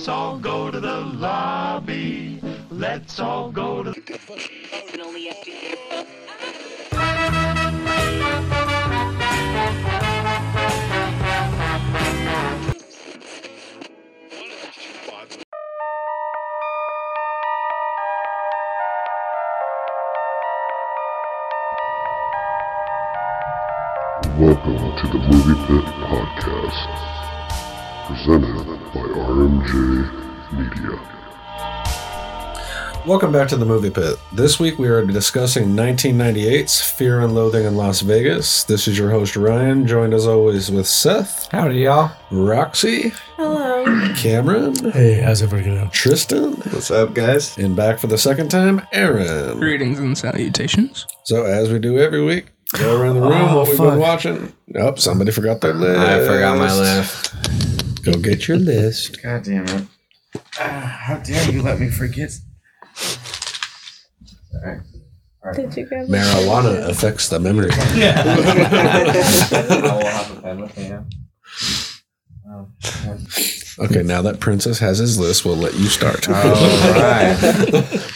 Let's all go to the lobby. Let's all go to Welcome to the Movie Pit Podcast, presented by RMJ Media. Welcome back to the Movie Pit. This week we are discussing 1998's Fear and Loathing in Las Vegas. This is your host Ryan, joined as always with Seth, Howdy, y'all. Roxie, Hello. Cameron, Hey, how's everybody going? Tristan, What's up, guys? and back for the second time, Aaron. Greetings and salutations. So as we do every week, go around the oh, room Oh, what we've fuck. been watching. Oh, somebody forgot their list. I forgot my list. Go get your list. God damn it. Ah, how dare you let me forget? Alright. Did you grab Marijuana affects the memory. I will have a pen with me now. Oh, Okay, now that Princess has his list, we'll let you start. All right.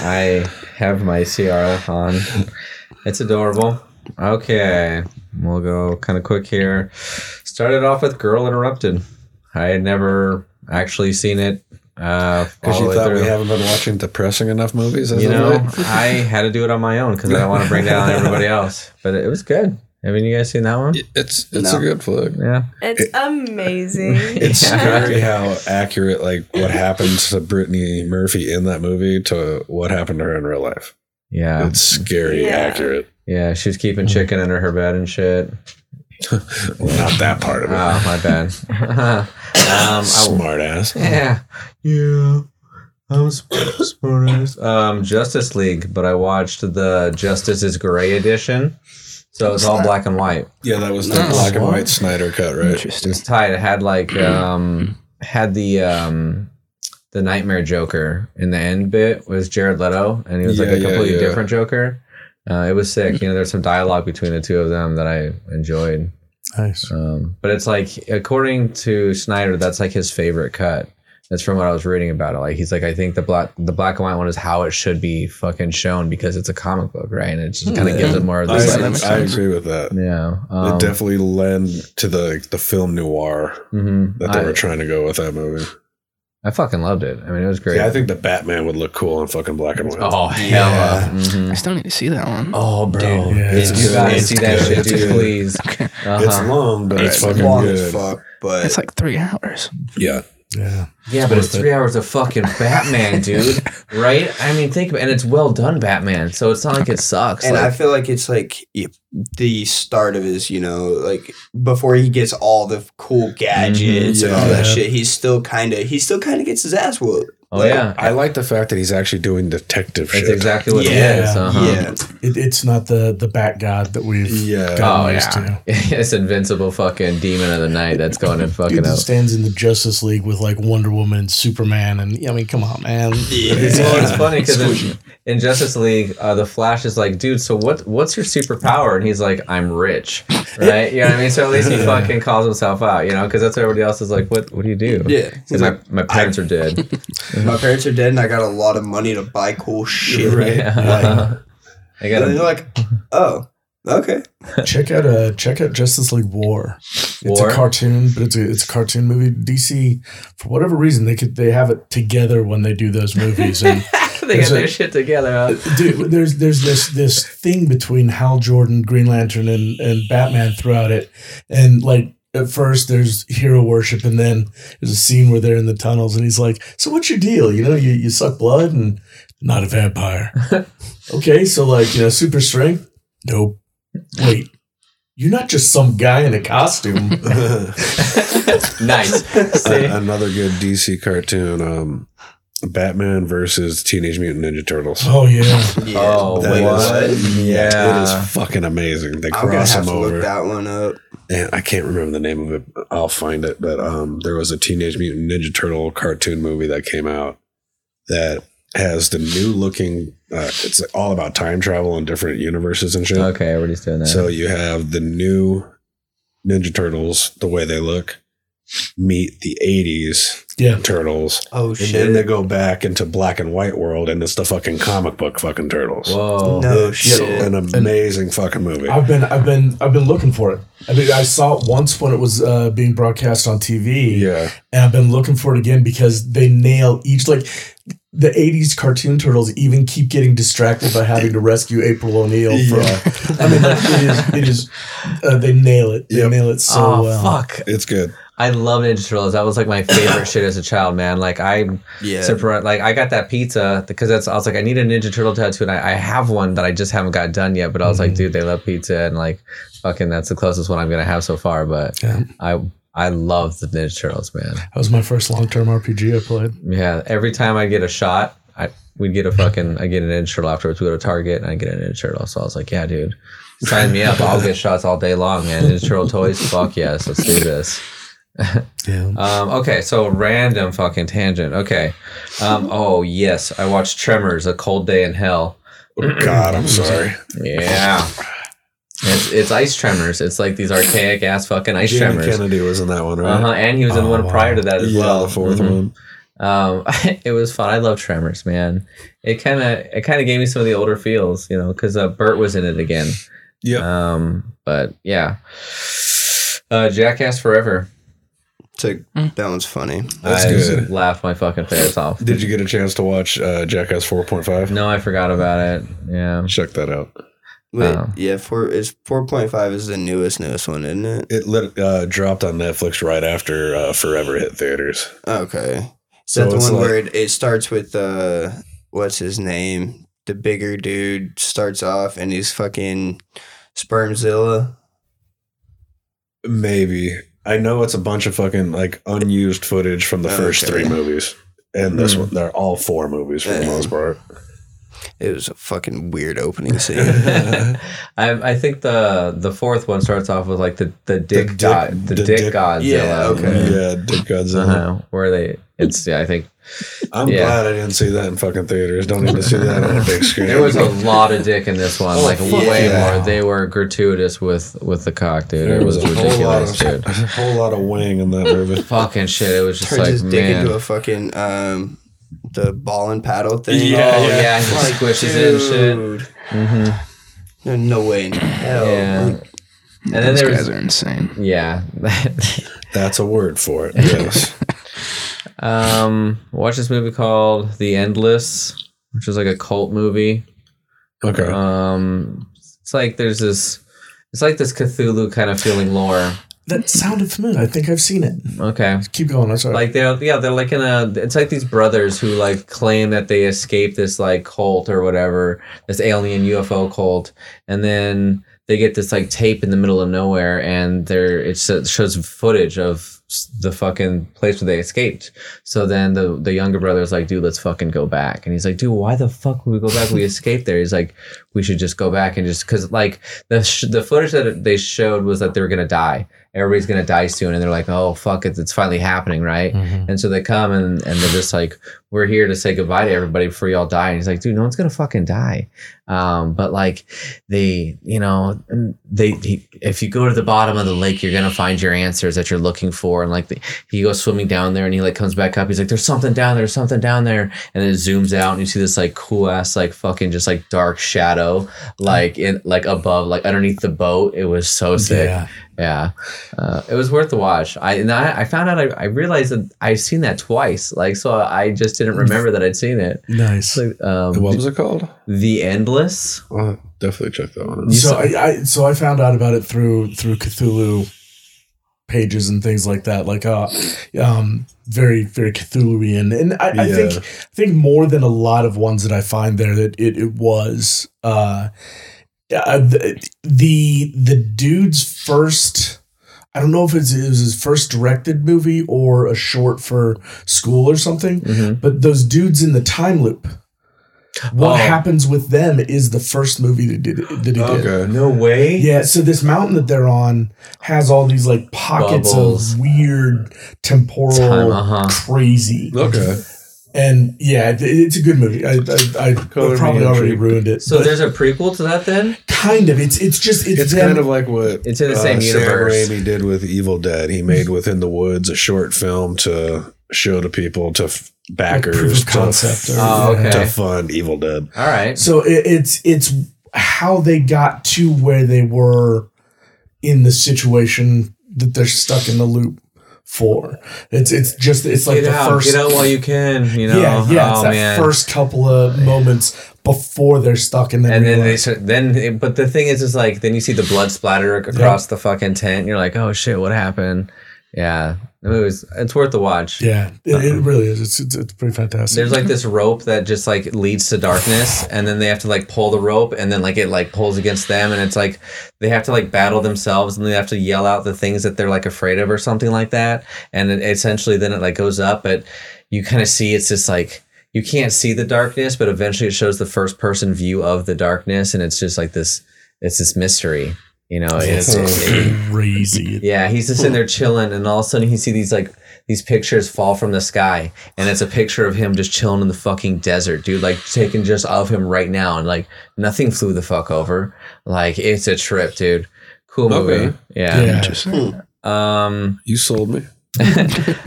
I have my CR on. It's adorable. Okay, we'll go kind of quick here. Started off with Girl Interrupted. I had never actually seen it. Uh, Because all the you way thought we haven't been watching depressing enough movies, as You know, late? I had to do it on my own because I don't want to bring down everybody else. But it was good. I mean, you guys seen that one? It's it's a good flick. Yeah. It's amazing. It's Yeah. scary how accurate like what happened to Brittany Murphy in that movie to what happened to her in real life. Yeah. It's scary Yeah. accurate. Yeah. She was keeping chicken under her bed and shit. Well, not that part of it. Oh, my bad. um, Smart ass. yeah. Yeah. I'm smart ass. Um, Justice League, but I watched the Justice is Gray edition. So it's all black and white. Yeah, that was the Nice. black and white Snyder cut, right? It Interesting. was tight. It had like um had the um the Knightmare Joker in the end bit was Jared Leto, and he was like Yeah, a yeah, completely yeah. different Joker. Uh, it was sick. You know, there's some dialogue between the two of them that I enjoyed. Nice. Um, but it's like, according to Snyder, that's like his favorite cut. That's from what I was reading about it. Like he's like, I think the black the black and white one is how it should be fucking shown because it's a comic book, right? And it just kind of Yeah. gives it more of I, this. that like- makes I agree with that. yeah, um, it definitely lend to the the film noir mhm. that they I, were trying to go with that movie. I fucking loved it. I mean, it was great. Yeah, I think the Batman would look cool in fucking black and white. oh hell, Yeah. Mhm. I still need to see that one. Oh, bro. Yeah, it's it's you gotta good. see It's that shit, dude, please. Okay. Uh-huh. It's long, but it's, It's fucking long good. as fuck, but It's like three hours. Yeah. Yeah. yeah, but it's three hours of fucking Batman, dude. right? I mean, think about and it's well done, Batman. So it's not like it sucks. and I feel like it's like the start of his, you know, like before he gets all the cool gadgets mm-hmm. and all Yeah. that shit. He's still kind of he still kind of gets his ass whooped. Oh yeah, I like the fact that he's actually doing detective that's shit. exactly what Yeah, it is. Uh-huh. Yeah, It, it's not the the Bat God that we've Yeah. gotten Oh used yeah, to. it's invincible fucking demon of the night that's going and fucking Dude up. stands in the Justice League with like Wonder Woman and Superman, and I mean, come on, man. It's, well, it's funny because in, in Justice League, uh, the Flash is like, dude, so what? What's your superpower? And he's like, I'm rich, right? You know what I mean? So at least he fucking calls himself out, you know, because that's what everybody else is like. What? What do you do? yeah. Because my, my parents are dead. my parents are dead, and I got a lot of money to buy cool shit. Right. Yeah. I And got they're like, oh, okay. check out uh check out Justice League War. It's War? a cartoon, but it's a it's a cartoon movie. DC, for whatever reason, they could they have it together when they do those movies, and they There's got their a- shit together. Huh? dude, there's there's this this thing between Hal Jordan, Green Lantern, and and Batman throughout it, and like. At first, there's hero worship, and then there's a scene where they're in the tunnels, and he's like, "So what's your deal? You know, you, you suck blood and not a vampire. okay, so like, you know, super strength? Nope. Wait, you're not just some guy in a costume. nice. See? Another good DC cartoon, um, Batman versus Teenage Mutant Ninja Turtles. Oh yeah. Yeah. Oh, That wait, is- what? Yeah. It is fucking amazing. They I'm gonna cross have them to look over. that one up. And I can't remember the name of it. I'll find it. But um, there was a Teenage Mutant Ninja Turtle cartoon movie that came out that has the new looking. Uh, it's all about time travel and different universes and shit. Okay, everybody's doing that. So you have the new Ninja Turtles, the way they look, meet the '80s Yeah. Turtles, Oh and shit! then they go back into black and white world, and it's the fucking comic book fucking Turtles. Whoa. no It's shit. an amazing fucking movie. I've been I've been I've been looking for it. I mean, I saw it once when it was uh, being broadcast on TV, yeah, and I've been looking for it again because they nail each like the '80s cartoon turtles even keep getting distracted by having to rescue April O'Neil from. I mean, like, it is it is uh, they nail it. They Yep. nail it so oh well. fuck! it's good. I love Ninja Turtles. That was like my favorite shit as a child, man. Like I'm yeah. surprised. Like I got that pizza because that's. I was like, I need a Ninja Turtle tattoo, and I, I have one that I just haven't got done yet. But I was like, Mhm. dude, they love pizza, and like, fucking, that's the closest one I'm gonna have so far. But Yeah. I I love the Ninja Turtles, man. That was my first long term RPG I played. Yeah, every time I get a shot, I we'd get a fucking I get an Ninja Turtle afterwards. We go to Target and I get a Ninja Turtle. So I was like, yeah, dude, sign me up. I'll get shots all day long, man. Ninja Turtle toys, fuck yes, let's do this. Yeah. Um, okay, so random fucking tangent. Okay. Um, oh yes, I watched Tremors: A Cold Day in Hell. Oh, God, I'm sorry. Yeah. It's, it's ice tremors. It's like these archaic ass fucking ice Jamie tremors. Kennedy was in that one, right? Uh huh. And he was in Oh, one wow. prior to that as yeah, well. the 4th Mhm. one. Um, it was fun. I love Tremors, man. It kind of it kind of gave me some of the older feels, you know, because uh, Burt was in it again. Yep. Um, but yeah, uh, Jackass Forever. Took- Mm. that one's funny. That's I good. Laughed my fucking face off. Did you get a chance to watch uh, Jackass 4.5? No, I forgot about it. Yeah. Check that out. Wait, Oh. yeah, four is four point five is the newest newest one, isn't it? It lit, uh, dropped on Netflix right after uh, Forever hit theaters. Okay. So So that's the one like- where it, it starts with uh what's his name? The bigger dude starts off and he's fucking Spermzilla. Maybe. I know it's a bunch of fucking like unused footage from the first Okay. three movies. And this Hmm. one, they're all four movies for the most part. It was a fucking weird opening scene. I I think the the fourth one starts off with like the the dick dick- god the, the dick, dick- Godzilla. Yeah, okay. Yeah, Dick Godzilla. Uh-huh, where they it's yeah I think I'm Yeah. glad I didn't see that in fucking theaters. Don't need to see that on a big screen. there was a lot of dick in this one Oh, like fuck way yeah. more they were gratuitous with with the cock dude There it was, was, a whole ridiculous of dude a whole lot of wing in that movie. fucking shit it was just Turns like his dick man into a fucking um the ball and paddle thing. Yeah, oh yeah. yeah, he Like, squishes it and shit dude, hmm There's no way in hell. yeah Like, and then Those there guys was are insane. yeah That's a word for it. Yes. Um watch this movie called The Endless which is like a cult movie Okay. Um, it's like there's this, it's like this Cthulhu kind of feeling lore. That sounded familiar. I think I've seen it. Okay, Keep going. I'm sorry. like they're yeah they're like in a it's like these brothers who like claim that they escaped this like cult or whatever this alien UFO cult, and then they get this like tape in the middle of nowhere, and there it shows footage of the fucking place where they escaped. So then the the younger brother's like, dude, let's fucking go back, and he's like, dude, why the fuck would we go back? We escaped there. He's like, we should just go back and just because like the sh- the footage that they showed was that they were gonna die. Everybody's gonna die soon, and they're like, "Oh fuck it, it's finally happening, right?" Mhm. And so they come and and they're just like, "We're here to say goodbye to everybody before y'all die." And he's like, "Dude, no one's gonna fucking die." Um, but like they, you know, they he, if you go to the bottom of the lake, you're gonna find your answers that you're looking for. And like the, he goes swimming down there, and he like comes back up. He's like, "There's something down there, there's something down there," and then it zooms out, and you see this like cool ass like fucking just like dark shadow like in like above like underneath the boat. It was so sick. Yeah. Yeah, uh, it was worth the watch. I and I, I found out I, I realized that I've seen that twice. Like so, I just didn't remember that I'd seen it. Nice. Like, um, what was it called? the Endless. I'll definitely check that one out. so I, I so I found out about it through through Cthulhu pages and things like that, like uh, um, very very Cthulhuian, and I, I think I think more than a lot of ones that I find there that it it was uh, uh the the the dude's first. I don't know if it's, it was his first directed movie or a short for school or something. Mm-hmm. But those dudes in the time loop, what Oh. happens with them is the first movie that did that he did. Okay. No way. Yeah, so this mountain that they're on has all these like pockets Bubbles. of weird temporal Time, uh-huh. crazy. Okay. And yeah, it's a good movie. I, I, I probably already intrigued. ruined it. So there's a prequel to that then? kind of. It's it's just it's, It's them. kind of like what It's in the uh, same universe. Sam Raimi did with Evil Dead. He made Within the Woods a short film to show to people to f- like backers proof to, concept. Or, Oh, okay. to fund Evil Dead. All right. So it, it's it's how they got to where they were in the situation that they're stuck in the loop for. It's it's just it's like get the out, first get out while you can. You know. yeah yeah it's Oh that man. first couple of moments before they're stuck and then and then they start, then but the thing is is like then you see the blood splatter ac- across the fucking tent and you're like oh shit what happened yeah the movie's it's worth the watch. Yeah it, it um, really is. It's, it's it's pretty fantastic. there's like this rope that just like leads to darkness and then they have to like pull the rope and then like it like pulls against them and it's like they have to like battle themselves and they have to yell out the things that they're like afraid of or something like that and it, essentially then it like goes up but you kind of see it's just like you can't see the darkness but eventually it shows the first person view of the darkness and it's just like this it's this mystery you know it's, it- crazy. yeah, he's just in there chilling, and all of a sudden he see these like these pictures fall from the sky, and it's a picture of him just chilling in the fucking desert, dude. Like taken just of him right now, and like nothing flew the fuck over. Like it's a trip, dude. Cool movie. Okay. Yeah. Yeah. Interesting. Um. You sold me.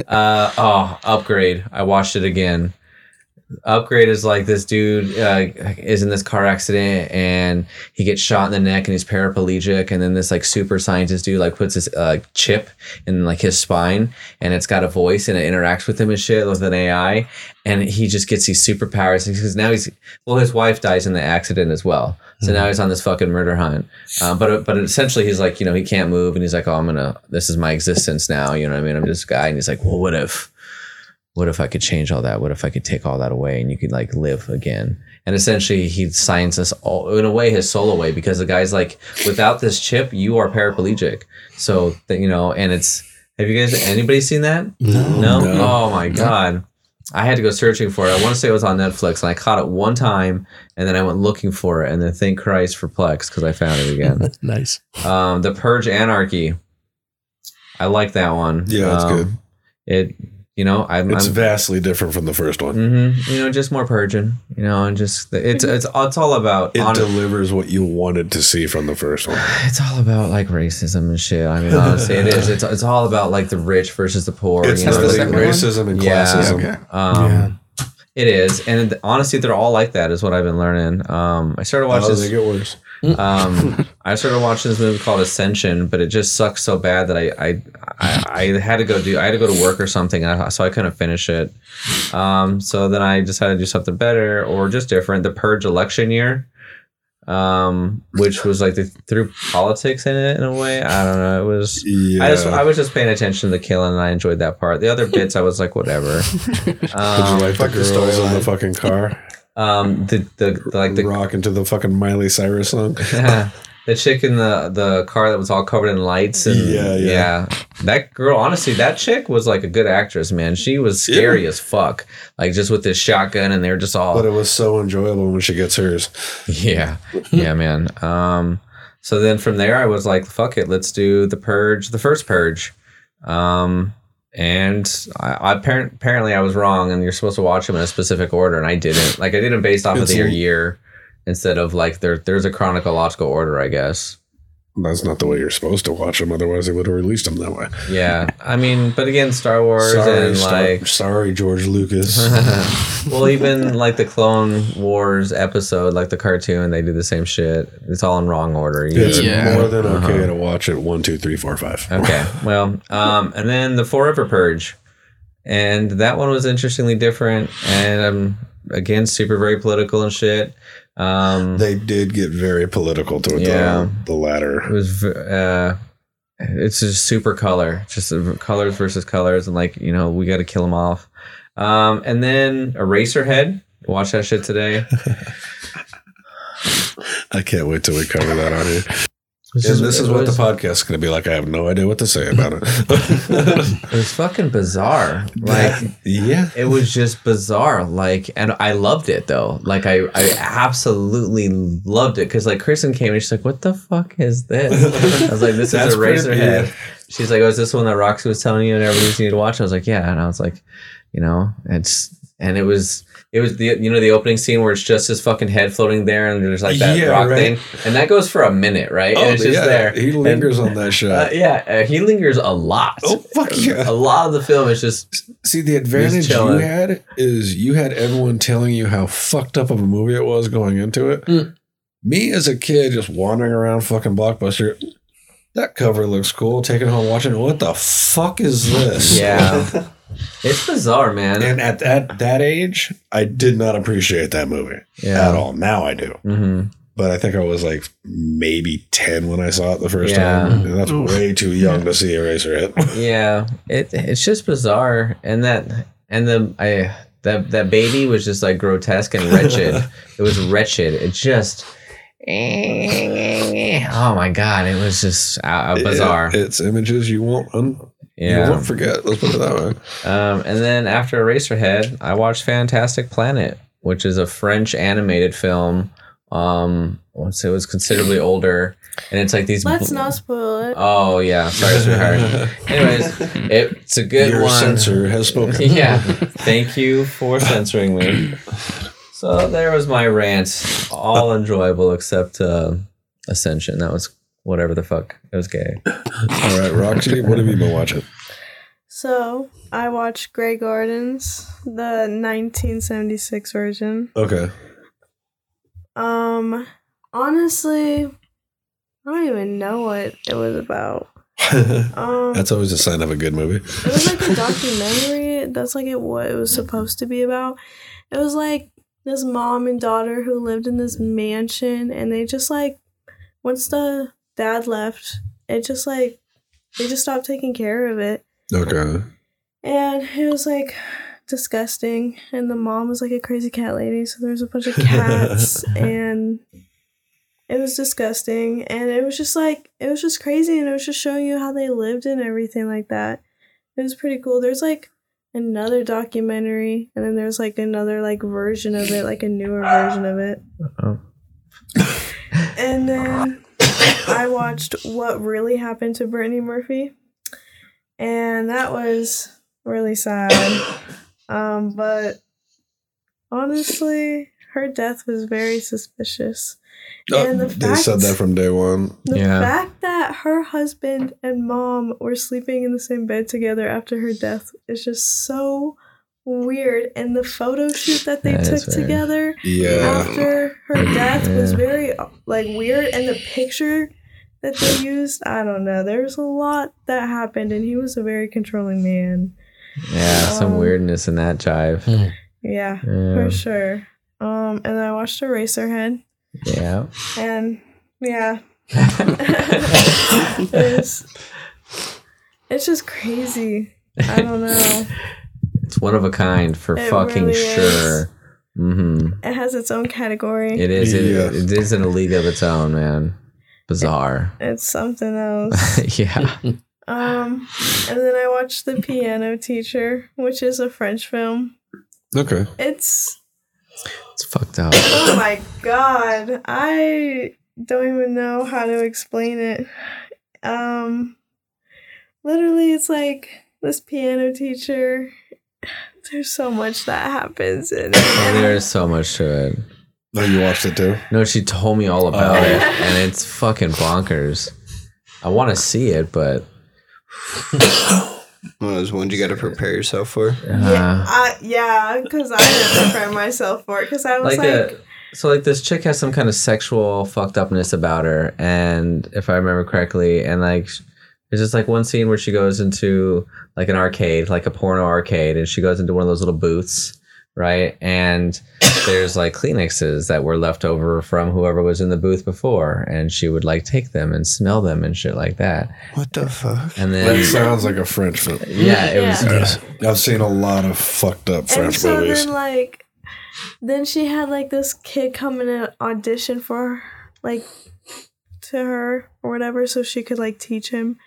Uh. Oh, upgrade. I watched it again. Upgrade is like this dude uh, is in this car accident and he gets shot in the neck and he's paraplegic. And then this like super scientist dude like puts this uh, chip in like his spine and it's got a voice and it interacts with him and shit with an AI and he just gets these superpowers because now he's well his wife dies in the accident as well. So now he's on this fucking murder hunt. Um, but but essentially he's like you know he can't move and he's like oh I'm gonna this is my existence now. You know what I mean? I'm just a guy. And he's like well what if what if I could change all that? What if I could take all that away and you could like live again? And essentially, he signs us all in a way his soul away because the guy's like, without this chip, you are paraplegic. So that you know, and it's have you guys anybody seen that? No. No. No. Oh my god. I had to go searching for it. I want to say it was on Netflix, and I caught it one time, and then I went looking for it, and then thank Christ for Plex because I found it again. nice. um, the Purge Anarchy. I like that one. Yeah, it's Um, good. It, you know, I'm, It's I'm vastly different from the first one. hmm You know, just more purging. You know, and just it's it's it's all about It hon- delivers what you wanted to see from the first one. it's all about like racism and shit. I mean, honestly, it is. It's it's all about like the rich versus the poor. It's you know, not like like, racism and Yeah. Okay. um, It is, and honestly, they're all like that. Is what I've been learning. Um, I started watching. Oh, this, they get worse. um, I started watching this movie called Ascension, but it just sucks so bad that I I, I, I had to go do I had to go to work or something, so I couldn't finish it. Um, so then I decided to do something better or just different. The Purge election year, um, which was like they threw politics in it in a way. I don't know. It was. Yeah. I just I was just paying attention to the killing and I enjoyed that part. The other bits I was like whatever. Did you Um, like the fuck girls in the fucking car? um, the, the the like the rock into the fucking Miley Cyrus song. the chick in the the car that was all covered in lights and Yeah, yeah. that girl honestly that chick was like a good actress man. She was scary as fuck. Like just with this shotgun and they're just all But it was so enjoyable when she gets hers. yeah. Yeah man. Um so then from there i was like fuck it let's do the purge the first purge. Um and I, I apparent, apparently I was wrong, and you're supposed to watch them in a specific order, and I didn't. Like I did them based off of their year instead of like there. There's a chronological order, I guess. That's not the way you're supposed to watch them. Otherwise, they would have released them that way. Yeah, I mean, but again, Star Wars Sorry, and Star- like, sorry, George Lucas. well, even like the Clone Wars episode, like the cartoon, they do the same shit. It's all in wrong order. you it's? Yeah. more than okay Uh-huh. to watch it. One, two, three, four, five. Okay, well, um, and then the Forever Purge, and that one was interestingly different, and um, again, super very political and shit. Um, They did get very political toward Yeah. the, the latter. it was uh it's just super color just colors versus colors and like you know we got to kill them off um and then eraserhead watch that shit today I can't wait till we cover that on here. Was And just- this is what was- the podcast is going to be like. I have no idea what to say about it. It was fucking bizarre. Like yeah. it was just bizarre. Like, and I loved it though. Like I, I absolutely loved it because like Kristen came and she's like, "What the fuck is this?" I was like, "This is a pretty- Razorhead." yeah. She's like, "Oh, is this one that Roxie was telling you and everything you need to watch?" I was like, "Yeah," and I was like, you know, it's and it was. It was the you know the opening scene where it's just his fucking head floating there and there's like that Yeah, rock right. thing and that goes for a minute right Oh, and it's just yeah. there He And- lingers on that shot. uh, yeah uh, he lingers a lot oh, fuck yeah. a lot of the film is just See, the advantage you had is you had everyone telling you how fucked up of a movie it was going into it. Mm. Me as a kid just wandering around fucking Blockbuster, that cover looks cool. Taking home, watching it. What the fuck is this? yeah it's bizarre man And at that that age, I did not appreciate that movie Yeah. at all. Now I do, hmm but I think I was like maybe ten when I saw it the first Yeah. time, and that's way too young to see Eraserhead. Yeah, it it's just bizarre, and that and the I that that baby was just like grotesque and wretched. it was wretched. It just oh my god, it was just uh, bizarre. It- it's images you won't un- you won't forget. Let's put it that way. Um, and then after Eraserhead, I watched Fantastic Planet, which is a French animated film. Um, once it was considerably older, and it's like these. Let's not spoil it. Oh yeah, sorry, sweetheart. Anyways, it's a good Your one. censor has spoken. yeah. Thank you for censoring me. So there was my rant. All enjoyable except uh, Ascension. That was whatever the fuck. It was gay. All right, Roxie, what have you been watching? So I watched Grey Gardens, the 1976 version. Okay. Um, honestly, I don't even know what it was about. Um, That's always a sign of a good movie. it was like a documentary. That's like it what it was supposed to be about. It was like this mom and daughter who lived in this mansion, and they just like once the dad left, it just like they just stopped taking care of it, Okay. and it was like disgusting. And the mom was like a crazy cat lady, so there was a bunch of cats, and it was disgusting. And it was just like it was just crazy, and it was just showing you how they lived and everything like that. It was pretty cool. There's like another documentary, and then there's like another like version of it, like a newer version of it. Oh. And then I watched What Really Happened to Brittany Murphy. And that was really sad. Um, but honestly, her death was very suspicious. And the they fact, said that from day one. the Yeah. fact that her husband and mom were sleeping in the same bed together after her death is just so weird. And the photo shoot that they That is took weird. together Yeah. after her death was very like weird and the picture that they used i don't know there was a lot that happened and he was a very controlling man Yeah, some Um, weirdness in that jive. yeah, Yeah. for sure um and then i watched eraserhead Yeah. and yeah it's, it's just crazy i don't know It's one of a kind for It fucking really sure. Mm-hmm. it has its own category It is. It, Yeah. it is in a league of its own, man. Bizarre. it's something else yeah. um and then i watched the piano teacher which is a french film Okay. it's It's fucked up. oh my god i don't even know how to explain it um literally it's like this piano teacher there's so much that happens in Oh, it There's so much to it. Oh, you watched it too? No, she told me all about Oh. it, and it's fucking bonkers. I want to see it, but One of those ones you got to prepare yourself for. uh, yeah I, yeah because i didn't prepare myself for it because i was like, like, a, so like this chick has some kind of sexual fucked upness about her, and if I remember correctly, and like there's just like one scene where she goes into like an arcade, like a porno arcade, and she goes into one of those little booths, right? And there's like Kleenexes that were left over from whoever was in the booth before, and she would like take them and smell them and shit like that. What the fuck? And That then sounds like a French film. yeah, it was Yeah. I've seen a lot of fucked up French and French so movies. then like then she had like this kid come in and audition for like to her or whatever so she could like teach him.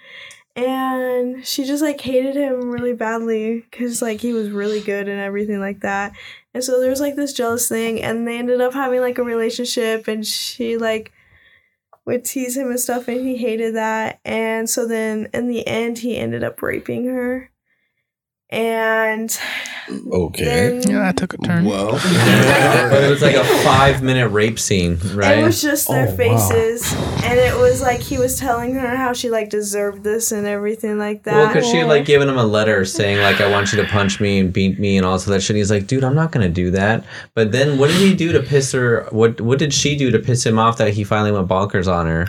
And she just like hated him really badly because like he was really good and everything like that. And so there was like this jealous thing, and they ended up having like a relationship, and she like would tease him and stuff, and he hated that. And so then in the end, he ended up raping her. And Okay. then Yeah, that took a turn. well it was like a five minute rape scene, right? It was just their Oh, wow. faces, and it was like he was telling her how she like deserved this and everything like that. Well, because she had like given him a letter saying like I want you to punch me and beat me and all this other shit. He's like, dude, I'm not gonna do that. But then what did he do to piss her? What what did she do to piss him off that he finally went bonkers on her?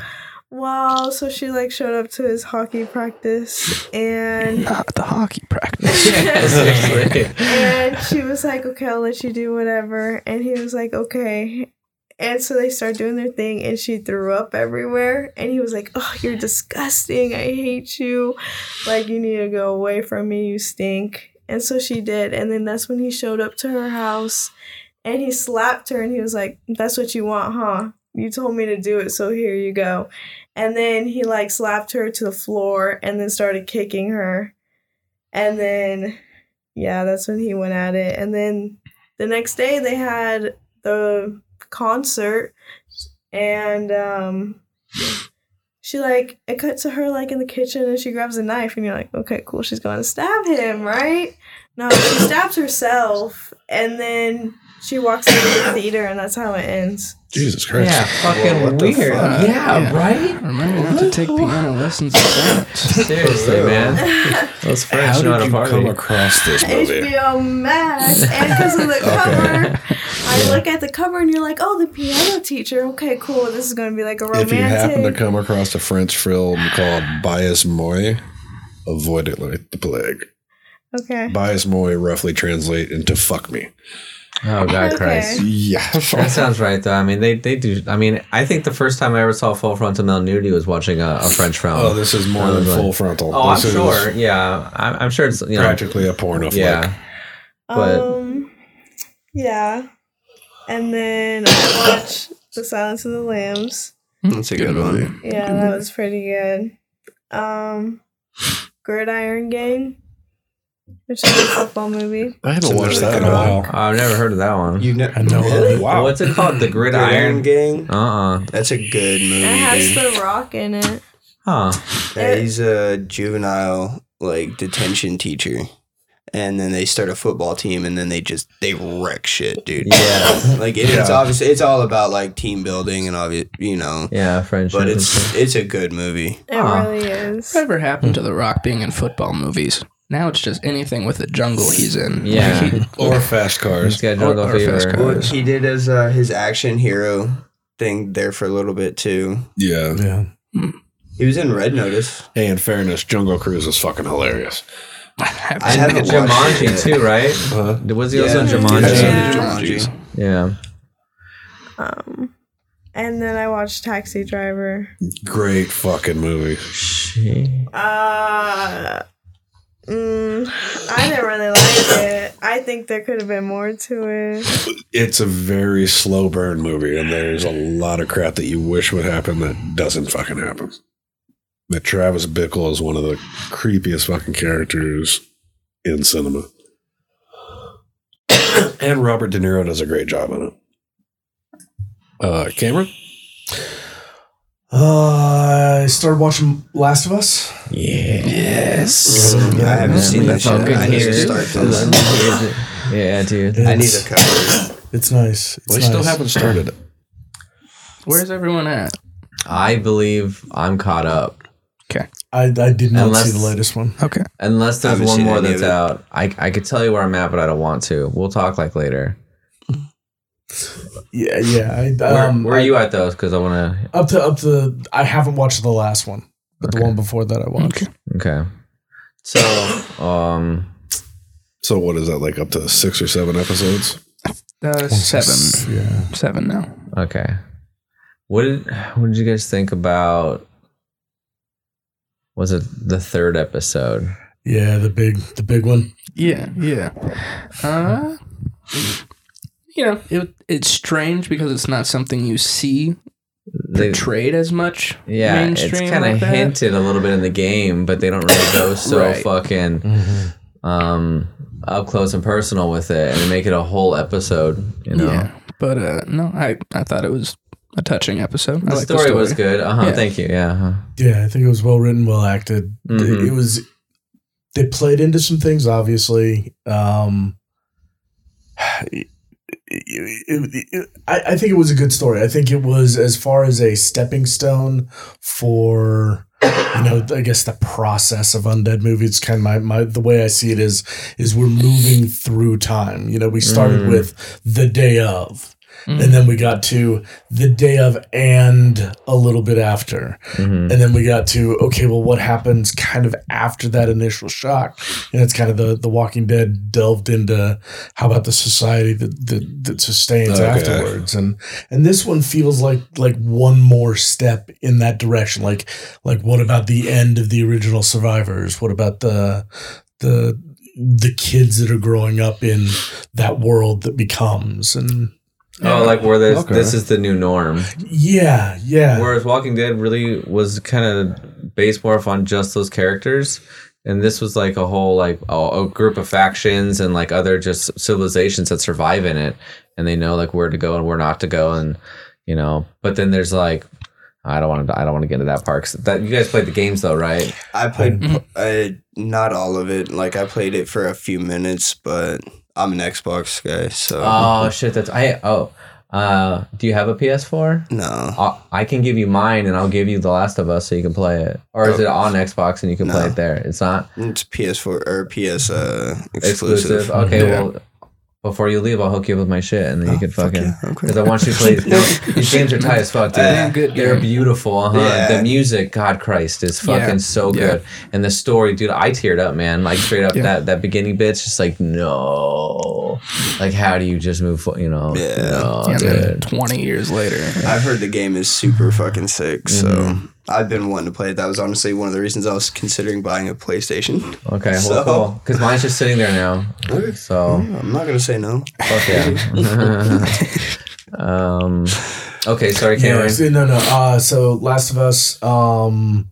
Well, so she like showed up to his hockey practice, and Not the hockey practice. And she was like, "Okay, I'll let you do whatever," and he was like, "Okay." And so they start doing their thing, and she threw up everywhere. And he was like, "Oh, you're disgusting! I hate you! Like you need to go away from me. You stink." And so she did. And then that's when he showed up to her house, and he slapped her, and he was like, "That's what you want, huh? You told me to do it, so here you go." And then he like slapped her to the floor, and then started kicking her. And then yeah, that's when he went at it. And then the next day they had the concert and um she like it cut to her like in the kitchen and she grabs a knife and you're like, okay, cool, she's gonna stab him, right? No, she stabs herself and then she walks into the theater and that's how it ends. Jesus Christ. Yeah, fucking what weird. fuck? Yeah, Yeah. right. Remember not to take piano lessons at France. Seriously, uh, man. Those French How did to you party. come across this movie? HBO Max, and because of the cover, I look at the cover and you're like, oh, the piano teacher. Okay, cool. This is gonna be like a romantic. If you happen to come across a French film called Baise-moi, avoid it like the plague. okay. Bias Moi roughly translate into fuck me. Oh God, Okay. Christ. Yeah. That sounds right, though. I mean, they, they do. I mean, I think the first time I ever saw full frontal male nudity was watching a, a French film. Oh, this is more than like- full frontal. Oh, I'm is sure. Yeah, I'm, I'm sure it's you know. Practically a porno flick. Yeah, but- um, yeah. And then I watched The Silence of the Lambs. That's a good one. Yeah, that was pretty good. Um, Gridiron Gang, which is a football movie. I haven't It's watched that in a while. I've never heard of that one. You know, I know. Really? Wow. What's it called? The Gridiron Gridiron. Gang. Uh uh That's a good movie. It has dude. The Rock in it. Huh. Yeah, he's a juvenile like detention teacher, and then they start a football team, and then they just they wreck shit, dude. Yeah. like it, it's obviously it's all about like team building and obvious, you know. Yeah, friendship. But it's it's a good movie. It Huh. really is. Whatever happened to The Rock being in football movies? Now it's just anything with a jungle he's in. Yeah. Like, he- Or fast He's cars. got jungle or fast fever. car. What he did as uh, his action hero thing there for a little bit too. Yeah. Yeah. He was in Red Notice. Hey, in fairness, Jungle Cruise is fucking hilarious. I And haven't watched Jumanji it. too, right? Huh? Was he also in Yeah. Jumanji? Yeah. Jumanji. Yeah. Um, and then I watched Taxi Driver. Great fucking movie. She- Uh, mm, I didn't really like it. I think there could have been more to it. It's a very slow burn movie, and there's a lot of crap that you wish would happen that doesn't fucking happen. That Travis Bickle is one of the creepiest fucking characters in cinema. and Robert De Niro does a great job on it. Uh, Cameron? Uh, I started watching Last of Us. Yeah. Yes. I haven't seen that shit. Fucking I need to start this. Yeah, dude. I need It's- to cover. It's nice. It's We still haven't started it. Where's everyone at? I believe I'm caught up. Okay. I, I did not Unless- see the latest one. Okay. Unless there's one more that's out. I, I could tell you where I'm at, but I don't want to. We'll talk like later. Yeah, yeah. I, Where, um, where are you at those? Because I want to Up to up to. I haven't watched the last one, but the one before that I watched. Okay. Okay. So, um, So, what is that, like up to six or seven episodes? Uh, seven. Yeah. Seven now. okay. What did what did you guys think about? Was it the third episode? Yeah, the big the big one. Yeah, yeah. Uh, you know, it, it's strange because it's not something you see they- portrayed as much. yeah, it's mainstream kind of like hinted a little bit in the game, but they don't really go so Right. fucking Mm-hmm. um up close and personal with it, and they make it a whole episode. You know, Yeah, but uh, no, I I thought it was a touching episode. I the, like story was good. Uh huh. Yeah. Thank you. Yeah. uh-huh. Yeah, I think it was well written, well acted. Mhm. It was they played into some things, obviously. Um, it- it- I, I think it was a good story. I think it was as far as a stepping stone for you know, I guess the process of undead movies kind of my, my the way I see it is is we're moving through time. You know, we started Mm. with the day of. Mm. And then we got to the day of and a little bit after. Mhm. And then we got to, okay, well, what happens kind of after that initial shock? And it's kind of the, the Walking Dead delved into how about the society that, that, that sustains Okay. afterwards. And, and this one feels like, like one more step in that direction. Like, like what about the end of the original survivors? What about the, the, the kids that are growing up in that world that becomes and Oh, like where this Okay. this is the new norm. yeah, yeah. Whereas Walking Dead really was kind of based more off on just those characters, and this was like a whole like a, a group of factions and like other just civilizations that survive in it, and they know like where to go and where not to go, and you know. But then there's like. I don't want to. I don't want to get into that part. 'cause That you guys played the games though, right? I played uh, not all of it. Like I played it for a few minutes, but I'm an Xbox guy, so Oh shit! That's I. Oh, uh, do you have a PS4? no. I I can give you mine, and I'll give you The Last of Us, so you can play it. Or is it on Xbox and you can play it there? It's not. It's PS4 or PS uh, exclusive. exclusive. Okay, Yeah. well, before you leave, I'll hook you up with my shit, and then you Oh, can fuck fucking. yeah, okay. Because I want you to play. these games are tight as fuck, dude. Yeah, good They're game. beautiful. Uh-huh. Yeah. The music, God Christ, is fucking Yeah. so Yeah. good, and the story, dude. I teared up, man. Like straight up Yeah. that that beginning bit's just like no, like how do you just move? fo- You know, Yeah. no, Yeah, dude. twenty years later. I've heard the game is super fucking sick, so Mm-hmm. I've been wanting to play it. That was honestly one of the reasons I was considering buying a PlayStation. Okay, well, So- cool. Because mine's just sitting there now. So I'm not gonna say no. fuck yeah. um. Okay, sorry, Yeah, Cameron. so- no, no. Uh, so Last of Us, um,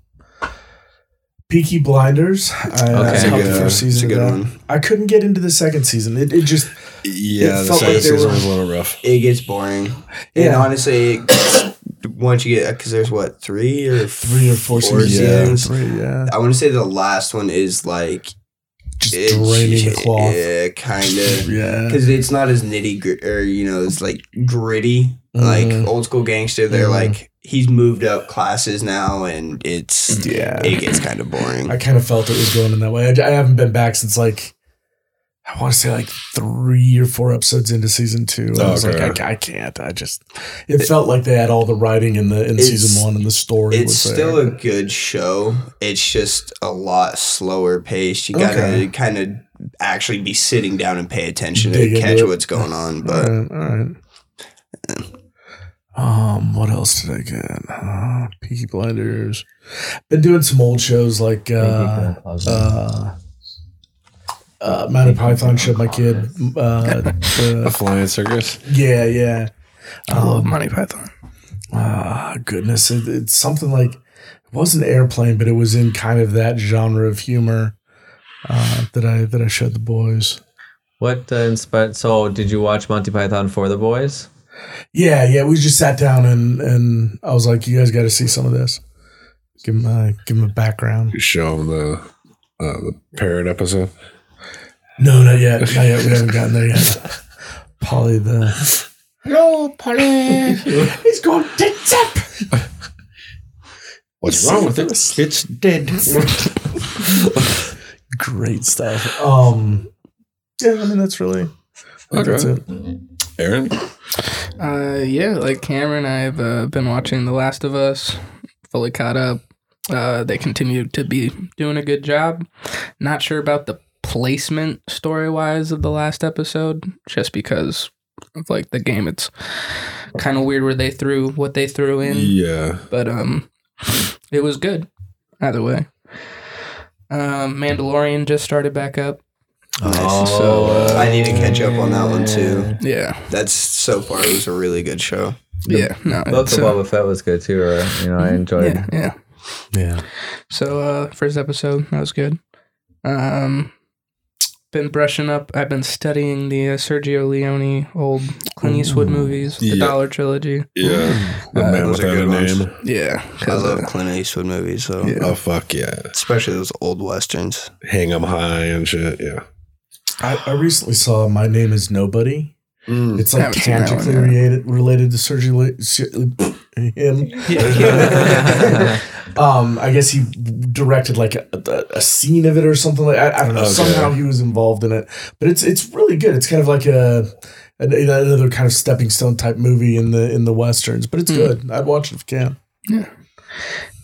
Peaky Blinders. I, Okay. I That's a good- the first that's a season. good one. I couldn't get into the second season. It, it just Yeah, It the felt second like season were- was a little rough. It gets boring. And Yeah. honestly, once you get because there's what three or three or four, Four seasons. seasons. Yeah, three, yeah. I want to say the last one is like Just it's- draining the cloth. Yeah, kind of. Yeah. Because it's not as nitty gritty, or you know, it's like gritty, like Mhm. old school gangster. They're Mhm. like he's moved up classes now, and it's Yeah. it gets kind of boring. I kind of felt it was going in that way. I, I haven't been back since like I want to say like three or four episodes into season two. I was Okay. like, I, I can't. I just it felt like they had all the writing in the in season one and the story. It's was still there. a good show. It's just a lot slower paced. You gotta Okay. kind of actually be sitting down and pay attention Dig to catch it. what's going on. But right, all right. Um, what else did I get? Uh, Peaky Blinders. Been doing some old shows like uh, uh, uh, Monty Python showed my kid. Uh, A the, flying circus. yeah, yeah. I love Monty Python. Ah, goodness. It, it's something like, it wasn't airplane, but it was in kind of that genre of humor uh, that I that I showed the boys. What uh, inspired? So, did you watch Monty Python for the boys? Yeah, yeah. We just sat down and and I was like, you guys got to see some of this. Give them uh, give them a background. You show them the uh, the parrot episode. No, not yet. Not yet. We haven't gotten there yet. Polly the. Hello, Polly. He's going tits up. What's wrong with it? It's dead. Great stuff. Um, yeah, I mean that's really. I think That's Okay. it. Aaron, Uh, yeah, like Cameron, I've uh, been watching The Last of Us, fully caught up. Uh, they continue to be doing a good job. Not sure about the placement story wise of the last episode, just because of like the game. It's kind of weird where they threw what they threw in, yeah, but um, it was good either way. Um, Mandalorian just started back up. Nice. So, uh, I need to catch up on that one too. Yeah, That's so far. It was a really good show. Yeah, no, Book it's, of uh, Boba Fett was good too. Or you know, I enjoyed. yeah, yeah. Yeah. So uh first episode that was good. Um, been brushing up. I've been studying the uh, Sergio Leone old Clint Eastwood movies, the Yeah. Dollar trilogy. Yeah. The Uh, man those are without a good ones. name. Yeah, I 'cause, love uh, Clint Eastwood movies, so Yeah. Oh fuck yeah. especially those old westerns. Hang 'em high and shit. Yeah. I, I recently saw My Name is Nobody. Mm. It's like Haven't seen that one tangentially related, related to Sergio Le- him. um, I guess he directed like a, a, a scene of it or something like. I, I don't know. Okay. Somehow he was involved in it, but it's it's really good. It's kind of like a, another kind of stepping stone type movie in the in the westerns, but it's Hmm. good. I'd watch it if you can. Yeah,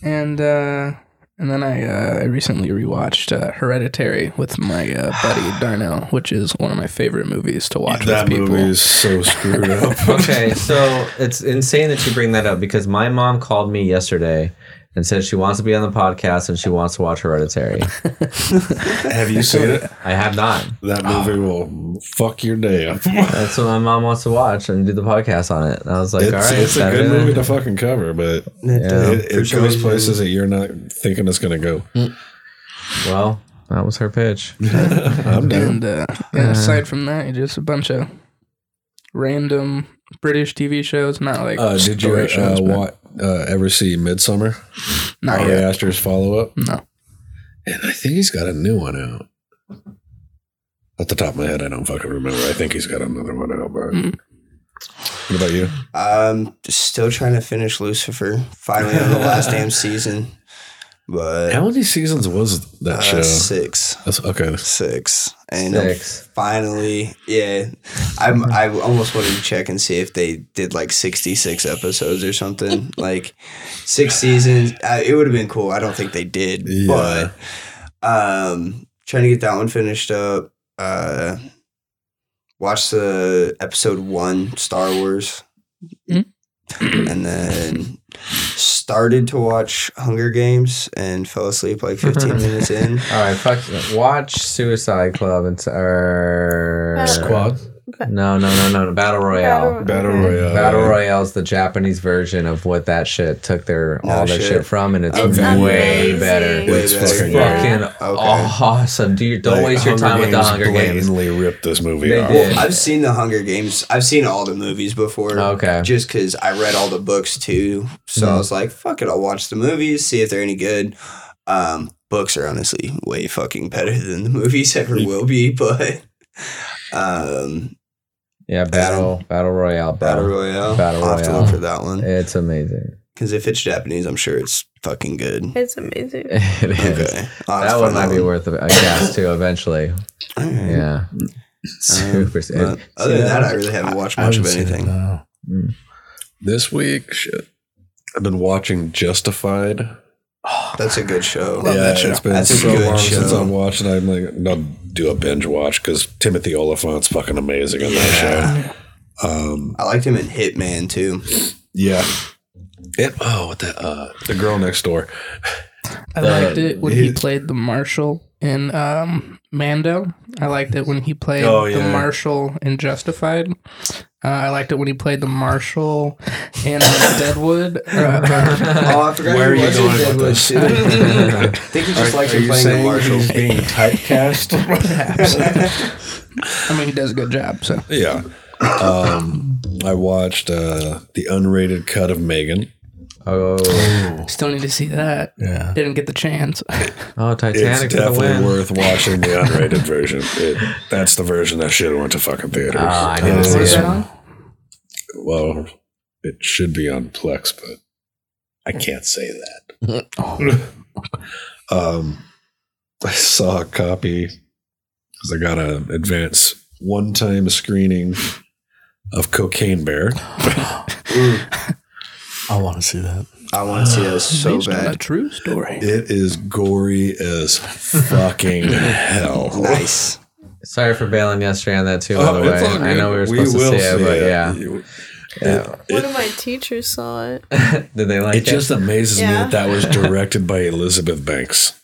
and uh, and then I uh, I recently rewatched uh, Hereditary with my uh, buddy Darnell, which is one of my favorite movies to watch that with people. movie is so screwed up. okay, so it's insane that you bring that up because my mom called me yesterday and said she wants to be on the podcast and she wants to watch Hereditary. Have you seen it? I have not. That movie will fuck your day up. That's what my mom wants to watch and do the podcast on it. And I was like, it's, all right, it's a good movie to fucking cover, but Yeah. it, For it goes places that you're not thinking it's gonna go. Well, that was her pitch. I'm down. And uh, yeah, aside from that, just a bunch of random British TV shows, not like Uh, did you story uh, shows, but wa- uh, ever see Midsummer? not Ari yet. Aster's follow up, No. and I think he's got a new one out. At the top of my head, I don't fucking remember. I think he's got another one out. But Mm. what about you? Um, still trying to finish Lucifer. Finally on the last damn season, but How many seasons was that uh, show? six, That's okay. six, and Six. finally, yeah. I'm. I almost wanted to check and see if they did like sixty six episodes or something. like six seasons. Uh, it would have been cool. I don't think they did, Yeah. but um, trying to get that one finished up. Uh, watch the episode one Star Wars, Mhm. and then started to watch Hunger Games and fell asleep like fifteen minutes in. All right, fuck. Watch Suicide Club and or Uh, Squad. No, no, no, no, no. Battle Royale. Battle. Royale. Battle Royale is the Japanese version of what that shit took their No all their shit. shit. from, and it's, It's way amazing. better. Way It's fucking Yeah. great. Fucking Okay. awesome, dude! Don't Like, waste your Hunger time with the Hunger Games. Blatantly ripped this movie They off. did. I've seen the Hunger Games. I've seen all the movies before. Okay. Just because I read all the books too. So I Mhm. was like, fuck it, I'll watch the movies, see if they're any good. Um, books are honestly way fucking better than the movies ever will be, but um, Yeah, battle battle royale, Battle. Royale. Battle I'll have to Royale. look for that one. It's amazing. Because if it's Japanese, I'm sure it's fucking good. It's amazing. It is. Okay. I'll That one find might be worth a, a cast too eventually. Alright. Yeah. Super. Um, but other than that, I really haven't watched I much of haven't seen it, anything. no. This week, shit. I've been watching Justified. That's a good show. Love that show. it's been That's a so good long since show. I've watched it. I'm like, I'll do a binge watch because Timothy Olyphant's fucking amazing in that show. Um, I liked him in Hitman too. yeah. It, oh, what the uh, the girl next door. I The- liked it when he he- played the marshal in um, Mando. I liked it when he played Oh, the yeah. marshal in Justified. Uh, I liked it when he played the marshal in uh, Deadwood. Uh, Oh, I forgot Where he are you was in going with Deadwood, this? too. I think he just likes him playing the marshal. being typecast? perhaps. I mean, he does a good job. So yeah. Um, I watched uh, the unrated cut of Megan. Oh, still need to see that. Yeah. Didn't get the chance. oh, Titanic for the definitely win. worth watching the unrated version. It, that's the version that should have went to fucking theaters. Ah, I need to Uh, see that on? Well, it should be on Plex, but I can't say that. um, I saw a copy because I got an advance one-time screening of Cocaine Bear. I want to see that. I want to see that so Based on a bad. true story. It is gory as fucking hell. Nice. Sorry for bailing yesterday on that too. By Oh, the it's way, all I know we were good. supposed to see it, but yeah. You- yeah. One of my teachers saw it. Did they like It just amazes me Yeah. that that was directed by Elizabeth Banks.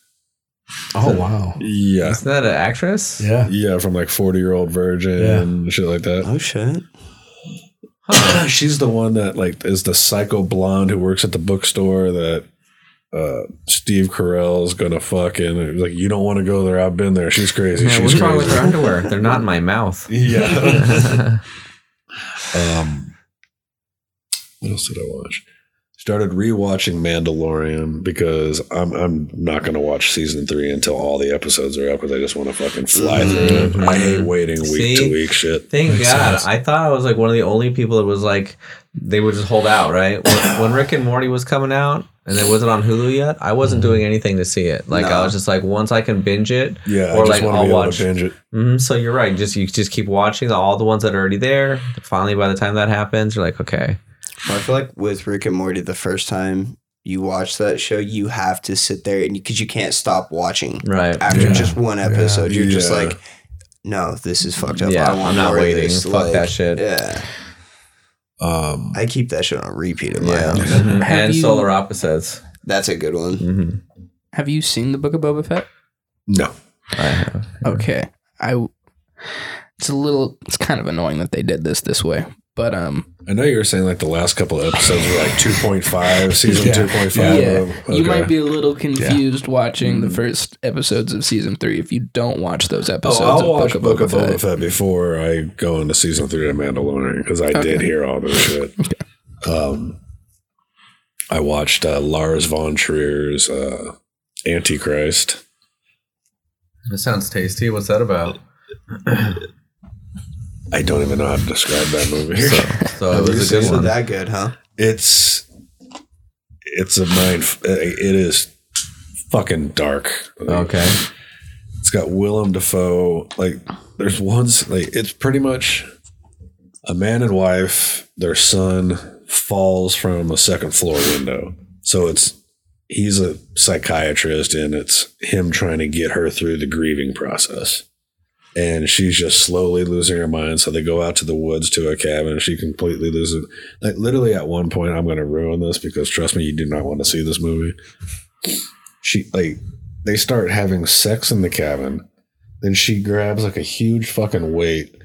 Oh wow. Yeah. Isn't that an actress? Yeah. Yeah, from like 40 Year Old Virgin Yeah. and shit like that. Oh shit. She's the one that like is the psycho blonde who works at the bookstore that uh, Steve Carell's gonna fuck in. Like you don't want to go there. I've been there. She's crazy. Yeah, She's what's crazy. wrong with their underwear? They're not in my mouth. Yeah. um, what else did I watch? Started rewatching Mandalorian because I'm I'm not gonna watch season three until all the episodes are up because I just want to fucking fly mm-hmm. through it. I hate mm-hmm. waiting week See? to week shit. Thank Makes God. sense. I thought I was like one of the only people that was like they would just hold out, right? When, when Rick and Morty was coming out and it wasn't on Hulu yet, I wasn't mm-hmm. doing anything to see it. Like I was just like once I can binge it, yeah, or I just like I'll be able watch. to binge it. Mhm, so you're right. Just you just keep watching all the ones that are already there. Finally, by the time that happens, you're like, okay, I feel like with Rick and Morty, the first time you watch that show, you have to sit there and because you can't stop watching right. after Yeah. just one episode. You're just Yeah. like, no, this is fucked up. Yeah, I want I'm not waiting. this." Fuck Like, that shit. Yeah, Um, I keep that shit on repeat in my Yeah, house. Have and you- Solar Opposites. That's a good one. hmm Have you seen the Book of Boba Fett? no, I have. Okay, I. It's a little. It's kind of annoying that they did this this way, but um, I know you were saying like the last couple of episodes were like two point five, season Yeah. two point yeah, five. you might be a little confused watching Mm-hmm. the first episodes of season three if you don't watch those episodes Oh, I'll of watch Book of Book of Boba Boba Fett. Fett before I go into season three of Mandalorian because I did hear all this shit. Um, I watched uh, Lars von Trier's uh, Antichrist. That sounds tasty. What's that about? I don't even know how to describe that movie. So it was a good one. that good, huh? it's it's a mind. It is fucking dark. Like, Okay. It's got Willem Dafoe. Like, there's ones like it's pretty much a man and wife. Their son falls from a second floor window. So it's he's a psychiatrist, and it's him trying to get her through the grieving process. And she's just slowly losing her mind. So they go out to the woods to a cabin. She completely loses. Like literally, at one point, I'm going to ruin this because trust me, you do not want to see this movie. She like they start having sex in the cabin. Then she grabs like a huge fucking weight,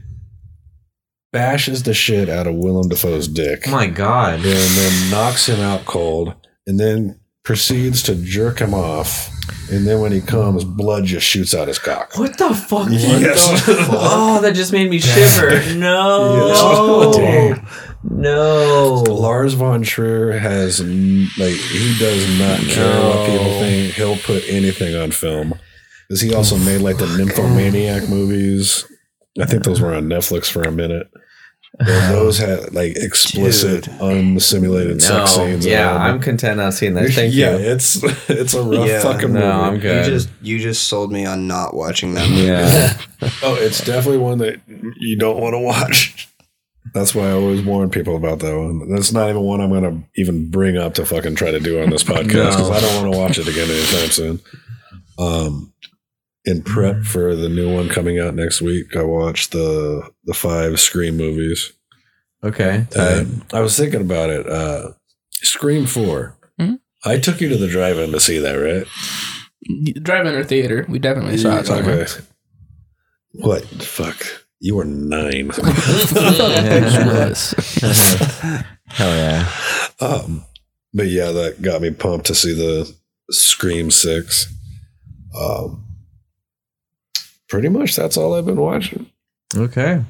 bashes the shit out of Willem Dafoe's dick, Oh my God. and then knocks him out cold, and then proceeds to jerk him off. And then when he comes, blood just shoots out his cock. What the fuck? Yes. oh, that just made me shiver. No. Yes. No. Lars von Trier has mm, like he does not care what people think. He'll put anything on film. Because he also made like the Nymphomaniac movies. I think those were on Netflix for a minute. And those had like explicit, Dude. unsimulated sex scenes. Yeah. I'm content not seeing that. Thank yeah, you. it's it's a rough Yeah. fucking No, movie. I'm You good. just you just sold me on not watching that movie. Yeah. Oh, it's definitely one that you don't want to watch. That's why I always warn people about that one. That's not even one I'm going to even bring up to fucking try to do on this podcast because No. I don't want to watch it again anytime soon. Um, in prep for the new one coming out next week, I watched the the five Scream movies. Okay. And I was thinking about it. Uh, Scream 4 Mhm. I took you to the drive-in to see that, right? Drive-in or theater, we definitely saw it somewhere. Okay. What? Fuck. You were nine. Hell yeah. Um, but yeah, that got me pumped to see the Scream Six. Um, pretty much that's all I've been watching. Okay.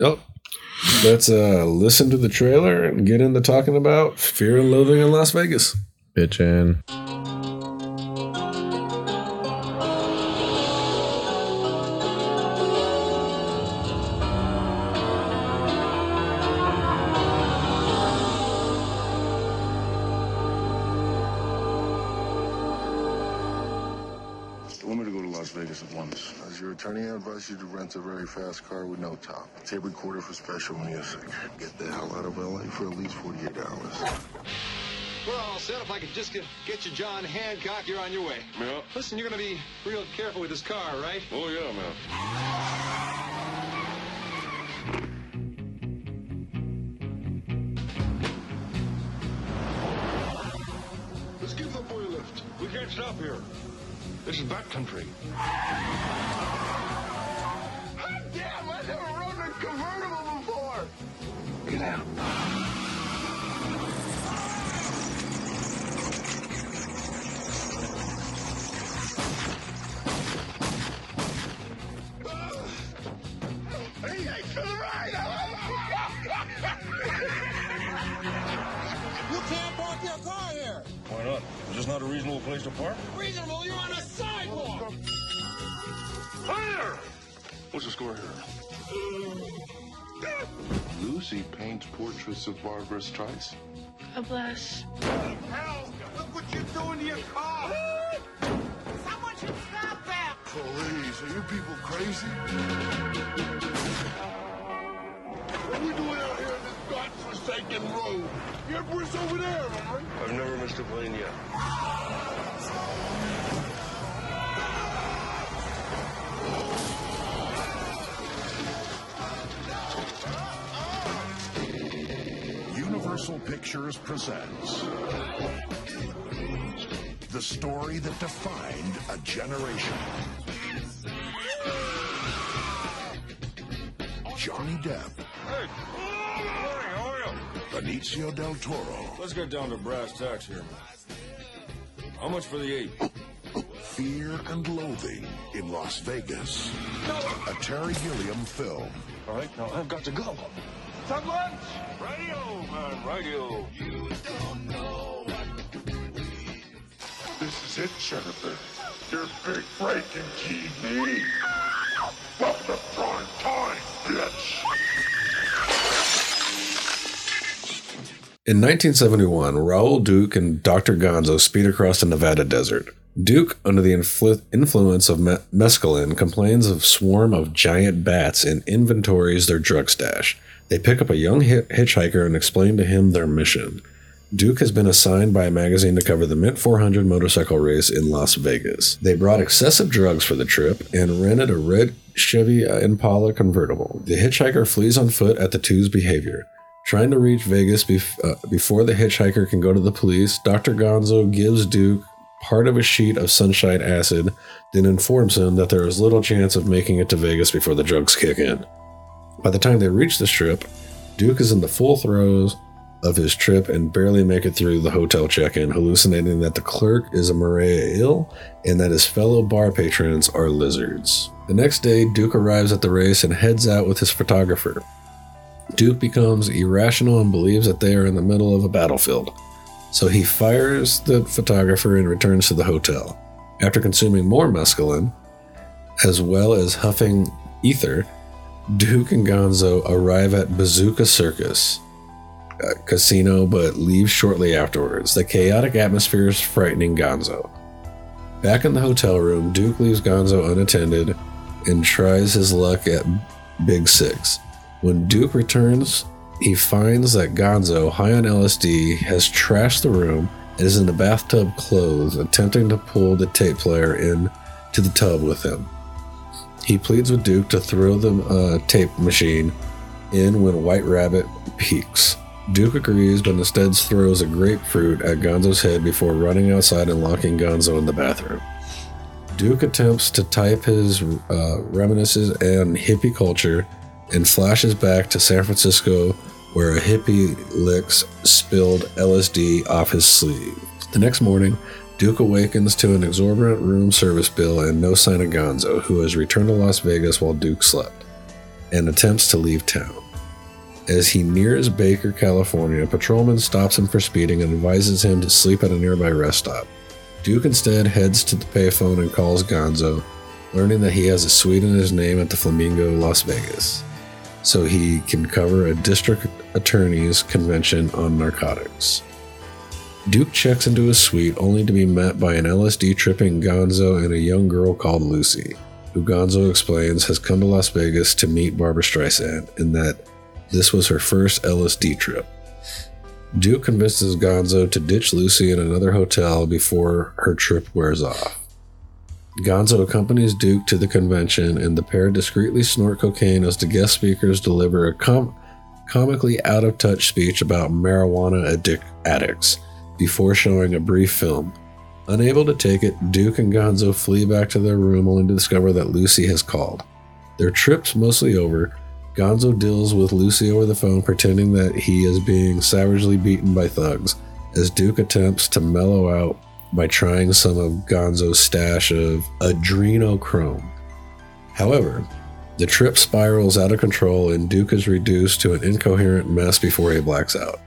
Oh, let's uh, listen to the trailer and get into talking about Fear and Loathing in Las Vegas. Bitchin'. Advise you to rent a very fast car with no top. Tape recorder for special music. Get the hell out of LA for at least 48 hours. We're all set. If I could just get, get you John Hancock, you're on your way. Yeah. Listen, you're going to be real careful with this car, right? Oh, yeah, man. Let's give the boy a lift. We can't stop here. This is backcountry damn, I never rode in a convertible before. Get out. Hey, for the ride. you can't park your car here. Why not? Is this not a reasonable place to park? Reasonable? You're on a sidewalk. Fire! What's the score here? Hmm. Lucy paints portraits of Barbra Streisand. God bless. Hell, look what you're doing to your car. Someone should stop that. Police, are you people crazy? What are we doing out here on this godforsaken road? The Emperor's over there, man. I've never missed a plane yet. Ah! Universal Pictures presents the story that defined a generation. Johnny Depp, Hey! How are you? Benicio del Toro, Let's get down to brass tacks here. How much for the eight? Fear and Loathing in Las Vegas, a Terry Gilliam film. All right, now I've got to go. Some lunch! Radio, man, radio. You don't know what This is it, Jennifer. Your big breaking TV. Welcome to prime time, bitch. In 1971, Raoul Duke and Dr. Gonzo speed across the Nevada desert. Duke, under the influ- influence of me- mescaline, complains of swarm of giant bats and inventories their drug stash. They pick up a young hi- hitchhiker and explain to him their mission. Duke has been assigned by a magazine to cover the Mint 400 motorcycle race in Las Vegas. They brought excessive drugs for the trip and rented a red Chevy Impala convertible. The hitchhiker flees on foot at the two's behavior. Trying to reach Vegas bef- uh, before the hitchhiker can go to the police, Dr. Gonzo gives Duke part of a sheet of sunshine acid, then informs him that there is little chance of making it to Vegas before the drugs kick in. By the time they reach the strip, Duke is in the full throes of his trip and barely make it through the hotel check-in, hallucinating that the clerk is a moray eel and that his fellow bar patrons are lizards. The next day, Duke arrives at the race and heads out with his photographer. Duke becomes irrational and believes that they are in the middle of a battlefield. So he fires the photographer and returns to the hotel. After consuming more mescaline, as well as huffing ether, Duke and Gonzo arrive at Bazooko Circus casino but leave shortly afterwards. The chaotic atmosphere is frightening Gonzo. Back in the hotel room, Duke leaves Gonzo unattended and tries his luck at Big Six. When Duke returns, he finds that Gonzo, high on LSD, has trashed the room and is in the bathtub clothes, attempting to pull the tape player in to the tub with him. He pleads with Duke to throw the uh, tape machine in when White Rabbit peaks. Duke agrees, but instead throws a grapefruit at Gonzo's head before running outside and locking Gonzo in the bathroom. Duke attempts to type his uh, reminiscences and hippie culture and flashes back to San Francisco where a hippie licks spilled LSD off his sleeve. The next morning, Duke awakens to an exorbitant room service bill and no sign of Gonzo, who has returned to Las Vegas while Duke slept, and attempts to leave town. As he nears Baker, California, a patrolman stops him for speeding and advises him to sleep at a nearby rest stop. Duke instead heads to the payphone and calls Gonzo, learning that he has a suite in his name at the Flamingo, Las Vegas, so he can cover a district attorney's convention on narcotics. Duke checks into his suite only to be met by an LSD tripping Gonzo and a young girl called Lucy, who Gonzo explains has come to Las Vegas to meet Barbra Streisand and that this was her first LSD trip. Duke convinces Gonzo to ditch Lucy in another hotel before her trip wears off. Gonzo accompanies Duke to the convention, and the pair discreetly snort cocaine as the guest speakers deliver a com- comically out of touch speech about marijuana addic- addicts before showing a brief film. Unable to take it, Duke and Gonzo flee back to their room only to discover that Lucy has called. Their trip's mostly over. Gonzo deals with Lucy over the phone, pretending that he is being savagely beaten by thugs, as Duke attempts to mellow out by trying some of Gonzo's stash of adrenochrome. However, the trip spirals out of control and Duke is reduced to an incoherent mess before he blacks out.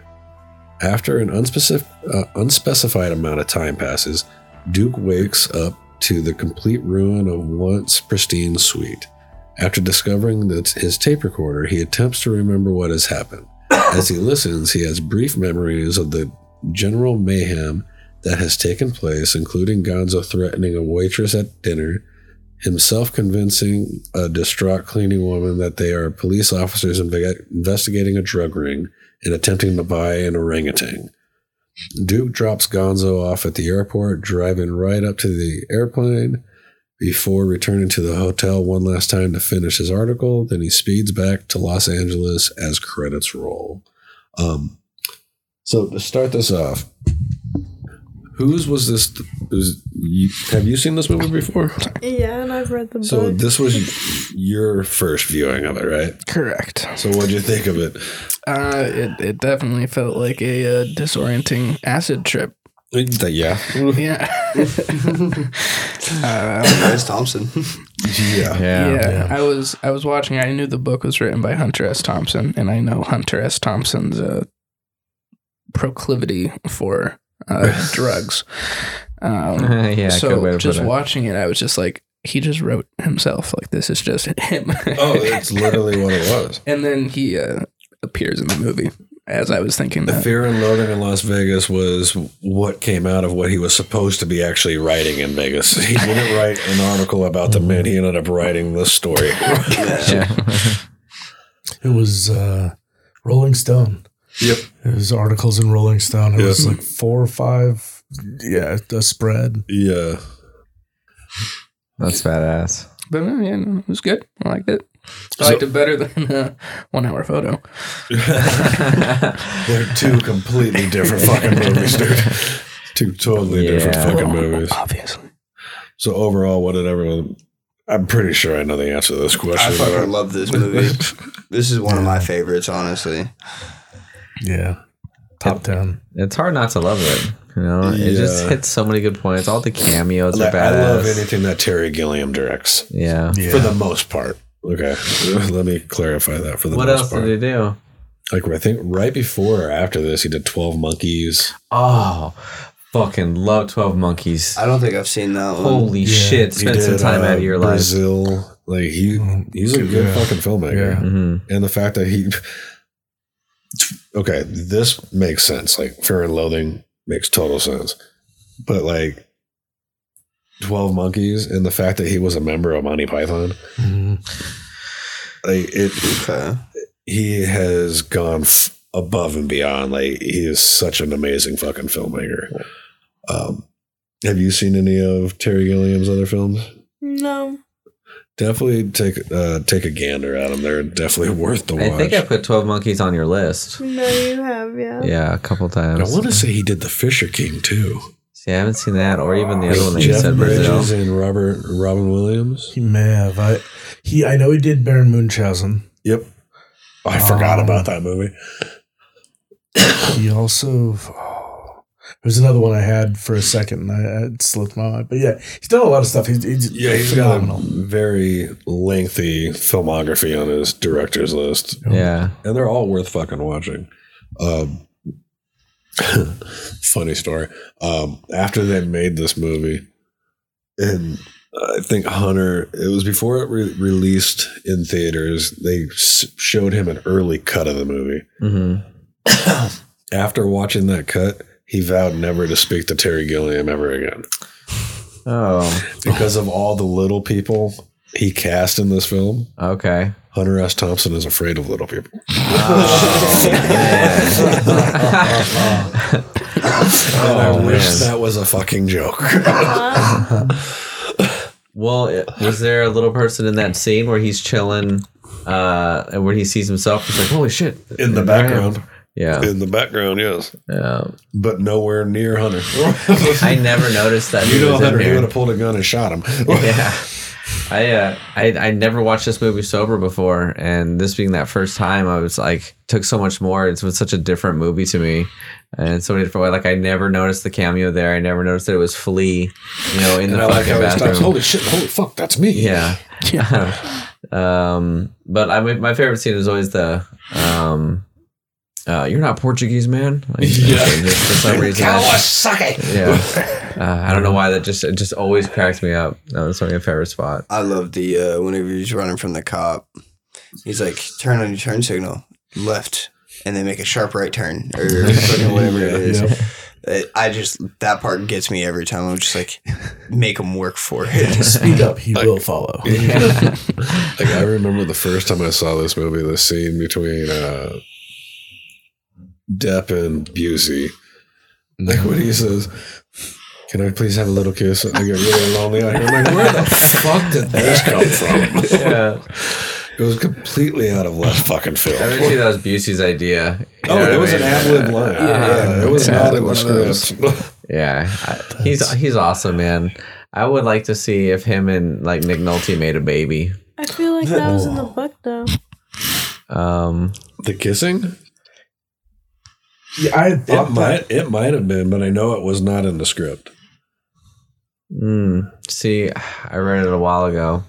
After an unspecific, uh, unspecified amount of time passes, Duke wakes up to the complete ruin of once pristine suite. After discovering that his tape recorder, he attempts to remember what has happened. As he listens, he has brief memories of the general mayhem that has taken place, including Gonzo threatening a waitress at dinner, himself convincing a distraught cleaning woman that they are police officers inve- investigating a drug ring and attempting to buy an orangutan. Duke drops Gonzo off at the airport, driving right up to the airplane before returning to the hotel one last time to finish his article. Then he speeds back to Los Angeles as credits roll. Um, so to start this off, whose was this? Was, you, have you seen this movie before? Yeah, and I've read the So book. this was your first viewing of it, right? Correct. So what'd you think of it? Uh, it, it definitely felt like a uh, disorienting acid trip. Yeah. Yeah. uh, Chris Thompson. Yeah. yeah. I was I was watching. I knew the book was written by Hunter S. Thompson, and I know Hunter S. Thompson's uh, proclivity for uh, drugs. Um, Yeah, So just it. watching it, I was just like, he just wrote himself. Like this is just him. Oh, it's literally what it was. and then he uh, appears in the movie. As I was thinking The that. Fear and Loathing in Las Vegas was what came out of what he was supposed to be actually writing in Vegas. He didn't write an article about the men. He ended up writing this story. It was uh, Rolling Stone. Yep. It was articles in Rolling Stone. It was like four or five. Yeah, a spread. Yeah. That's badass. But uh, yeah, no, it was good. I liked it. I So- liked it better than uh, one hour photo. They're two completely different fucking movies, dude. Two totally different Yeah. fucking movies. Obviously. So overall, what did everyone? I'm pretty sure I know the answer to this question. I fucking love this movie. this is one of my favorites, honestly. Yeah. Top 10. It's hard not to love it. You know, it just hits so many good points. All the cameos are Like, badass. I love anything that Terry Gilliam directs. Yeah. Yeah. For the most part. Okay. Let me clarify that for the What most else did he do? Like I think right before or after this, he did Twelve Monkeys. Oh, fucking love Twelve Monkeys. I don't think I've seen that one. Holy shit! He Spend some time uh, out of your life. Brazil. Like he, he's a good Yeah. fucking filmmaker. Yeah. hmm And the fact that he, okay, this makes sense. Like Fear and Loathing makes total sense, but like Twelve Monkeys and the fact that he was a member of Monty Python, Mhm. like it, Okay. he has gone f- above and beyond. Like he is such an amazing fucking filmmaker. Um, have you seen any of Terry Gilliam's other films? No. Definitely take uh, take a gander at them. They're definitely worth the watch. I think I put Twelve Monkeys on your list. No, you have, yeah. Yeah, a couple times. I times. want to say he did The Fisher King too. See, I haven't seen that, or even the other one that you Jeff said, Brazil. Bridges and Robert Robin Williams. He may have. I, he, I know he did Baron Munchausen. Yep. I forgot Um, about that movie. He also. Oh, there's another one I had for a second and I, it slipped my mind. But yeah, he's done a lot of stuff. He's, he's Yeah, he's phenomenal. got a very lengthy filmography on his director's list. Yeah. and they're all worth fucking watching. Um, funny story. Um, after they made this movie, and I think Hunter, it was before it re- released in theaters. They s- showed him an early cut of the movie. hmm After watching that cut, he vowed never to speak to Terry Gilliam ever again Oh, because of all the little people he cast in this film. okay. Hunter S. Thompson is afraid of little people. Oh, and I wish man. that was a fucking joke. Well, was there a little person in that scene where he's chilling, uh, and where he sees himself? He's like, "Holy shit!" In the background. Yeah, In the background, yes. yeah. But nowhere near Hunter. I never noticed that. you he know was in Hunter, he would have pulled a gun and shot him. yeah. I, uh, I I never watched this movie sober before, and this being that first time, I was like, took so much more. It was such a different movie to me, and so many different ways. Like I never noticed the cameo there. I never noticed that it was Flea, you know, in And the I like fucking how he stops. bathroom. Holy shit, holy fuck, that's me. Yeah. Yeah. um, but I my favorite scene is always the um, uh, "You're not Portuguese, man." Like, Yeah. just for some reason, that- Kawasaki. yeah. Uh, I don't know why that just it just always cracks me up. That was my favorite spot. I love the uh, whenever he's running from the cop, he's like, "Turn on your turn signal, left," and they make a sharp right turn or fucking whatever it is. Yep. It- I just that part gets me every time. I'm just like, make him work for it. Speed up, he will follow. Like I remember the first time I saw this movie, the scene between uh, Depp and Busey. Like when he says, "Can I please have a little kiss?" I get really lonely out here. I'm like, where the fuck did this come from? Yeah. It was completely out of left fucking field. I field. bet you that was Busey's idea. You Oh, know what it I was an mean? ad lib line. Yeah, it was Yeah. not in the of those. script. Yeah, I- he's he's awesome, man. I would like to see if him and like Nick Nolte made a baby. I feel like that was in the book though. Um, The kissing? Yeah, I It thought that. might it might have been, but I know it was not in the script. mm, see, I read it a while ago.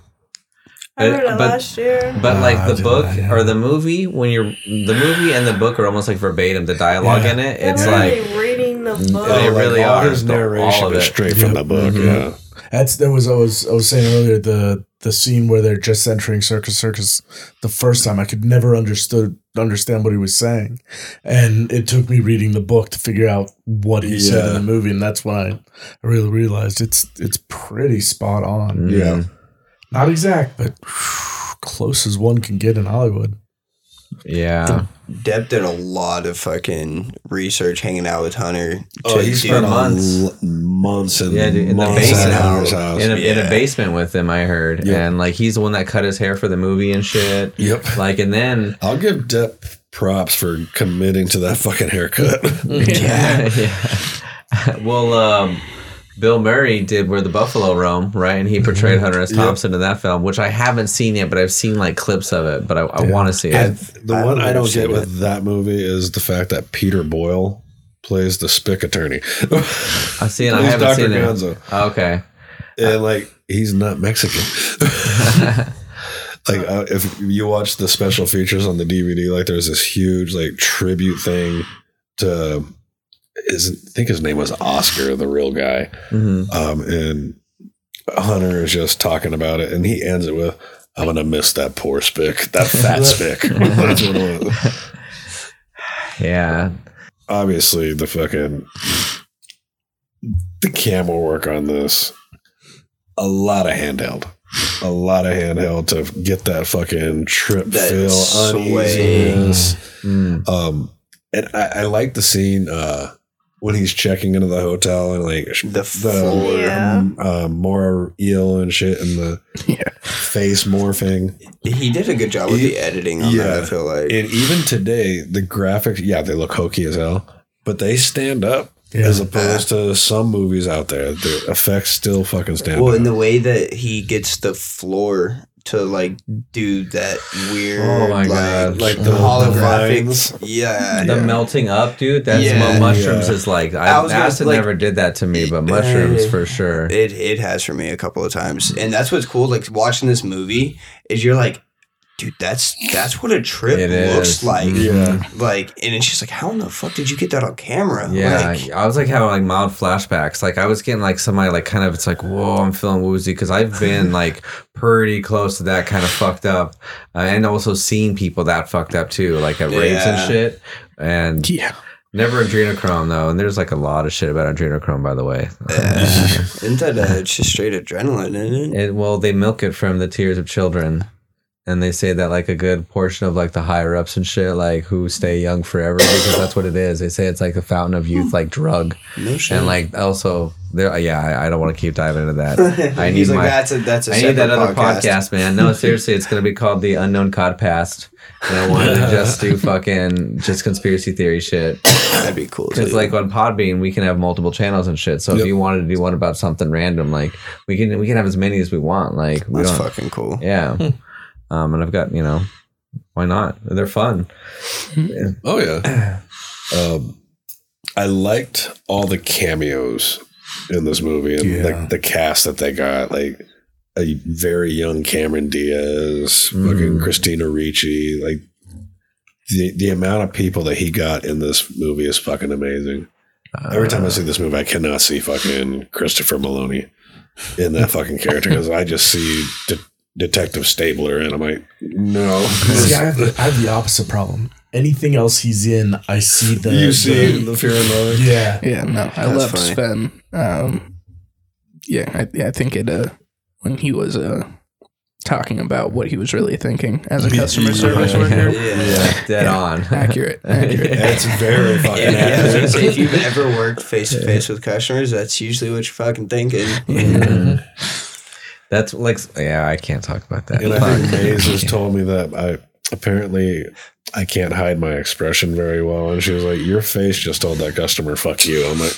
I But- read it but- last year. But like Ah, the book I know. or the movie, when you're the movie and the book are almost like verbatim. The dialogue Yeah. in it, it's really like reading the book. They like, really all are. His The- all narration of is it. straight from the book. Mhm. Yeah. That's there was I was I was saying earlier the the scene where they're just entering Circus Circus the first time I could never understood understand what he was saying, and it took me reading the book to figure out what he said in the movie, and that's when I, I really realized it's it's pretty spot on. Yeah. Not exact, but close as one can get in Hollywood. Yeah. Depp did a lot of fucking research hanging out with Hunter. Oh, to he spent months. months, months and Yeah, dude, in the basement. at Hunter's house. in a, in a basement with him. I heard, Yeah. and like he's the one that cut his hair for the movie and shit. Yep. Like, and then I'll give Depp props for committing to that fucking haircut. yeah, yeah. well, um, Bill Murray did Where the Buffalo Roam, right? And he portrayed Hunter S. Yep. Thompson in that film, which I haven't seen yet, but I've seen like clips of it. But I, I want to see it. And the I've one I never don't seen get with that movie is the fact that Peter Boyle plays the spick attorney. I see it. I Plays haven't Dr. seen it. Gonzo. Okay. and like he's not Mexican. like uh, if you watch the special features on the DVD, like there's this huge like tribute thing to his I think his name was Oscar, the real guy. hmm Um, and Hunter is just talking about it, and he ends it with, "I'm gonna miss that poor spick, that fat spick." That's what it was. Yeah. Obviously, the fucking the camera work on this, a lot of handheld, a lot of handheld to get that fucking trip That feel sway. uneasiness. Mm. Um, and I, I like the scene uh, when he's checking into the hotel and like The floor. Yeah. um, uh, moray eel and shit and the Yeah. face morphing. He did a good job with He- the editing on yeah. that. I feel like. And even today, the graphics, yeah, they look hokey as hell, but they stand up Yeah. as opposed to some movies out there. The effects still fucking stand up. well, up. in the way that he gets the floor to like do that weird, Oh my like, God. Like the- the yeah, The melting up, dude. That's Yeah. what mushrooms Yeah. is like. I I, acid like- never did that to me, but mushrooms for sure. It it has for me a couple of times, and that's what's cool. Like watching this movie is you're like, dude, that's that's what a trip It looks is. like. yeah. Like, and it's just like, how in the fuck did you get that on camera? Yeah, Like, I was like having like mild flashbacks. Like I was getting like somebody like kind of it's like whoa, I'm feeling woozy because I've been like pretty close to that kind of fucked up, uh, and also seeing people that fucked up too, like at raves and shit. And Yeah. never adrenochrome though, and there's like a lot of shit about adrenochrome by the way. uh, isn't that uh, it's just straight adrenaline, isn't it? It, well, they milk it from the tears of children. And they say that like a good portion of like the higher ups and shit, like who stay young forever, because that's what it is. They say it's like a fountain of youth, like drug. No shit. And like also there, yeah, I, I don't want to keep diving into that. I need He's like, my, that's a that's a I need that separate other podcast. man. No, seriously, it's gonna be called the Unknown Codcast, and I wanted to just do fucking just conspiracy theory shit. That'd be cool. Because like on Podbean, we can have multiple channels and shit. So if you wanted to do one about something random, like we can we can have as many as we want. Like we that's fucking cool. yeah. Um, and I've got you know, why not? They're fun. Oh yeah. um, I liked all the cameos in this movie and Yeah. like the cast that they got. Like a very young Cameron Diaz, Mm. fucking Christina Ricci. Like the the amount of people that he got in this movie is fucking amazing. Every time I see this movie, I cannot see fucking Christopher Meloni in that fucking character because I just see De- Detective Stabler and I'm like, no. See, I have, the, I have the opposite problem. Anything else he's in, I see the. you see the fear and loathing. Yeah. Yeah, no, I That's love funny. Sven. Um, yeah, I, yeah, I think it. Uh, when he was uh talking about what he was really thinking as a customer service worker, Yeah. Dead on. accurate, accurate. That's very fucking Yeah, yeah, I was gonna accurate. say, if you've ever worked face to face with customers, that's usually what you're fucking thinking. That's like, yeah, I can't talk about that. And I think Fuck. Maze has told me that I apparently I can't hide my expression very well. And she was like, Your face just told that customer, fuck you. I'm like,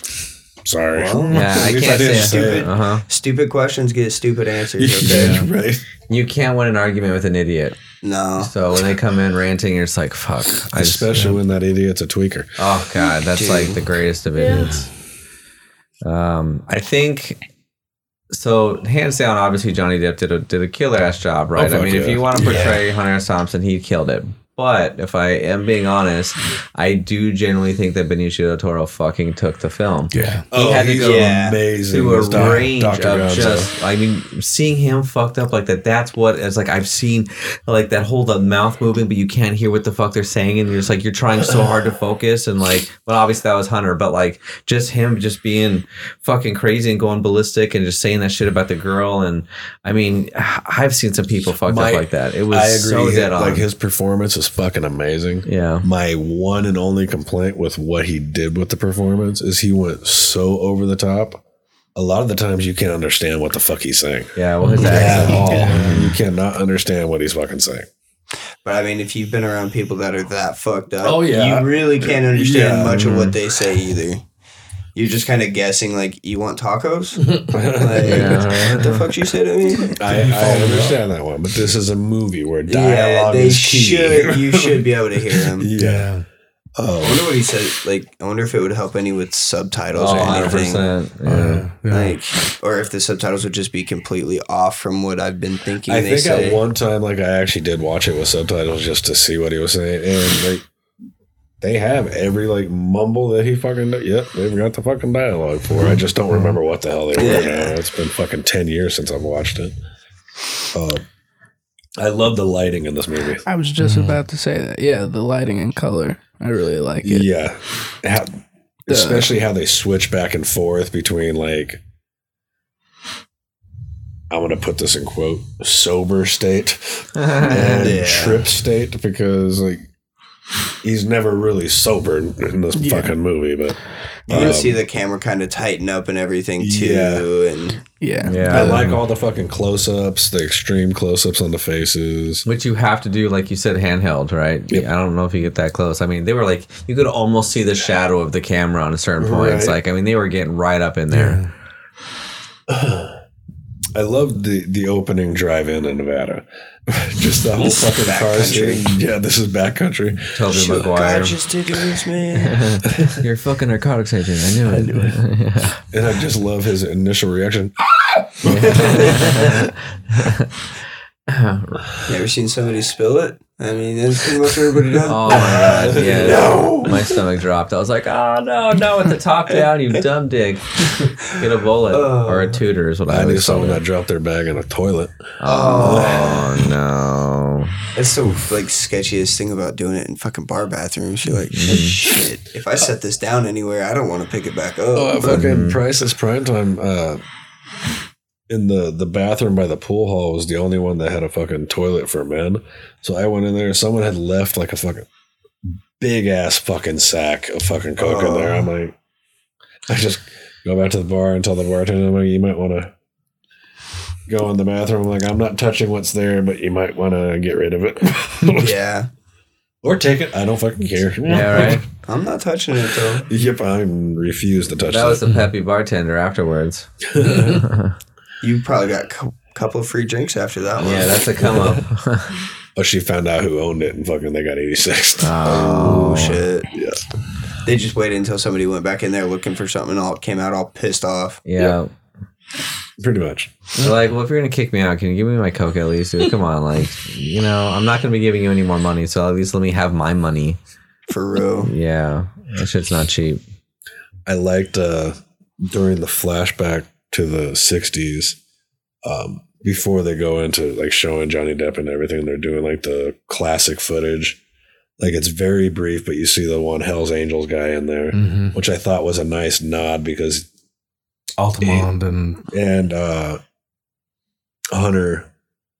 sorry. Well, Yeah, I can't didn't say say it. Uh huh. Stupid questions get stupid answers. Yeah, right. You can't win an argument with an idiot. No. So when they come in ranting, you're just like, fuck. I just, Especially when that idiot's a tweaker. oh god, that's Dude. like the greatest of idiots. Um, I think. So hands down, obviously Johnny Depp did a did a killer ass job, right? Oh, I mean, fuck if you want to portray Hunter S. Thompson, he killed it. But if I am being honest, I do genuinely think that Benicio del Toro fucking took the film. Yeah. He oh, had to he's go yeah. amazing. to a Doc- range Dr. of Gonzo. just I mean seeing him fucked up like that that's what it's like I've seen like that whole the mouth moving but you can't hear what the fuck they're saying and you're just like you're trying so hard to focus and like But obviously that was Hunter but like just him just being fucking crazy and going ballistic and just saying that shit about the girl and I mean I've seen some people fucked My- up like that it was I agree. so dead on Like his performance is fucking amazing. yeah My one and only complaint with what he did with the performance is he went so over the top. A lot of the times you can't understand what the fuck he's saying yeah well his at accent all. You cannot understand what he's fucking saying. But I mean, if you've been around people that are that fucked up, Oh, yeah. you really can't understand Yeah. much of what mm-hmm. they say either. You're just kind of guessing, like, you want tacos? like, Yeah. What the fuck you say to me? I, I understand that one, but this is a movie where dialogue yeah, dialogue they is key. should. You should be able to hear him. yeah. Oh. I wonder what he said. Like, I wonder if it would help any with subtitles oh, or anything. 100% yeah Yeah. Like, or if the subtitles would just be completely off from what I've been thinking. I they think say. at one time, like I actually did watch it with subtitles just to see what he was saying, and like they have every like mumble that he fucking. Yep, they've got the fucking dialogue for. I just don't remember what the hell they were. Yeah. Now. It's been fucking ten years since I've watched it. Uh, I love the lighting in this movie. I was just about to say that. Yeah, the lighting and color, I really like it. Yeah, how, especially how they switch back and forth between like. I'm gonna put this in quote sober state and Yeah. trip state because like he's never really sober in, in this Yeah. fucking movie, but You um, see the camera kind of tighten up and everything too, Yeah. and Yeah, yeah I like all the fucking close-ups, the extreme close-ups on the faces. Which you have to do, like you said, handheld, right? Yep. I don't know if you get that close. I mean, they were like, you could almost see the shadow of the camera on a certain point. It's like, I mean, they were getting right up in there. I love the the opening drive-in in Nevada. Just the whole This is fucking car backcountry. scene. Yeah, this is backcountry. Tobey Shoot, Maguire. God, just did this, man. You're fucking narcotics agent. I knew it. I knew it. And I just love his initial reaction. You ever seen somebody spill it? I mean, that's pretty much everybody does. oh my god! Yeah, my stomach dropped. I was like, "Oh no, no!" With the top down, you dumb dig. Get a bullet Oh. or a tutor is what I I knew someone it. that dropped their bag in a toilet. Oh no! That's the like sketchiest thing about doing it in fucking bar bathrooms. You're like, mm-hmm. shit. If I set this down anywhere, I don't want to pick it back up. Oh, But- mm-hmm. fucking Priceless Prime Time. Uh, in the the bathroom by the pool hall was the only one that had a fucking toilet for men. So I went in there. Someone had left like a fucking big ass fucking sack of fucking coke in there. I'm uh-huh. like, I just go back to the bar and tell the bartender, I'm like, you might want to go in the bathroom. I'm like, I'm not touching what's there, but you might want to get rid of it. yeah, or take it. I don't fucking care. Yeah, right. I'm not touching it though. Yep, I refuse to touch That that. was the peppy bartender afterwards. You probably got a couple of free drinks after that one. Yeah, that's a come up. oh, she found out who owned it and fucking they got 86. Oh, shit. Yeah. They just waited until somebody went back in there looking for something and all came out all pissed off. Yeah. Pretty much. They're like, well, if you're gonna kick me out, can you give me my coke at least? Dude, come on, like, you know, I'm not gonna be giving you any more money, so at least let me have my money. For real. Yeah, that shit's not cheap. I liked uh, during the flashback to the '60s, um, before they go into like showing Johnny Depp and everything. They're doing like the classic footage. Like it's very brief, but you see the one Hell's Angels guy in there, Mhm. which I thought was a nice nod because Altamont and and uh, Hunter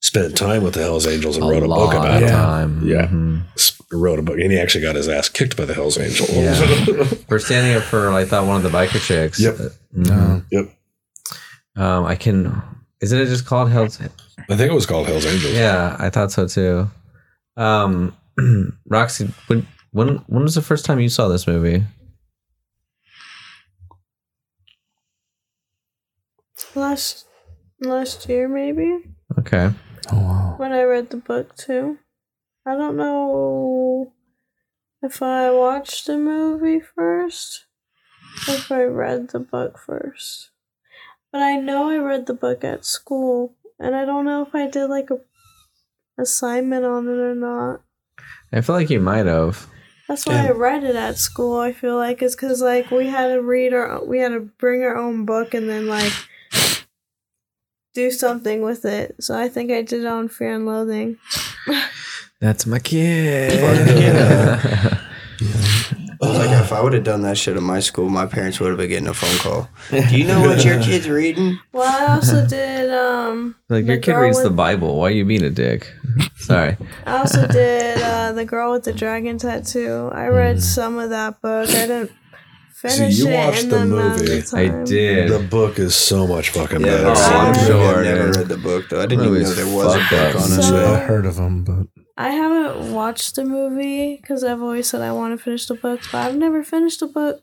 spent time with the Hell's Angels and A wrote a book about it. time. Yeah, Mhm. S- wrote a book, and he actually got his ass kicked by the Hell's Angels. Yeah. For standing up for, I thought one of the biker chicks. Yep. Mhm. Yep. Um, I can. Isn't it just called Hell's? I think it was called Hell's Angels. Yeah, I thought so too. Um, Roxie, when when when was the first time you saw this movie? Last last year maybe Okay. oh wow. when I read the book too. I don't know if I watched the movie first, if I read the book first. But I know I read the book at school, and I don't know if I did like a assignment on it or not. I feel like you might have. That's why I read it at school. I feel like it's because like we had to read our, we had to bring our own book and then like do something with it. So I think I did it on Fear and Loathing. That's my kid. Like if I would have done that shit at my school, my parents would have been getting a phone call. Do you know what your kid's reading? Well, I also did um like your kid girl reads the Bible. Why are you being a dick? Sorry. I also did uh the girl with the dragon tattoo. I read some of that book. I didn't finish you it watched in the the, movie. of I did. The book is so much fucking Yeah, better. Oh, I've I'm never- sure, I've never read the book though. I didn't even know there was a book up. on it. So- I heard of them, but I haven't watched the movie because I've always said I want to finish the book, but I've never finished the book.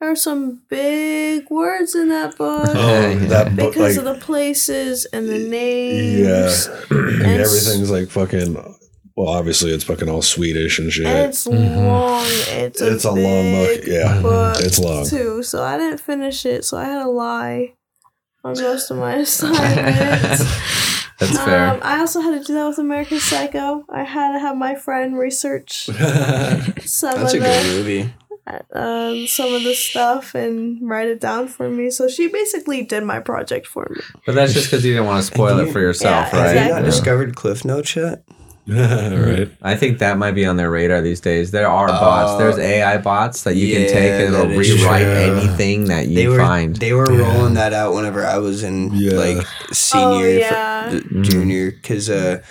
There are some big words in that book Oh, that book, because like, of the places and the names. yeah, names. and everything's like fucking. Well, obviously, it's fucking all Swedish and shit. And it's mm-hmm. long. It's a, It's a long book, big yeah. Mm-hmm. book It's long. too. So I didn't finish it. So I had to lie on most of my assignments. That's fair. Um, I also had to do that with American Psycho. I had to have my friend research some That's of a good the movie. um, some of the stuff and write it down for me. So she basically did my project for me. But that's just because you didn't want to spoil it for yourself, Yeah, right? Have you not Exactly. discovered Cliff Notes yet? right. I think that might be on their radar these days. There are bots. Uh, There's AI bots that you can take and it'll rewrite true. anything that you They were find. they were rolling that out whenever I was in Yeah. like senior, Oh, fr- yeah. junior, because uh,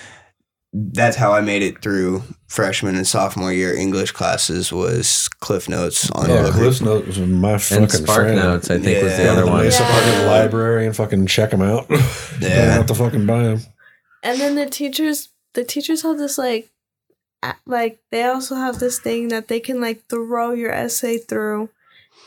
that's how I made it through freshman and sophomore year English classes was Cliff Notes on Oh, book. Cliff Notes was my fucking and Spark friend. Notes, I think, was the other one. used to Yeah. fucking library and fucking check them out. Yeah. Don't have to fucking buy them. And then the teachers, the teachers have this like, like they also have this thing that they can like throw your essay through,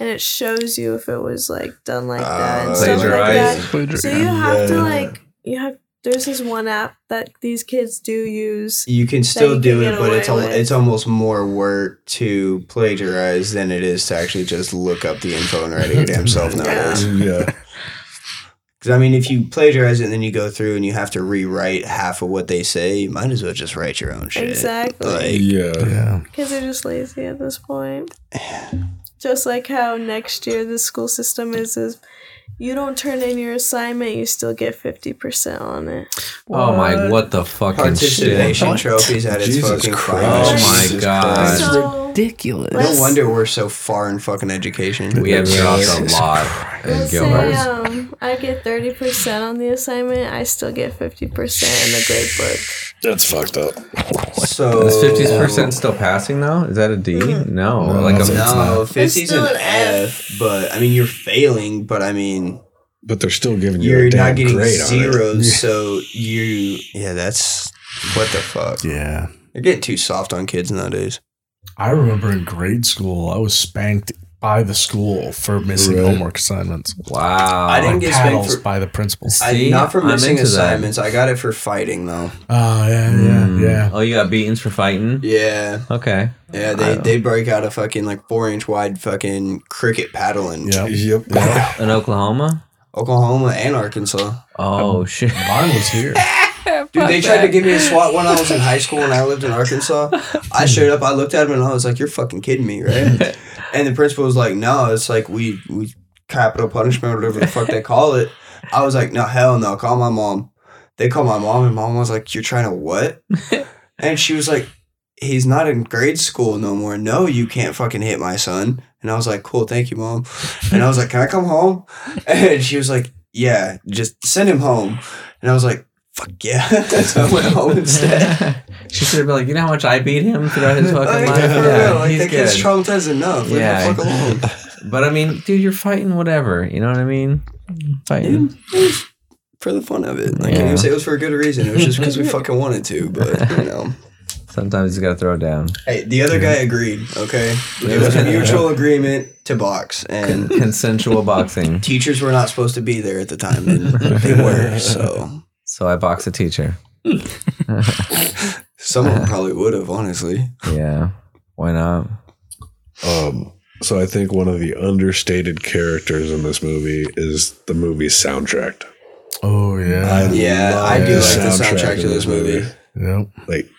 and it shows you if it was like done like that and Uh, stuff like Plagiarize. that. So you have to like you have. There's this one app that these kids do use. You can still you do can it, but it's al- it's almost more work to plagiarize than it is to actually just look up the info and write it your damn self nowadays. Yeah. Because I mean, if you plagiarize it and then you go through and you have to rewrite half of what they say, you might as well just write your own shit. Exactly. Like, Yeah. yeah. they're just lazy at this point. Just like how next year the school system is is you don't turn in your assignment, you still get fifty percent on it. Oh my, what the fucking participation shit? trophies at its Jesus fucking Christ. Oh my Jesus god. Christ. So Ridiculous. No wonder we're so far in fucking education. We have dropped a Jesus lot in let's say um, I get thirty percent on the assignment, I still get fifty percent in the grade book. That's fucked up. So Is fifty percent still passing though? Is that a D? Mm-hmm. No, No, like a No, not. 50's still an an F, but I mean you're failing, but I mean But they're still giving you you're a not getting grade zeros, so you yeah, that's what the fuck. Yeah. They're getting too soft on kids nowadays. I remember in grade school, I was spanked by the school for missing Right. homework assignments. wow. I didn't get spanked paddles for- by the principal. I, See, not for missing into that. assignments. I got it for fighting though. Oh, yeah, yeah, Mm. yeah. Oh, you got beatings for fighting? Yeah, Okay. yeah. They they break out a fucking like four inch wide fucking cricket paddling. Yep. Yep. In Oklahoma? Oklahoma and Arkansas. Oh shit! Mine was here. Dude, they tried to give me a SWAT when I was in high school and I lived in Arkansas. I showed up, I looked at him and I was like, You're fucking kidding me, right? And the principal was like, No, it's like we we capital punishment or whatever the fuck they call it. I was like, No, hell no, call my mom. They called my mom and mom was like, You're trying to what? and she was like, He's not in grade school no more. No, you can't fucking hit my son. And I was like, Cool, thank you, mom. And I was like, Can I come home? And she was like, Yeah, just send him home. And I was like, Fuck yeah. so I went home instead. she should have been like, you know how much I beat him throughout his fucking Like, life. Yeah, like he's that kid's good. traumatized enough. Leave Yeah. fuck alone. But I mean, dude, you're fighting whatever. You know what I mean? Fighting. Was for the fun of it. like I can't even say it was for a good reason. It was just because we fucking wanted to. But you know, Sometimes you gotta throw it down. hey, the other guy agreed. Okay, it was a mutual agreement to box, and Consensual boxing. teachers were not supposed to be there at the time, and they were. So So I box a teacher. Someone probably would have, honestly. Yeah. Why not? Um, so I think one of the understated characters in this movie is the movie's soundtrack. Oh yeah. Yeah, I do the like the soundtrack to this movie. Yep. Like,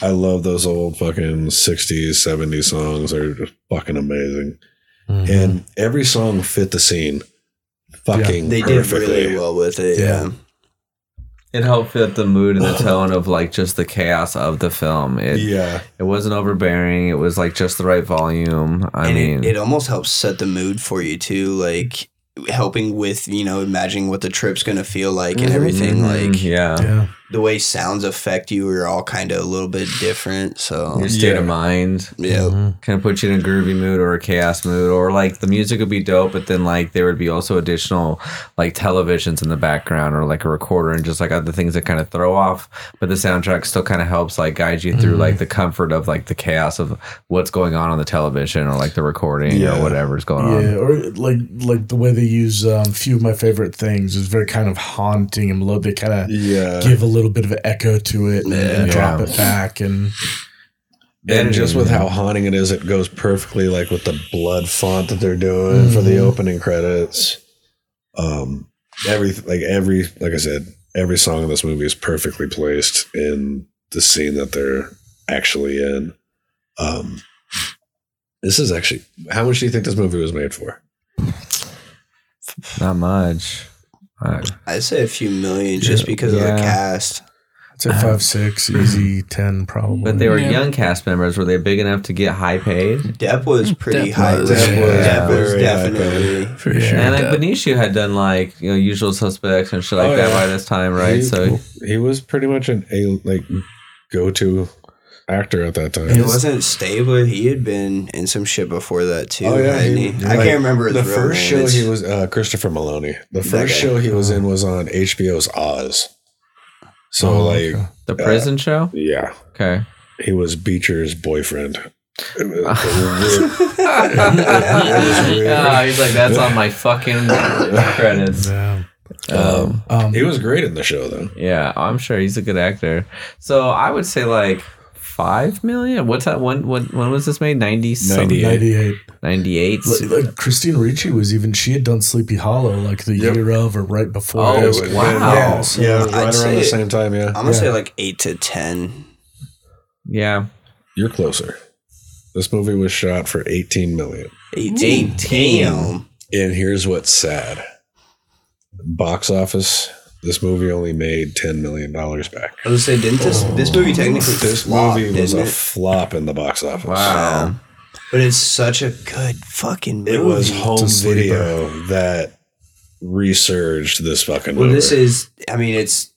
I love those old fucking 60s, 70s songs. They're just fucking amazing. Mm-hmm. And every song fit the scene fucking They did perfectly. really well with it. Yeah. Yeah. It helped fit the mood and the tone of like just the chaos of the film. It Yeah. it wasn't overbearing. It was like just the right volume. I and mean, it, it almost helps set the mood for you too, like helping with you know imagining what the trip's gonna feel like and everything. Mhm, Like yeah, Yeah. The way sounds affect you are all kind of a little bit different. So your state Yeah. of mind yeah, kind of put you in a groovy mood or a chaos mood, or like the music would be dope, but then like there would be also additional like televisions in the background or like a recorder and just like other things that kind of throw off. But the soundtrack still kind of helps like guide you through like the comfort of like the chaos of what's going on on the television or like the recording Yeah. or whatever's going on. Yeah, or like like the way they use um, few of my favorite things is very kind of haunting and low. They kind of Yeah. give a little bit of an echo to it and, and drop it back and and just with how haunting it is, it goes perfectly like with the blood font that they're doing for the opening credits. Um, every like every like I said, every song in this movie is perfectly placed in the scene that they're actually in. Um, this is actually how much do you think this movie was made for? Not much. I- I'd say a few million just because of the cast. it's a five six easy ten probably. But they were Yeah. young cast members. Were they big enough to get high paid? Depp was pretty Depp high. was, risk. yeah. Depp was Very high definitely. For sure. and like Depp. Benicio had done like you know Usual Suspects and shit like Oh, that yeah. by this time, right? He, so he was pretty much an a like go to actor at that time. It wasn't Stabler. He had been in some shit before that too. hadn't he? I like, can't remember his the real first name. show It's- he was uh, Christopher Meloni. The first show he was in was on HBO's Oz. So Oh, like, okay. the prison show. yeah, Okay. he was Beecher's boyfriend. It was- it was weird. was weird. Ah, he's like that's on my fucking credits. Yeah. Um, Um, he was great in the show though. Yeah, I'm sure he's a good actor. So I would say like five million. What's that? When when when was this made? Ninety 98. ninety eight. Ninety eight. Like, like Christina Ricci was even she had done Sleepy Hollow like the Yep. year of or right before. Oh, was- wow. Yeah, So- yeah, I'd right around say- the same time. Yeah, I'm gonna Yeah. say like eight to ten. Yeah. you're closer. This movie was shot for 18 million. 18. 18. Damn. And here's what's sad. Box office, this movie only made $10 million back. I was gonna say, didn't this this movie technically This flop, movie was didn't a it? flop in the box office. Wow. But it's such a good fucking movie. It was home It's a sleeper. video that resurged this fucking Well, movie. this is. I mean, it's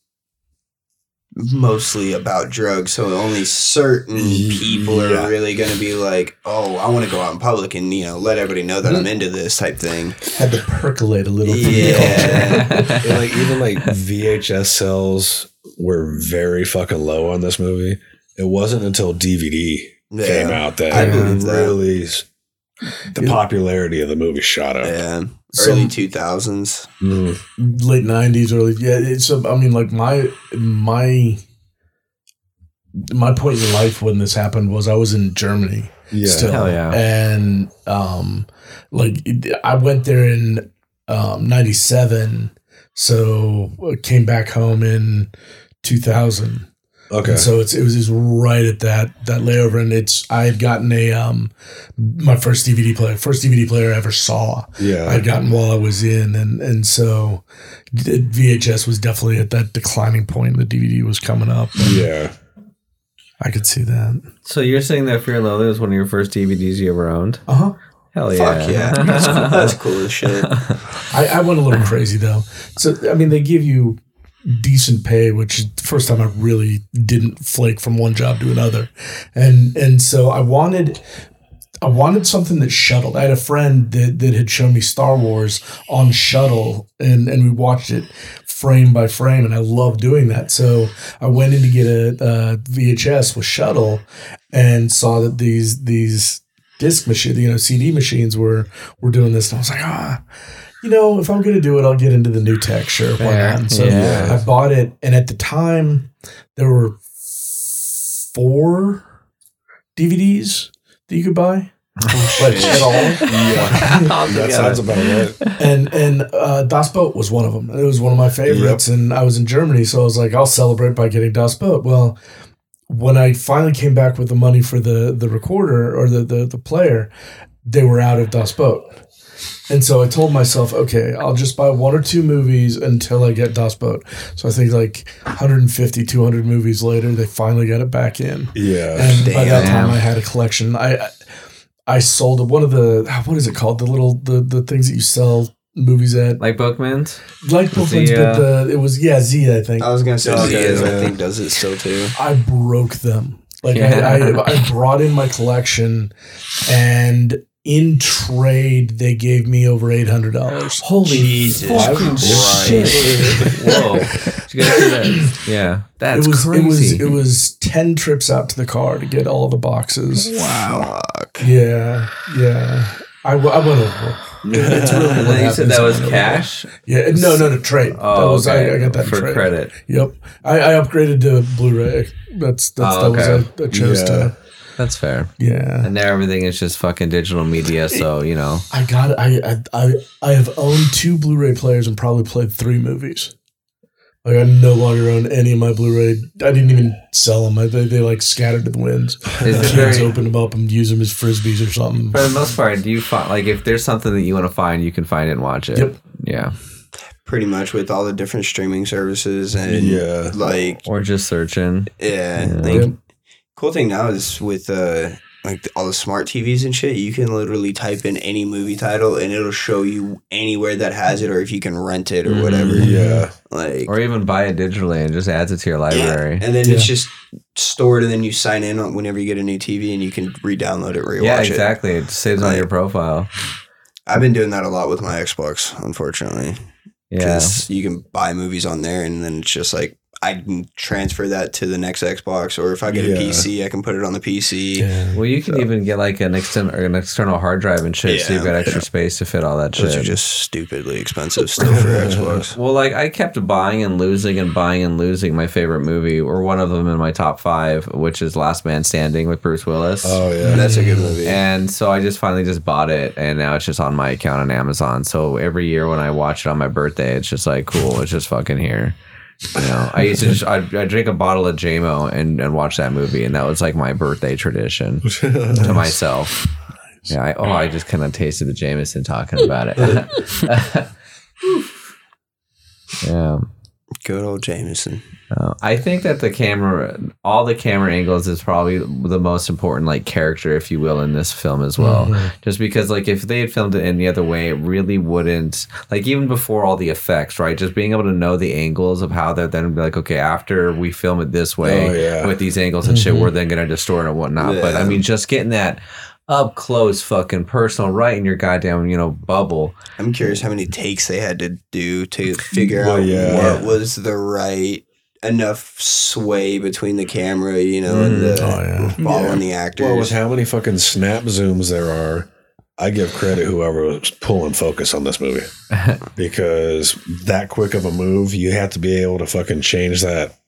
mostly about drugs, so only certain people Yeah. are really going to be like, "Oh, I want to go out in public and you know let everybody know that I'm mm-hmm. into this type thing." had to percolate a little. Yeah. And, like even like VHS sales were very fucking low on this movie. It wasn't until DVD Yeah. came out that I it believe really s- the popularity of the movie shot up. Yeah, early two thousands. Mm. late nineties, early yeah. It's a, I mean, like my my my point in life when this happened was I was in Germany. Yeah. still, Hell yeah. and um, like I went there in um, 97. So uh, came back home in 2000. Okay. And so it's it was just right at that that layover, and it's I had gotten a um my first DVD player, first DVD player I ever saw. Yeah. I had gotten while I was in, and and so VHS was definitely at that declining point. The DVD was coming up. yeah. I could see that. So you're saying that Fear and Loathing was one of your first DVDs you ever owned? Uh huh. Hell yeah. Fuck yeah. That's cool, that's cool as shit. I, I went a little crazy though. So I mean, they give you decent pay, which is the first time I really didn't flake from one job to another, and and so I wanted. I wanted something that shuttled. I had a friend that, that had shown me Star Wars on shuttle, and, and we watched it frame by frame, and I love doing that. So I went in to get a, a VHS with shuttle, and saw that these these disc machine, you know, CD machines were were doing this, and I was like, ah, you know, if I'm gonna do it, I'll get into the new tech. Sure, why Fair. not? And so Yeah. I bought it, and at the time, there were four DVDs that you could buy. like at all. that sounds about right. And and uh, Das Boot was one of them. It was one of my favorites, and I was in Germany, so I was like, I'll celebrate by getting Das Boot. Well, when I finally came back with the money for the the recorder or the the, the player, they were out of Das Boot. And so I told myself, okay, I'll just buy one or two movies until I get Das Boot. So I think like 150, 200 movies later, they finally got it back in. Yeah. And by that time, I had a collection. I I sold one of the what is it called? The little the the things that you sell movies at, Like Bookman's? like Bookman's, Zia. but the it was yeah Zia I think. I was gonna say oh, Okay, Zia's, I think does it still too. I broke them. Like Yeah. I, I, I brought in my collection, and in trade they gave me over eight hundred dollars. Holy Jesus fucking Christ. shit. Whoa. Did you guys see that? Yeah. That's it was crazy. it was it was ten trips out to the car to get all the boxes. Wow. Fuck. Yeah, yeah. I, w- I went over. It's really and what you said that was cash? Yeah, no, no, no, trade. Oh, that was, okay. I, I got that For trade. credit. Yep, I, I upgraded to Blu-ray. That's that's Oh, that was okay. I, I chose Yeah. to. That's fair. Yeah, And there everything is just fucking digital media, so you know. I got. I I I, I have owned two Blu-ray players and probably played three movies. Like I no longer own any of my Blu-ray. I didn't even sell them. I, they, they like scattered to the winds. Is it Kids very open them up and use them as frisbees or something. for the most part, do you find like if there's something that you want to find, you can find it and watch it? Yep. Yeah. Pretty much with all the different streaming services and Yeah. like Or just searching. yeah, Yeah. like Yep. Cool thing now is with uh like all the smart TVs and shit, you can literally type in any movie title and it'll show you anywhere that has it or if you can rent it or Mhm. whatever. Yeah. Like Or even buy it digitally and just adds it to your yeah. library. And then Yeah. it's just stored and then you sign in whenever you get a new TV and you can re-download it, rewatch Yeah, exactly. It saves on your profile. I've been doing that a lot with my Xbox, unfortunately. Yeah. because you can buy movies on there and then it's just like I can transfer that to the next Xbox or if I get Yeah. a PC I can put it on the PC. Yeah. Well, you can even get like an external an external hard drive and shit, so you've got Yeah. extra space to fit all that Those are shit. just stupidly expensive still for Xbox. Well, like I kept buying and losing and buying and losing my favorite movie, or one of them in my top five, which is Last Man Standing with Bruce Willis. Oh yeah. That's a good movie. And so I just finally just bought it, and now it's just on my account on Amazon. So every year when I watch it on my birthday, it's just like cool. It's just fucking here. You know, I used to just I I drink a bottle of JMO and and watch that movie, and that was like my birthday tradition to myself. Yeah, I, oh, I just kind of tasted the Jameson talking about it. yeah. Good old Jameson. Uh, I think that the camera, all the camera angles, is probably the most important, like character, if you will, in this film as well. Just because, like, if they had filmed it any other way, it really wouldn't. Like, even before all the effects, right? Just being able to know the angles of how they're then be like, okay, after we film it this way Oh, yeah. with these angles and shit, we're then gonna distort and whatnot. But I mean, just getting that up close, fucking personal, right in your goddamn, you know, bubble. I'm curious how many takes they had to do to figure Well, out yeah. what was the right enough sway between the camera, you know, and mm. the Oh, yeah. following the actors. Well, with how many fucking snap zooms there are, I give credit whoever was pulling focus on this movie because that quick of a move, you have to be able to fucking change that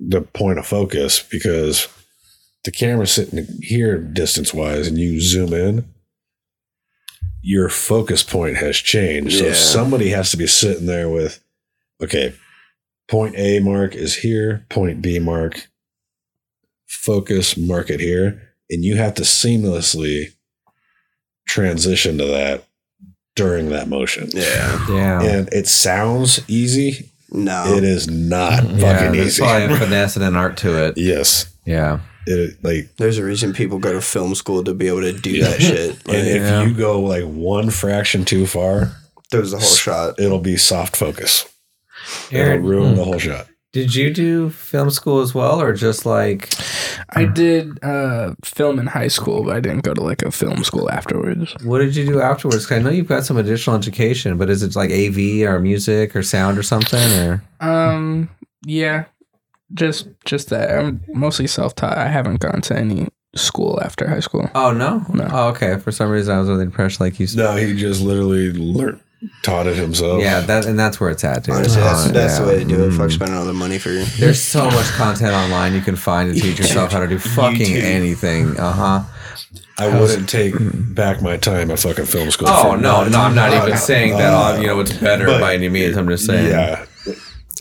the point of focus because the camera's sitting here distance wise, and you zoom in. your focus point has changed. So somebody has to be sitting there with, okay, point A mark is here, point B mark, focus, mark it here. And you have to seamlessly transition to that during that motion. Yeah. Yeah. And it sounds easy. No. It is not. Yeah, fucking there's easy. probably a finesse and an art to it. yes. Yeah. It like There's a reason people go to film school to be able to do that shit. and if Yeah. you go like one fraction too far, there's the whole shot. it'll be soft focus. It'll Aaron, ruin the whole shot. did you do film school as well, or just like? I did uh, film in high school, but I didn't go to like a film school afterwards. What did you do afterwards? 'Cause I know you've got some additional education, but is it like AV or music or sound or something? Or Um, yeah, just just that. I'm mostly self taught. I haven't gone to any school after high school. oh no, No. Oh, okay. For some reason, I was under the impression like you. No, he just literally learned, taught it himself. Yeah, that and that's where it's at, dude. Honestly, that's, Uh, that's yeah. the way to do it. Fuck Mm. spending all the money for you. There's so much content online you can find to teach yourself how to do fucking YouTube. anything. Uh huh. I wouldn't take back my time at fucking film school. Oh no, no, I'm not even saying that. uh, uh, you know, it's better but- by any means. I'm just saying. Yeah,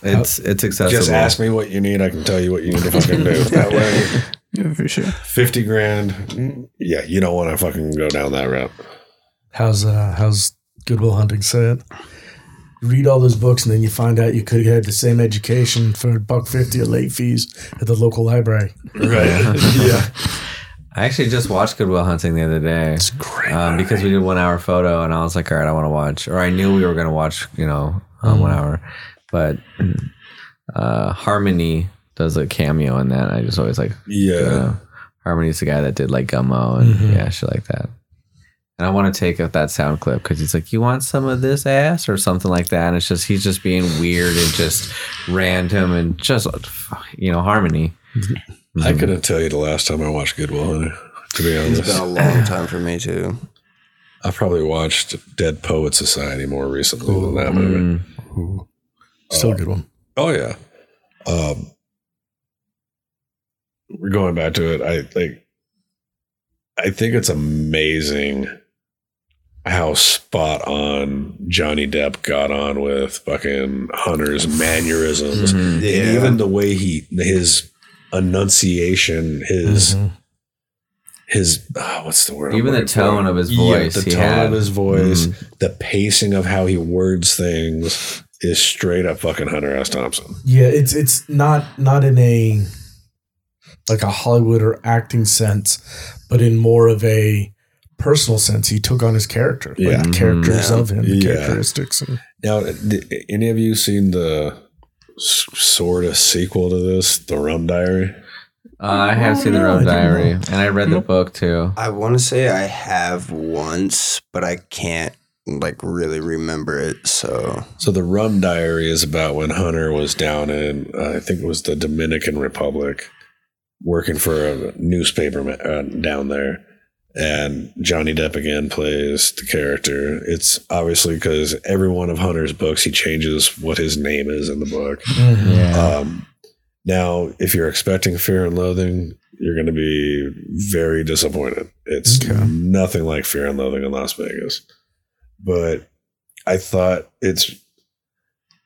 it's it's accessible. just ask me what you need. I can tell you what you need to fucking do. That way, Yeah, for sure. fifty grand. mm, Yeah, you don't want to fucking go down that route. How's uh how's Good Will Hunting said? You read all those books and then you find out you could have had the same education for a buck fifty of late fees at the local library. Right? yeah. I actually just watched Good Will Hunting the other day. It's great. um, because we did one hour photo, and I was like, all right, I want to watch, or I knew we were going to watch, you know, um, one hour, but uh, Harmony does a cameo in that. I just always like, Yeah. uh, Harmony's the guy that did like Gummo and Mhm. yeah, shit like that. And I want to take up that sound clip because he's like, "You want some of this ass?" or something like that. And it's just he's just being weird and just random and just you know harmony. I couldn't tell you the last time I watched Good Will Hunting. To be honest, it's been a long time for me too. I probably watched Dead Poet Society more recently than that movie. Mm. Ooh. Still a good one. Oh yeah. Um we're going back to it. I like I think it's amazing how spot on Johnny Depp got on with fucking Hunter's mannerisms Mhm. Yeah. even the way he his enunciation, his Mhm. his ah, what's the word? Even the tone of his Yeah, voice the tone had. of his voice, Mhm. the pacing of how he words things is straight up fucking Hunter S. Thompson. Yeah, it's it's not not in a like a Hollywood or acting sense, but in more of a personal sense. He took on his character, like Yeah. the characters Yeah. of him, the Yeah. characteristics. And, Now, did any of you seen the sort of sequel to this, The Rum Diary? Uh, I have Oh, seen the no, I Road didn't Diary, know. and I read the book too. I want to say I have once, but I can't like really remember it. So So, The Rum Diary is about when Hunter was down in, uh, I think it was the Dominican Republic, working for a newspaper ma- uh, down there. And Johnny Depp again plays the character. It's obviously because every one of Hunter's books, he changes what his name is in the book. Yeah. Um, now, if you're expecting Fear and Loathing, you're going to be very disappointed. It's Okay. nothing like Fear and Loathing in Las Vegas. But I thought it's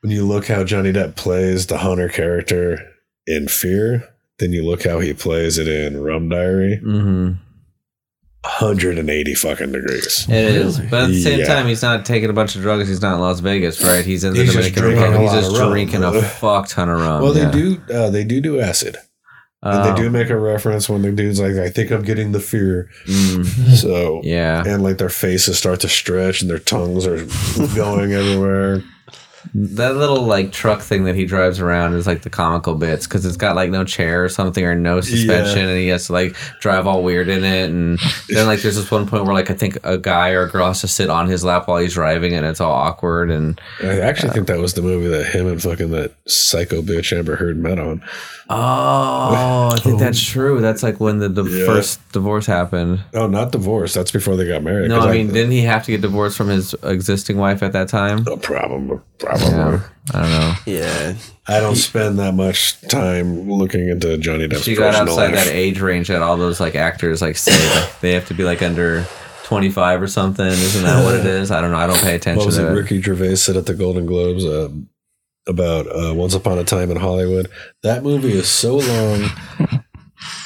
when you look how Johnny Depp plays the Hunter character in Fear, then you look how he plays it in Rum Diary, hmm 180 fucking degrees. It is, but at the same Yeah. time, he's not taking a bunch of drugs. He's not in Las Vegas, right? He's in the He's just Dominican Republic. He's just of rum. drinking a fuck ton of rum. well, yeah. they do uh, they do do acid. And they do make a reference when the dude's like, I think I'm getting the fear. mm, So yeah, and like their faces start to stretch and their tongues are going everywhere. That little like truck thing that he drives around is like the comical bits because it's got like no chair or something or no suspension, and he has to like drive all weird in it. And then like there's this one point where like I think a guy or a girl has to sit on his lap while he's driving, and it's all awkward. And I actually think that was the movie that him and fucking that psycho bitch Amber Heard met on. oh, I think that's true. That's like when the, the Yeah. first divorce happened. Oh, not divorce. That's before they got married. No, I mean, didn't he have to get divorced from his existing wife at that time? no problem. Probably. Yeah, I don't know. yeah, I don't spend that much time looking into Johnny Depp's She got personal outside life. that age range that all those like actors like say like, they have to be like under 25 or something. Isn't that what it is? I don't know. I don't pay attention What was it? to it. Ricky Gervais said at the Golden Globes uh, about uh, Once Upon a Time in Hollywood. That movie is so long.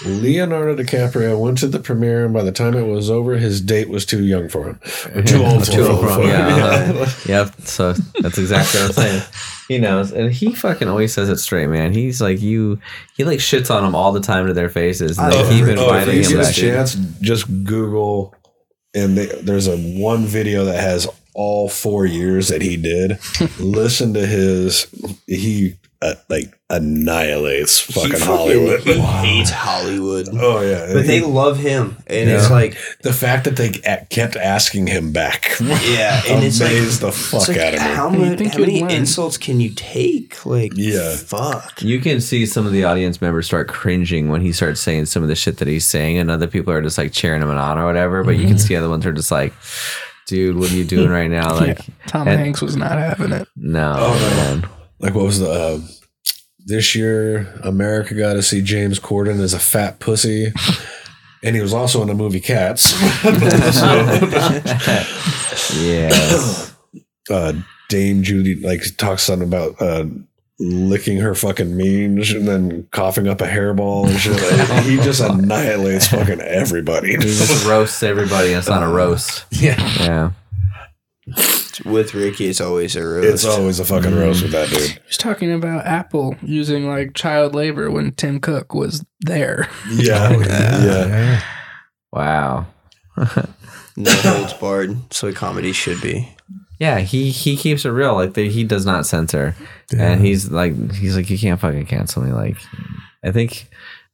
Leonardo DiCaprio went to the premiere, and by the time it was over, his date was too young for him. Or too old for Too him. old for him, Yeah. yeah. uh-huh. Yep. So that's exactly what I'm saying. He knows, and he fucking always says it straight, man. He's like you. He like shits on them all the time to their faces, and they Oh, keep oh, if inviting you him get a back. chance, just Google, and they, there's a one video that has all four years that he did. Listen to his. He uh, like annihilates fucking, He Hollywood. He hates Hollywood. Oh yeah, But they love him, and Yeah. it's like, the fact that they kept asking him back. yeah, and it's like, the fuck like, out of me. How, You much, think how many you'd insults can you take? Like, Yeah. fuck. You can see some of the audience members start cringing when he starts saying some of the shit that he's saying, and other people are just like cheering him on or whatever. But you can see other ones are just like, "Dude, what are you doing right now?" Like, Tom and- Hanks was not having it. no, Oh, man. Like what was the uh, this year? America got to see James Corden as a fat pussy, and he was also in the movie Cats. yeah. uh, Dame Judi like talks something about uh, licking her fucking mange and then coughing up a hairball and shit. Like, he just annihilates fucking everybody. He just roasts everybody. and It's not a roast. Yeah. Yeah. With Ricky, it's always a roast. It's always a fucking mm. roast with that dude. He's talking about Apple using like child labor when Tim Cook was there. Yeah, yeah. Wow. no holds barred. That's what comedy should be. Yeah, he he keeps it real. Like they, he does not censor, and he's like he's like you can't fucking cancel me. Like I think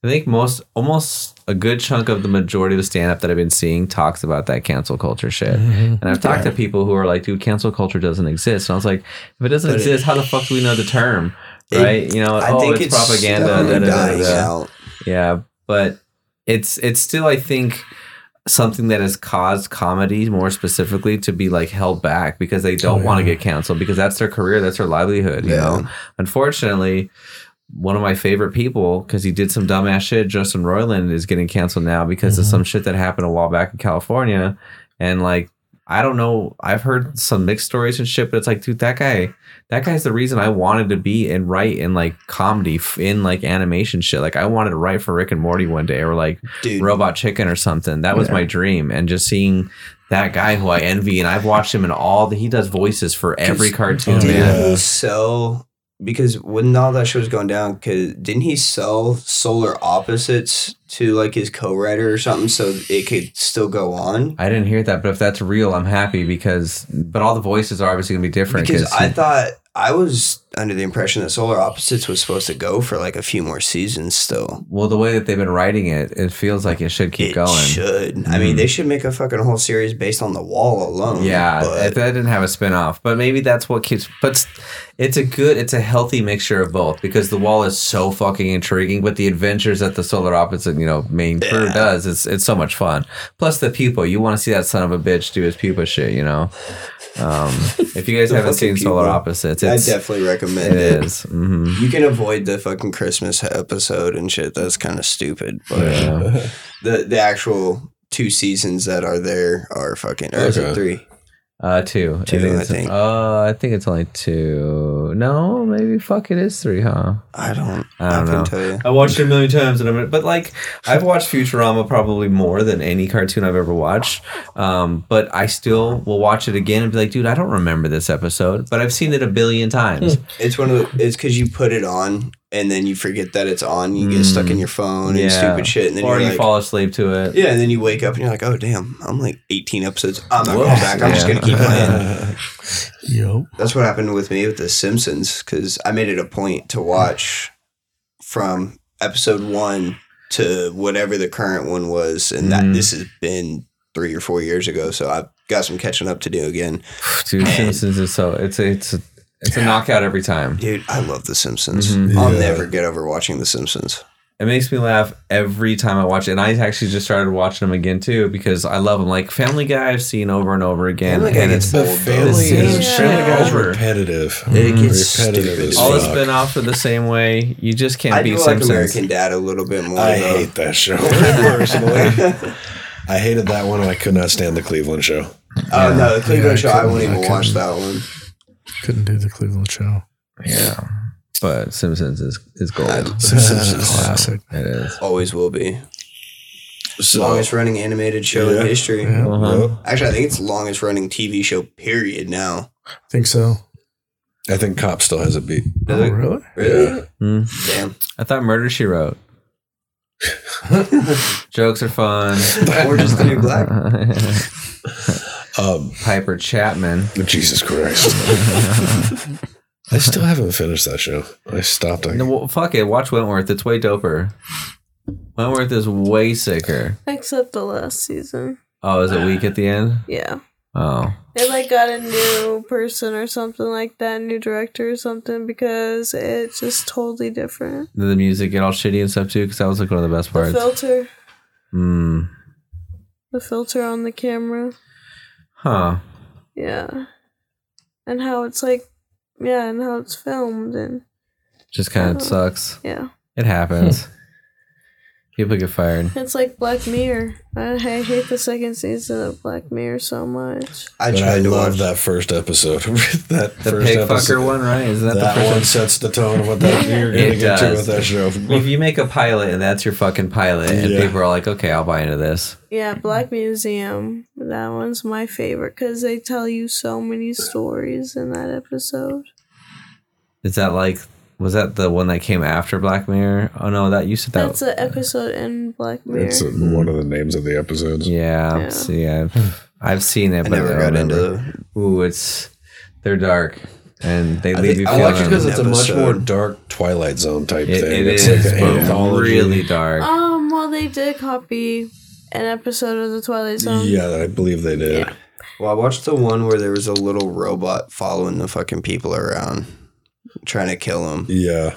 I think most almost a good chunk of the majority of the stand up that I've been seeing talks about that cancel culture shit. Mm-hmm. And I've talked to people who are like, dude, cancel culture doesn't exist. And I was like, if it doesn't But it- exist, how the fuck do we know the term? It- Right? you know, I oh, think it's, it's propaganda. da, da, da, da, dying da. out. Yeah, but it's it's still I think something that has caused comedy more specifically to be like held back because they don't Oh, want to get canceled because that's their career, that's their livelihood, you Yeah. know. Unfortunately, one of my favorite people because he did some dumbass shit, Justin Roiland is getting canceled now because of some shit that happened a while back in California and like I don't know. I've heard some mixed stories and shit, but it's like, dude, that guy, that guy's the reason I wanted to be and write in like comedy, in like animation shit. Like I wanted to write for Rick and Morty one day, or like Dude. Robot Chicken or something. That was my dream. And just seeing that guy who I envy, and I've watched him in all the he does voices for every cartoon, Didn't man. sell because when all that shit was going down? Because didn't he sell Solar Opposites to like his co-writer or something so it could still go on? I didn't hear that, but if that's real, I'm happy because. But all the voices are obviously gonna be different Because I thought I was under the impression that Solar Opposites was supposed to go for like a few more seasons still. well, the way that they've been writing it, it feels like it should keep it going. should. I mean, mm. they should make a fucking whole series based on the wall alone. Yeah, but that didn't have a spin-off. But maybe that's what keeps but it's a good it's a healthy mixture of both because the wall is so fucking intriguing, but the adventures that the solar opposite, you know, main crew Yeah. does, it's it's so much fun. Plus the pupa, you want to see that son of a bitch do his pupa shit, you know. Um if you guys haven't fucking seen Solar pupa. Opposites, I definitely recommend it it. is. hmm You can avoid the fucking Christmas episode and shit. That's kind of stupid. But Yeah. the the actual two seasons that are there are fucking. Or is it Okay. three? Uh two. Two, I it's- think. Uh I think it's only two. No, maybe fuck it is three, huh? I don't. I don't couldn't know. Tell you. I watched it a million times, and I'm, but like I've watched Futurama probably more than any cartoon I've ever watched. Um, but I still will watch it again and be like, dude, I don't remember this episode, but I've seen it a billion times. It's one of the. It's because you put it on and then you forget that it's on. You get stuck in your phone and stupid shit, and then or you're you like, fall asleep to it. yeah, and then you wake up and you're like, oh damn, I'm like 18 episodes. I'm not going back. I'm just gonna keep playing. Yo. That's what happened with me with The Simpsons because I made it a point to watch from episode one to whatever the current one was, and that Mhm. this has been three or four years ago. So I've got some catching up to do again. Dude, Simpsons is so it's it's a, it's a knockout every time. Dude, I love The Simpsons. Mhm. I'll never get over watching The Simpsons. It makes me laugh every time I watch it, and I actually just started watching them again too because I love them. Like Family Guy, I've seen over and over again, Family Guy and it's old, The though. family The is same family guy's over. repetitive. It gets repetitive as all the fuck. spin-offs are the same way. You just can't I beat do like Simpsons. American Dad a little bit more. I though. hate that show personally. I hated that one, and I could not stand the Cleveland show. Oh no, the Cleveland Yeah, show. I couldn't- won't I even watch that one. Couldn't do the Cleveland show. Yeah. But Simpsons is, is gold. Simpsons is classic. It is. Always will be. So, longest running animated show Yeah. in history. Yeah, Uh-huh. Actually, I think it's the longest running TV show. Period. Now. I think so. I think Cop still has it beat. Does Oh, it? really? Really? Hmm. Damn. I thought Murder She Wrote. Jokes are fun. Orange is the new black. Um, Piper Chapman. Jesus Christ. I still haven't finished that show. I stopped. I, No, well, fuck it. Watch Wentworth. It's way doper. Wentworth is way sicker. Except the last season. Oh, is it weak at the end? Yeah. Oh. They like got a new person or something like that, new director or something, because it's just totally different. Did the music get all shitty and stuff too? Because that was like one of the best parts. The filter, Hmm. the filter on the camera, Huh. yeah, and how it's like, yeah, and how it's filmed, and Just kind of sucks. yeah, It happens. People get fired. it's like Black Mirror. I, I hate the second season of Black Mirror so much. I I love that first episode. that The first pig episode. fucker one, right? Isn't that, That, the first one sets the tone of what that you're going to It get to with that show. If you make a pilot and that's your fucking pilot, and Yeah. people are like, okay, I'll buy into this. Yeah, Black Museum. That one's my favorite because they tell you so many stories in that episode. Is that like, was that the one that came after Black Mirror? Oh no, that you said that. That's an episode in Black Mirror. It's uh, one of the names of the episodes. yeah, Yeah. see, I've, I've seen it, I but never I got don't into remember. Ooh, it's they're dark and they I, leave think, you I feeling. watch it because it's a much more dark Twilight Zone type it, thing. it it's is like an but anthology. really dark. Um, well, they did copy an episode of the Twilight Zone. Yeah, I believe they did. Yeah. Well, I watched the one where there was a little robot following the fucking people around, trying to kill him. Yeah.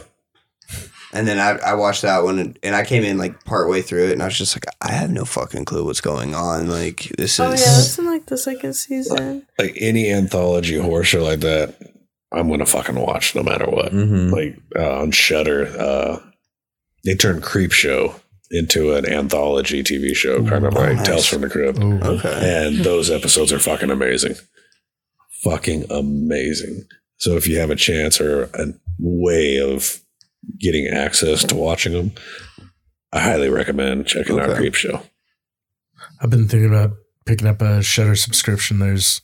And then I, I watched that one, and, and I came in like partway through it, and I was just like, I have no fucking clue what's going on. Like this Oh yeah, is that's in like the second season. Like any anthology horror show like that, I'm gonna fucking watch no matter what. Mhm. Like uh, on Shudder, uh, they turned Creep Show into an anthology TV show, kind of like nice. Tales from the Crypt. Ooh. okay. and those episodes are fucking amazing. Fucking amazing. So if you have a chance or a way of getting access to watching them, I highly recommend checking out Okay. Creep Show. I've been thinking about picking up a Shudder subscription. There's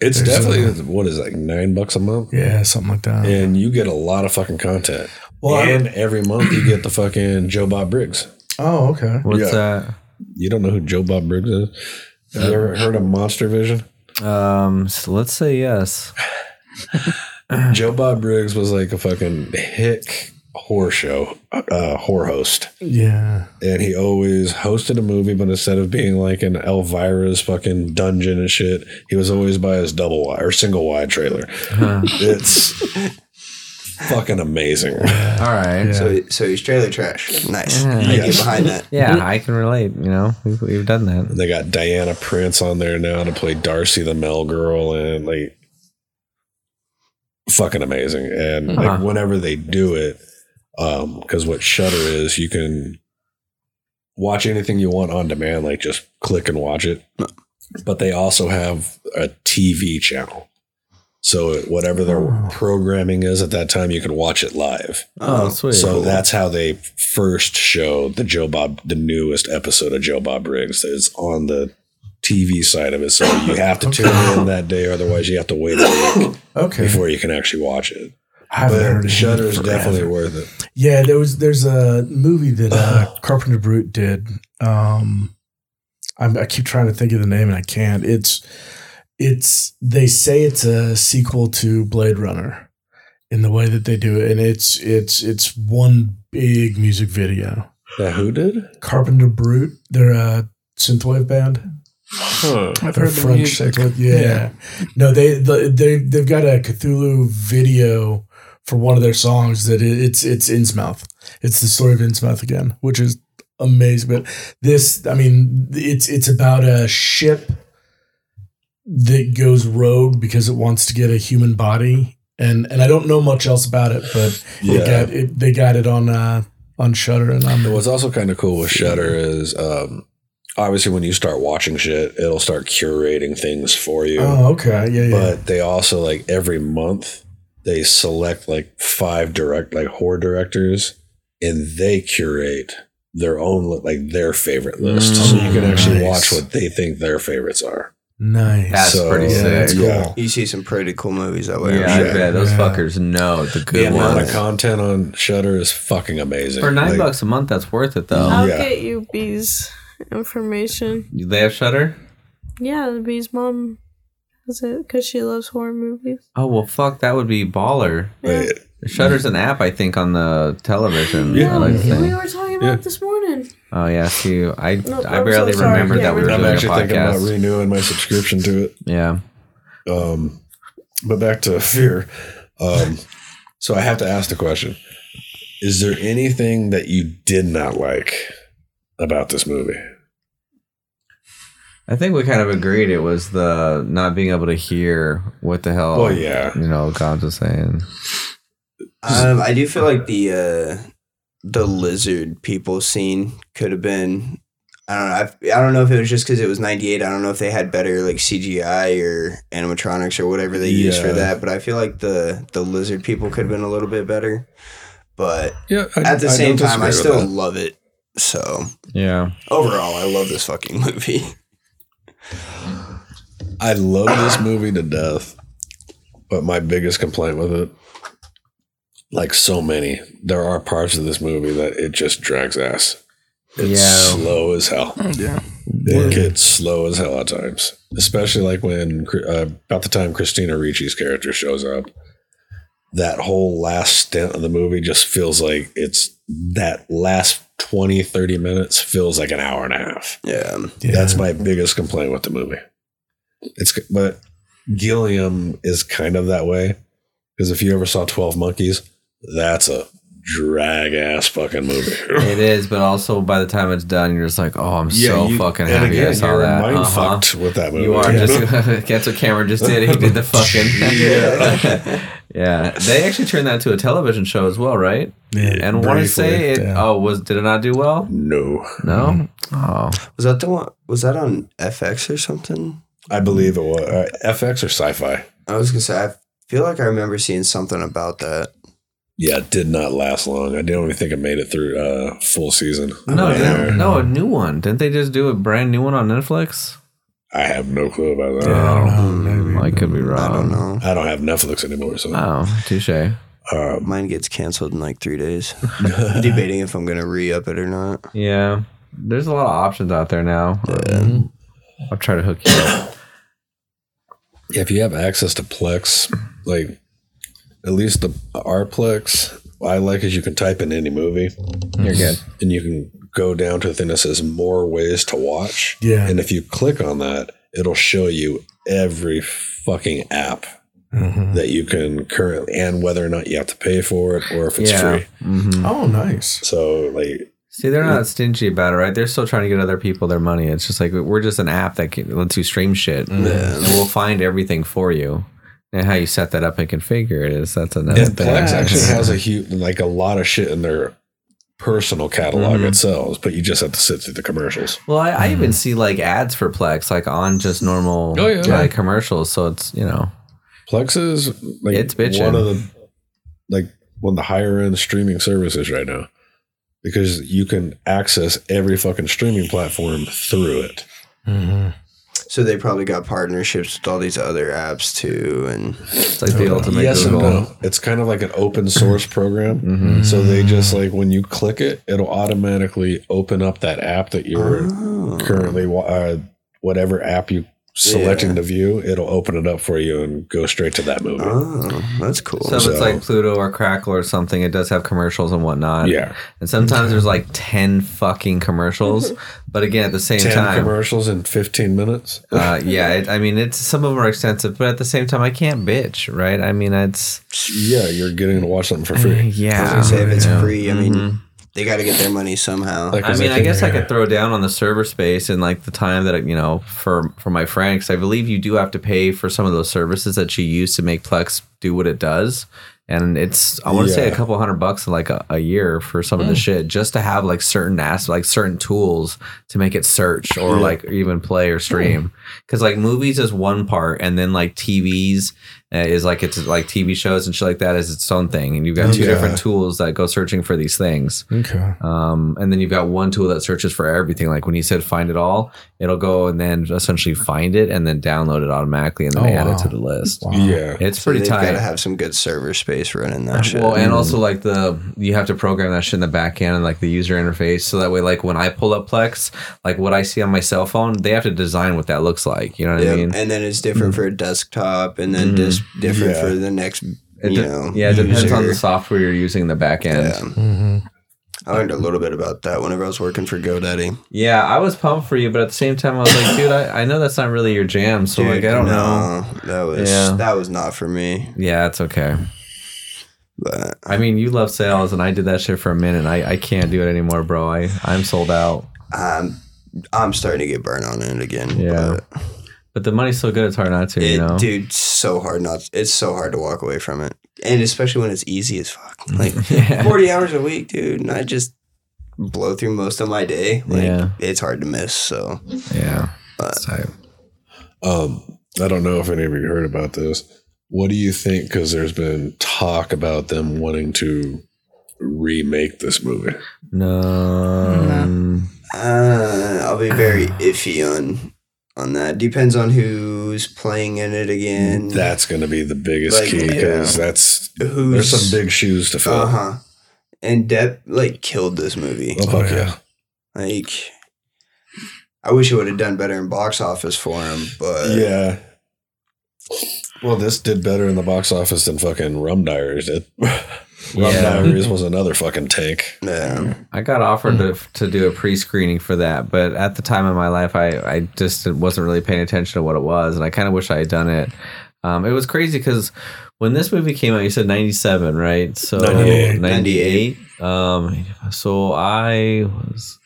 It's There's definitely a- what is it, like nine bucks a month, yeah, something like that. and you get a lot of fucking content. Well, and every month you get the fucking Joe Bob Briggs. oh, okay. What's that? You don't know who Joe Bob Briggs is? Have you ever heard of Monster Vision? Um, so let's say yes. Joe Bob Briggs was like a fucking hick horror show, uh, horror host. Yeah. and he always hosted a movie, but instead of being like an Elvira's fucking dungeon and shit, he was always by his double wide or single wide trailer. It's fucking amazing. All right. Yeah. So so he's trailer trash. Nice. Yeah. I can Yes. get behind that. Yeah, I can relate. You know, we've, we've done that. They got Diana Prince on there now to play Darcy the Mail girl, and like fucking amazing. And Uh-huh. whenever they do it, um, because what Shudder is, you can watch anything you want on demand, like just click and watch it. But they also have a TV channel. So whatever their Oh. programming is at that time, you can watch it live. Oh, sweet. So that's how they first showed the Joe Bob, the newest episode of Joe Bob Briggs. It's on the TV side of it, so you have to tune in that day, otherwise you have to wait a week Okay. before you can actually watch it. I haven't heard But of Shudder is definitely worth it. Yeah, there was there's a movie that uh, Carpenter Brut did. Um, I'm, I keep trying to think of the name and I can't. It's it's they say it's a sequel to Blade Runner in the way that they do it, and it's it's it's one big music video. That who did? Carpenter Brut, they're a synthwave band. Huh. I've They're heard the French music. synthwave- Yeah. No, they the, they they've got a Cthulhu video for one of their songs that it, it's it's Innsmouth. It's the story of Innsmouth again, which is amazing. But this, I mean, it's it's about a ship that goes rogue because it wants to get a human body, and and I don't know much else about it, but Yeah. it got it, they got it on uh on Shudder and on What's also kind of cool with Shudder is um, obviously when you start watching shit, it'll start curating things for you. Oh, okay. Yeah, yeah. But they also like every month they select like five direct like horror directors and they curate their own like their favorite list. so you can mm, actually nice. watch what they think their favorites are. nice. That's So, pretty yeah, sick. that's cool. Yeah. You see some pretty cool movies that way. Yeah, I'm I sure. bet those Yeah. fuckers know the The good amount ones. of content on Shudder is fucking amazing. For nine Like, bucks a month, that's worth it though. I'll Yeah. get you B's information. They have Shudder. Yeah, the B's mom has it because she loves horror movies. Oh well, fuck, that would be baller. wait, Shudder's an app, I think, on the television. Yeah. I like to we were talking about Yeah. this morning. Oh yeah, see, I No, I I'm barely so sorry, remembered that we were Cameron. I'm doing a actually thinking about podcast. renewing my subscription to it. yeah. Um, but back to fear. Um, so I have to ask the question: Is there anything that you did not like about this movie? I think we kind of agreed it was the not being able to hear what the hell. Well, yeah. You know, God was saying. Um, I do feel like the uh, the lizard people scene could have been. I don't know. I, I don't know if it was just because it was '98. I don't know if they had better like CGI or animatronics or whatever they used for that. But I feel like the the lizard people could have been a little bit better. But Yeah, I, at the I same time, I still that. love it. So Yeah. overall, I love this fucking movie. I love this movie to death, but my biggest complaint with it, like so many, there are parts of this movie that it just drags ass. It's Yeah. slow as hell. Yeah. It gets slow as hell at times, especially like when uh, about the time Christina Ricci's character shows up. That whole last stint of the movie just feels like it's that last 20, 30 minutes feels like an hour and a half. Yeah. Yeah. That's my biggest complaint with the movie. It's but Gilliam is kind of that way because if you ever saw Twelve Monkeys, that's a drag ass fucking movie. It is, but also by the time it's done, you're just like, oh, I'm Yeah, so you- fucking and happy I again, saw you're that. mind Uh-huh. fucked with that movie. You are Yeah. just guess what Cameron just did? He did the fucking Yeah. yeah. They actually turned that to a television show as well, right? Yeah, and want to say it. yeah. Oh, was did it not do well? No, No. Oh, Was that the one? Was that on FX or something? I believe it was uh, FX or Sci-Fi. I was gonna say I feel like I remember seeing something about that. Yeah, it did not last long. I don't even think it made it through uh, full season. no, no, no, a new one. Didn't they just do a brand new one on Netflix? I have no clue about that. Yeah, I don't know. Maybe. I could be wrong. I don't know. I don't have Netflix anymore, so Oh, touche. uh, Mine gets canceled in like three days. Debating if I'm gonna re up it or not. Yeah, there's a lot of options out there now. Um, I'll try to hook you up. Yeah, if you have access to Plex, like at least the our Plex, what I like is you can type in any movie You're good. and you can go down to the thing that says more ways to watch. Yeah. And if you click on that, it'll show you every fucking app Mhm. that you can currently and whether or not you have to pay for it or if it's yeah. free. hmm Oh, nice. So like See, they're not stingy about it, right? They're still trying to get other people their money. It's just like we're just an app that can, lets you stream shit, and we'll find everything for you. And how you set that up and configure it is that's another and thing. Plex actually has a huge like a lot of shit in their personal catalog Mhm. itself, but you just have to sit through the commercials. Well, I, I even see like ads for Plex, like on just normal Oh, yeah. like commercials. So it's you know, Plex is like It's bitchin'. one of the like one of the higher end streaming services right now because you can access every fucking streaming platform through it. Mhm. So they probably got partnerships with all these other apps too, and it's like the ultimate yes and Google. no. It's kind of like an open source program. Mhm. So they just like when you click it, it'll automatically open up that app that you're Oh. currently uh, whatever app you selecting Yeah. to view, it'll open it up for you and go straight to that movie. Oh, that's cool. So if it's like Pluto or Crackle or something, it does have commercials and whatnot. yeah, And sometimes there's like 10 fucking commercials. But again, at the same ten time, commercials in fifteen minutes. uh, yeah, it, I mean, it's some of them are extensive, but at the same time, I can't bitch, right? I mean, it's Yeah, you're getting to watch something for free. I was yeah. say if it's yeah. free, I mean, Mhm. They got to get their money somehow. Like, I 'cause mean, I think- guess I could throw down on the server space and like the time that you know for for my friend because I believe you do have to pay for some of those services that you use to make Plex do what it does. And it's I want to say a couple hundred bucks in like a, a year for some of the mm. shit just to have like certain aspects, like certain tools to make it search or Yeah. like even play or stream. Because like movies is one part, and then like TVs is like it's like TV shows and shit like that is its own thing. And you've got two Okay. different tools that go searching for these things. Okay. Um, and then you've got one tool that searches for everything. Like when you said find it all, it'll go and then essentially find it and then download it automatically and then Oh, add it to the list. Yeah. It's So pretty they've tight. got to have some good server space running that shit. Well, and also like the you have to program that shit in the back end and like the user interface, so that way like when I pull up Plex, like what I see on my cell phone, they have to design what that looks like. You know what Yep, I mean? and then it's different for a desktop, and then Mhm. Just different Yeah. for the next. It you de- know, yeah, it depends on the software you're using in the back end. Yeah. Mm-hmm. I learned a little bit about that whenever I was working for GoDaddy. Yeah, I was pumped for you, but at the same time, I was like, dude, I, I know that's not really your jam, so like I don't know. That was Yeah. that was not for me. Yeah, it's okay. But I mean, you love sales, and I did that shit for a minute. And I, I can't do it anymore, bro. I I'm sold out. I'm I'm starting to get burnt on it again. Yeah. but But the money's so good, it's hard not to. it, you know, dude, so hard not. It's so hard to walk away from it, and especially when it's easy as fuck. Like Yeah. forty hours a week, dude, and I just blow through most of my day. Like Yeah. it's hard to miss. So yeah. But- Um, I don't know if any of you heard about this. What do you think? Because there's been talk about them wanting to remake this movie. No. uh, I'll be very iffy on on that. Depends on who's playing in it again. That's going to be the biggest Like, key because yeah. that's who's there's some big shoes to fill. Uh huh. And Depp like killed this movie. Oh, fuck yeah. Like, I wish it would have done better in box office for him, but Yeah. Well, this did better in the box office than fucking Rum Diaries did. Rum Yeah. Diaries was another fucking tank. yeah. I got offered to, to do a pre screening for that, but at the time in my life, I, I just wasn't really paying attention to what it was, and I kind of wish I had done it. Um, it was crazy because when this movie came out, you said 97, right? So 98. 98. Um, so I was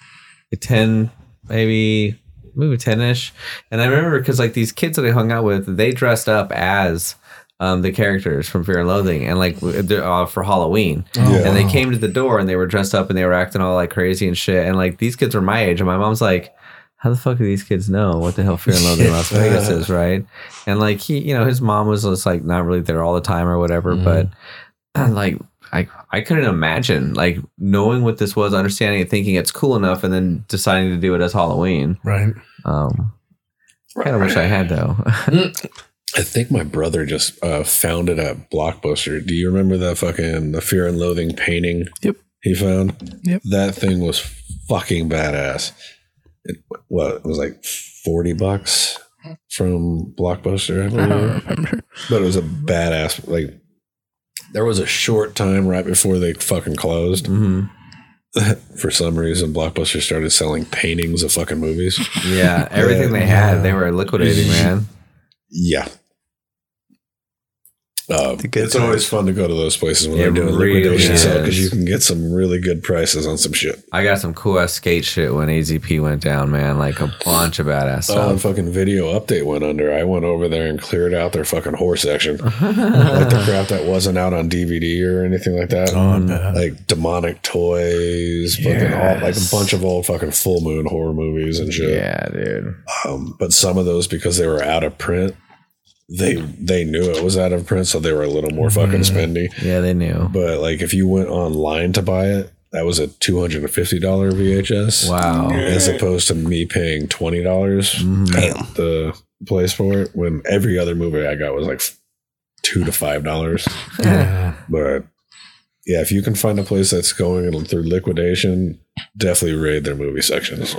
10, maybe maybe 10 ish. And I remember because like these kids that I hung out with, they dressed up as um, the characters from Fear and Loathing and like uh, for Halloween. Yeah. And they came to the door and they were dressed up and they were acting all like crazy and shit. And like these kids were my age. And my mom's like, how the fuck do these kids know what the hell Fear and Loathing in Las Vegas is, right? And like he, you know, his mom was just like not really there all the time or whatever, but like I I couldn't imagine like knowing what this was, understanding it, thinking it's cool enough, and then deciding to do it as Halloween. Right. Um, kind of wish I had though. I think my brother just uh, found it at Blockbuster. Do you remember that fucking the Fear and Loathing painting? Yep. He found. Yep. That thing was fucking badass. It, what it was like forty bucks from Blockbuster, I I believe. don't remember. but it was a badass. Like there was a short time right before they fucking closed. hmm For some reason, Blockbuster started selling paintings of fucking movies. Yeah, everything they had, they were liquidating, man. Yeah. Uh, The good it's always fun to go to those places when It they're doing really liquidation sale because you can get some really good prices on some shit. I got some cool ass skate shit when AZP went down, man. Like a bunch of badass Oh, and fucking video update went under. I went over there and cleared out their fucking horror section, like the crap that wasn't out on DVD or anything like that. Oh, I like demonic toys, fucking all, like a bunch of old fucking full moon horror movies and shit. yeah, dude. Um, but some of those because they were out of print, they they knew it was out of print, so they were a little more fucking spendy. Yeah, they knew. But like if you went online to buy it, that was a two hundred and fifty dollar VHS. Wow. As opposed to me paying twenty dollars Mhm. at the place for it, when every other movie I got was like two to five dollars. Yeah. But yeah, if you can find a place that's going through liquidation, definitely raid their movie sections.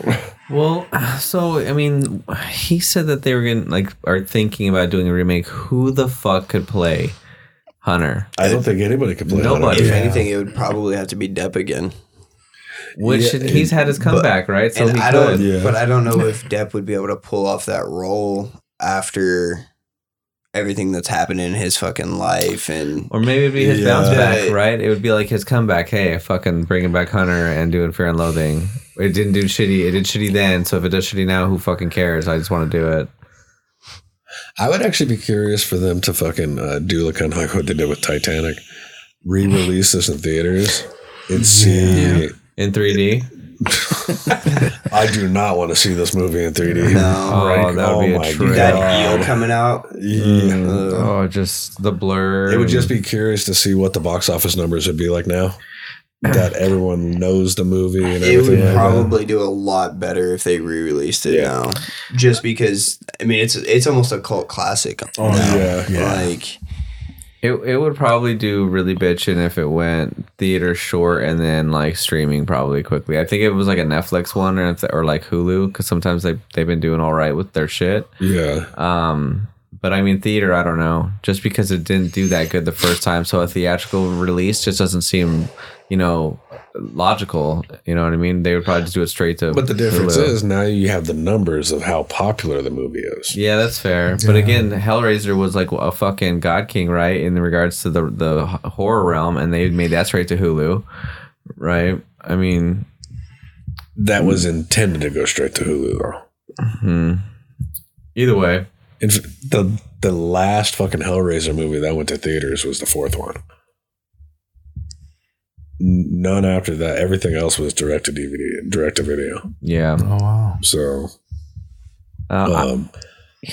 Well, so I mean, he said that they were going to like are thinking about doing a remake. Who the fuck could play Hunter? I don't think anybody could play Nobody. If Yeah. anything, it would probably have to be Depp again. Which Yeah, he's had his comeback, right? So and he I could. don't, Yeah. but I don't know if Depp would be able to pull off that role after everything that's happened in his fucking life and Or maybe it'd be his Yeah. bounce back, right? It would be like his comeback. Hey, fucking bringing back Hunter and doing Fear and Loathing. It didn't do shitty. It did shitty then. So if it does shitty now, who fucking cares? I just want to do it. I would actually be curious for them to fucking uh, do like kind of like what they did with Titanic, re-release this in theaters and see. in 3D. I do not want to see this movie in 3D. No. Oh, that would be a oh trip. That eel coming out. Yeah. Oh, just the blur. It would just be curious to see what the box office numbers would be like now that everyone knows the movie and It would everything. like that. probably do a lot better if they re-released it now. Just because I mean it's it's almost a cult classic. Oh, now. yeah, yeah. Like It, it would probably do really bitching if it went theater short and then like streaming probably quickly. I think it was like a Netflix one or if, or like Hulu because sometimes they they've been doing all right with their shit. Yeah. Um, but I mean theater, I don't know. Just because it didn't do that good the first time, so a theatrical release just doesn't seem, you know, logical. You know what I mean? They would probably just do it straight to. But the difference Hulu. is now you have the numbers of how popular the movie is. Yeah, that's fair. But again, Hellraiser was like a fucking god king, right? In regards to the the horror realm, and they made that straight to Hulu, right? I mean, That was intended to go straight to Hulu, though. hmm. either way, In the the last fucking Hellraiser movie that went to theaters was the fourth one. None after that. Everything else was direct to DVD, direct to video. yeah. Oh wow. So, Uh, um,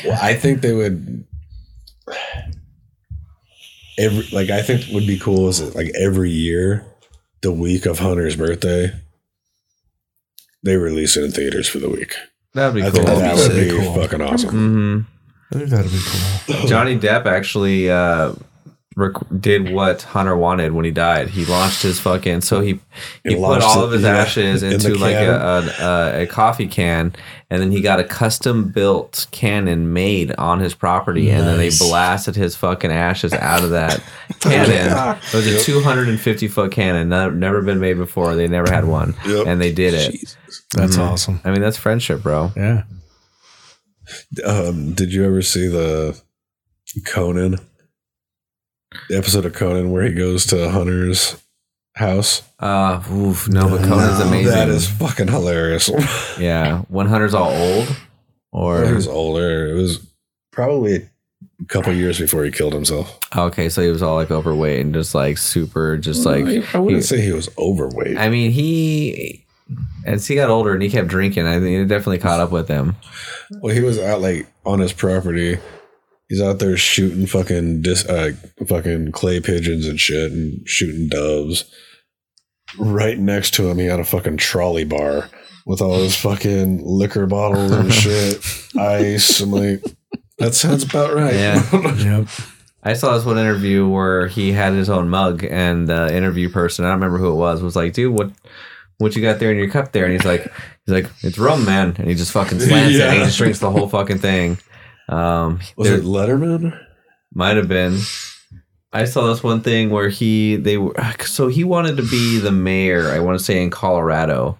well, I think they would. Every like I think would be cool is that, like every year, the week of Hunter's birthday, they release it in theaters for the week. that'd be I cool. think that would That'd be be cool. fucking awesome. hmm I think that'd be cool. Johnny Depp actually uh, rec- did what Hunter wanted when he died. He launched his fucking so he he, He put all of his yeah, ashes in the into like a, a, a a coffee can, and then he got a custom built cannon made on his property, and then they blasted his fucking ashes out of that cannon. It was a 250 foot cannon, never, never been made before. They never had one, Yep. and they did it. That's Mhm. awesome. I mean, that's friendship, bro. Yeah. Um, did you ever see the Conan the episode of Conan where he goes to Hunter's house? Uh, oof, no, but Conan's No, amazing. That is fucking hilarious. yeah. When Hunter's all old, or he was older. It was probably a couple years before he killed himself. Okay, so he was all like overweight and just like super, just like. I wouldn't he- say he was overweight. I mean, he as he got older and he kept drinking, I think it definitely caught up with him. Well, he was out like on his property. He's out there shooting fucking dis, uh, fucking clay pigeons and shit, and shooting doves. Right next to him, he had a fucking trolley bar with all his fucking liquor bottles and shit, ice. I'm like, that sounds about right. Yeah. Yep. I saw this one interview where he had his own mug, and the interview person, I don't remember who it was, was like, "Dude, what, what you got there in your cup there?" And he's like, "He's like, it's rum, man," and he just fucking slams it, and he just drinks the whole fucking thing. Um, Was there- it Letterman? Might have been. I saw this one thing where he they were so he wanted to be the mayor. I want to say in Colorado,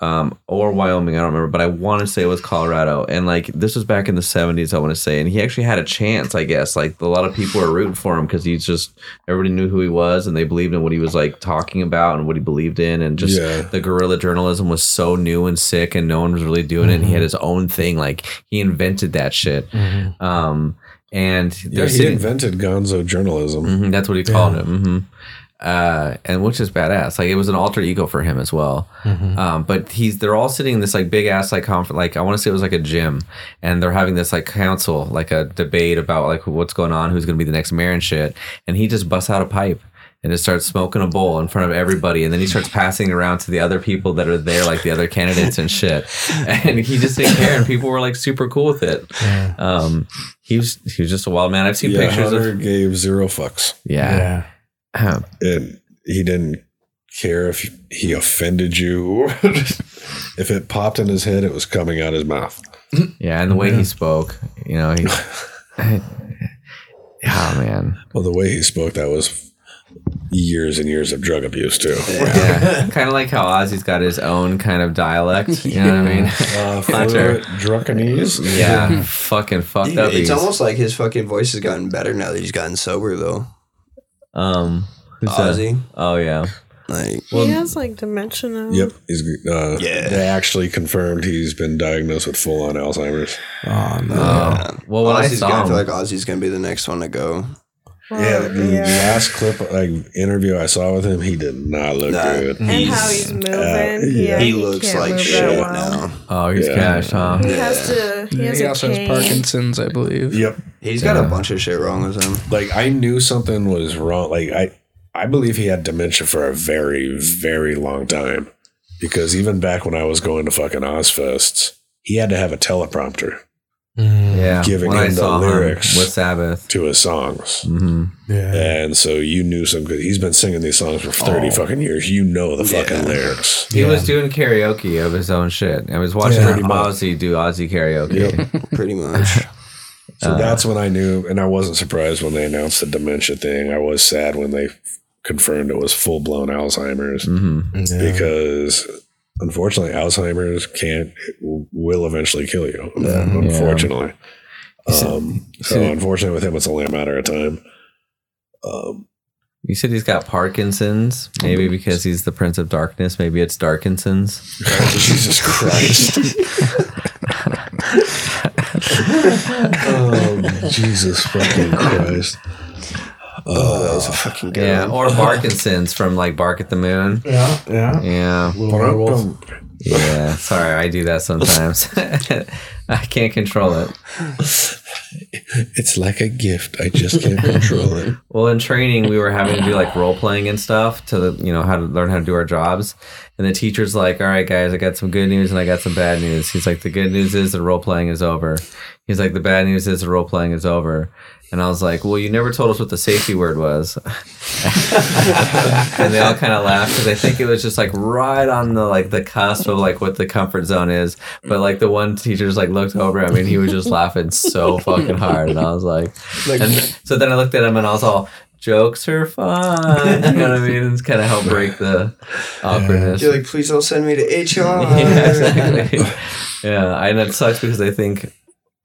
um, or Wyoming. I don't remember, but I want to say it was Colorado. And like this was back in the seventies. I want to say, and he actually had a chance. I guess like a lot of people were rooting for him because he's just everybody knew who he was and they believed in what he was like talking about and what he believed in and just Yeah. the guerrilla journalism was so new and sick and no one was really doing it. And he had his own thing. Like he invented that shit. Um, and Yeah, he sitting- invented Gonzo journalism. Mhm, that's what he called him. hmm Uh, and which is badass. Like it was an alter ego for him as well. Um, but he's they're all sitting in this like big ass like conference. Like I want to say it was like a gym, and they're having this like council, like a debate about like what's going on, who's going to be the next mayor and shit. And he just busts out a pipe. And just starts smoking a bowl in front of everybody, and then he starts passing it around to the other people that are there, like the other candidates and shit. And he just didn't care, and people were like super cool with it. Um, he was he was just a wild man. I've seen Yeah, pictures Hunter of gave zero fucks. yeah. Yeah. And he didn't care if he offended you. if it popped in his head, it was coming out of his mouth. Yeah, and the way he spoke, you know, he. oh man, Well, the way he spoke, that was years and years of drug abuse too. yeah, kind of like how Ozzy's got his own kind of dialect. You know what I mean? Uh, Hunter. fluent drunkenese. Yeah, fucking fucked up. it's almost like his fucking voice has gotten better now that he's gotten sober though. Um, who's that? Ozzy. Oh yeah, Like, well, he has like dementia now. Yep, he's uh, Yeah. They actually confirmed he's been diagnosed with full on Alzheimer's. Oh no. Oh. well, when I Ozzy's saw gonna, I feel like Ozzy's gonna be the next one to go. Oh, yeah, Well, the last clip, like interview I saw with him, he did not look Nah. good. And how he's moving. yeah, he looks like shit now. oh, he's Yeah. cash, huh? He has to. He has he a also has. Parkinson's, I believe. Yep. He's got Yeah. a bunch of shit wrong with him. Like I knew something was wrong. Like I, I believe he had dementia for a very, very long time. Because even back when I was going to fucking Ozzfests, he had to have a teleprompter Yeah, Giving when I him the saw him lyrics. with Sabbath. to his songs. hmm Yeah. And so you knew some good. He's been singing these songs for 30 Oh. fucking years. You know the fucking Yeah. lyrics. He Yeah. was doing karaoke of his own shit. I was watching Yeah. Ozzy do Ozzy karaoke. Pretty much. So Uh, that's when I knew, and I wasn't surprised when they announced the dementia thing. I was sad when they confirmed it was full blown Alzheimer's hmm Yeah. because unfortunately, Alzheimer's can't will eventually kill you. Yeah. Unfortunately. said- Um, so unfortunately, with him, it's only a matter of time. Um, You said he's got Parkinson's, maybe because he's the Prince of Darkness. Maybe it's Darkinson's. Jesus Christ. oh, Jesus fucking Christ. Oh, oh, that was a fucking good Yeah, one. or Parkinson's from like Bark at the Moon. Yeah. Yeah. Yeah, Little yeah. Sorry, I do that sometimes. I can't control it. It's like a gift. I just can't control it. Well, in training, we were having to do like role playing and stuff to you know how to learn how to do our jobs. And the teacher's like, "All right, guys, I got some good news and I got some bad news." He's like, "The good news is the role playing is over." He's like, "The bad news is the role playing is over." And I was like, "Well, you never told us what the safety word was." and they all kind of laughed because I think it was just like right on the like the cusp of like what the comfort zone is. But like the one teacher's like looked over at me and he was just laughing so fucking hard, and I was like, Like- and so then I looked at him and I was all. Jokes are fun, you know what I mean? It's kind of help break the awkwardness. You're like, please don't send me to HR. yeah, exactly. yeah, and it sucks because I think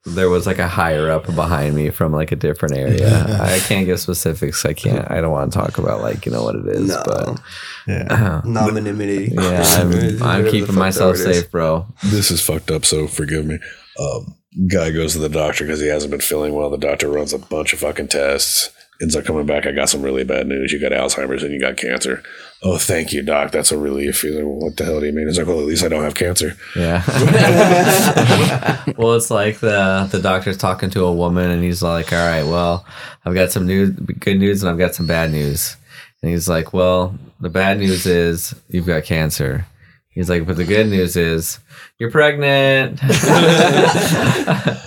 there was like a higher up behind me from like a different area. I can't give specifics. I can't. I don't want to talk about like you know what it is, No. but Yeah. Anonymity. yeah, I'm, I'm keeping myself that word is. safe, bro. This is fucked up, so forgive me. Um, guy goes to the doctor because he hasn't been feeling well. The doctor runs a bunch of fucking tests. Ends up coming back. I got some really bad news. You got Alzheimer's and you got cancer. Oh, thank you, doc. That's a relief. He's like, what the hell do you mean? He's like, well, at least I don't have cancer. Yeah. well, it's like the the doctor's talking to a woman, and he's like, "All right, well, I've got some news, good news, and I've got some bad news." And he's like, "Well, the bad news is you've got cancer." He's like, "But the good news is you're pregnant."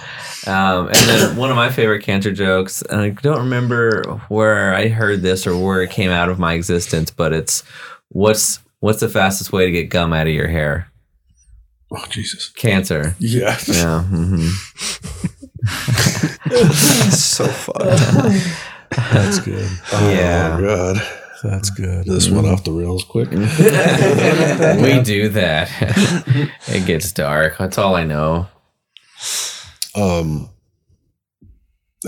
Um, and then one of my favorite cancer jokes, and I don't remember where I heard this or where it came out of my existence, but it's what's what's the fastest way to get gum out of your hair? Oh, Jesus. Cancer. Yeah. Yeah. hmm so fun. That's good. Yeah. Oh, God. That's good. This went off the rails quick. we do that. it gets dark. That's all I know. Um,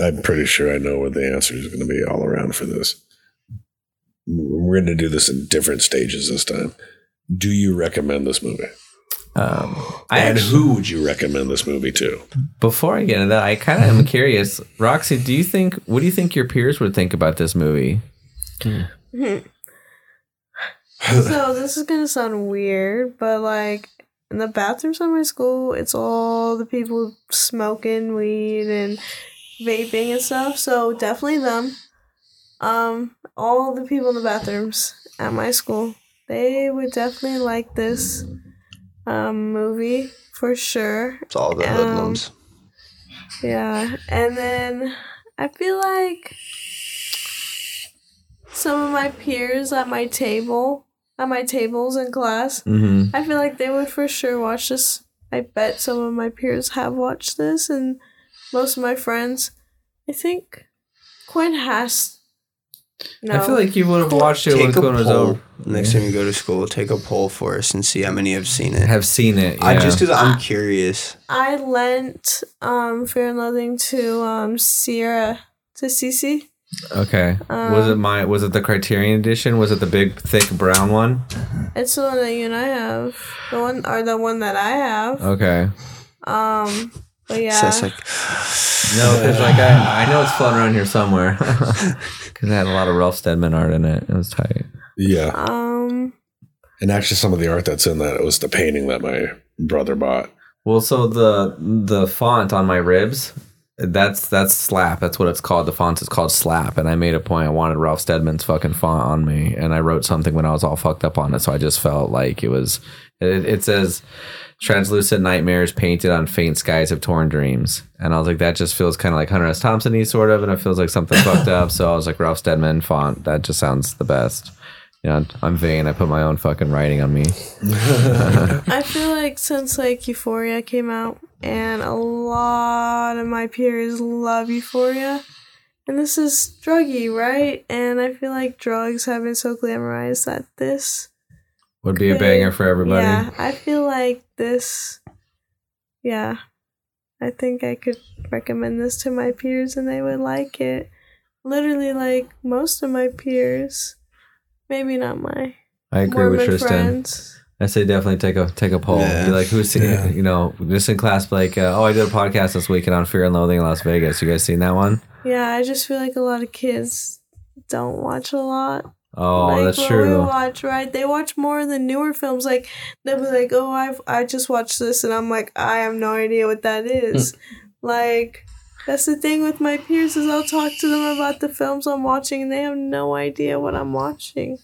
I'm pretty sure I know what the answer is going to be all around for this. We're going to do this in different stages this time. Do you recommend this movie? Um, I and actually- who would you recommend this movie to? Before I get into that, I kind of am curious. Roxie, do you think? What do you think your peers would think about this movie? so this is gonna sound weird, but like in the bathrooms at my school, it's all the people smoking weed and vaping and stuff. So definitely them. Um, all the people in the bathrooms at my school, they would definitely like this um movie for sure. It's all the Um, hoodlums. Yeah, and then I feel like some of my peers at my table, at my tables in class, Mhm. I feel like they would for sure watch this. I bet some of my peers have watched this, and most of my friends, I think, Quinn has. No. I feel like you would have watched it when Take a Quinn was over. next time you go to school. Take a poll for us and see how many have seen it. Have seen it. I yeah. just because I'm curious. I lent um Fear and Loathing to um Sierra to Cece Okay. was it my? Was it the Criterion edition? Was it the big thick brown one? It's the one that you and I have. The one or the one that I have. Okay. Um, but yeah. So it's like No, because like I, I know it's floating around here somewhere. Because it had a lot of Ralph Steadman art in it. It was tight. Yeah. um, And actually, some of the art that's in that it was the painting that my brother bought. Well, so the the font on my ribs, that's that's slap. That's what it's called. The font is called slap. And I made a point. I wanted Ralph Steadman's fucking font on me, and I wrote something when I was all fucked up on it. So I just felt like it was. It, it says translucent nightmares painted on faint skies of torn dreams, and I was like, that just feels kind of like Hunter S. Thompson-y sort of, and it feels like something fucked up. So I was like, Ralph Steadman font. That just sounds the best. You know, I'm vain. I put my own fucking writing on me. I feel like since like Euphoria came out, and a lot of my peers love Euphoria, and this is druggy, right? And I feel like drugs have been so glamorized that this Would be a banger for everybody. Yeah, I feel like this. Yeah, I think I could recommend this to my peers, and they would like it. Literally, like most of my peers. Maybe not my I agree with Mormon Tristan. friends. I say definitely take a take a poll. Yeah. Be like, who's seen Yeah. You know, just in class, like, uh, oh, I did a podcast this weekend on Fear and Loathing in Las Vegas. You guys seen that one? Yeah, I just feel like a lot of kids don't watch a lot. Oh, like that's what true. We watch right. They watch more of the newer films. Like they'll be like, "Oh, I've I just watched this," and I'm like, "I have no idea what that is." like that's the thing with my peers is I'll talk to them about the films I'm watching, and they have no idea what I'm watching.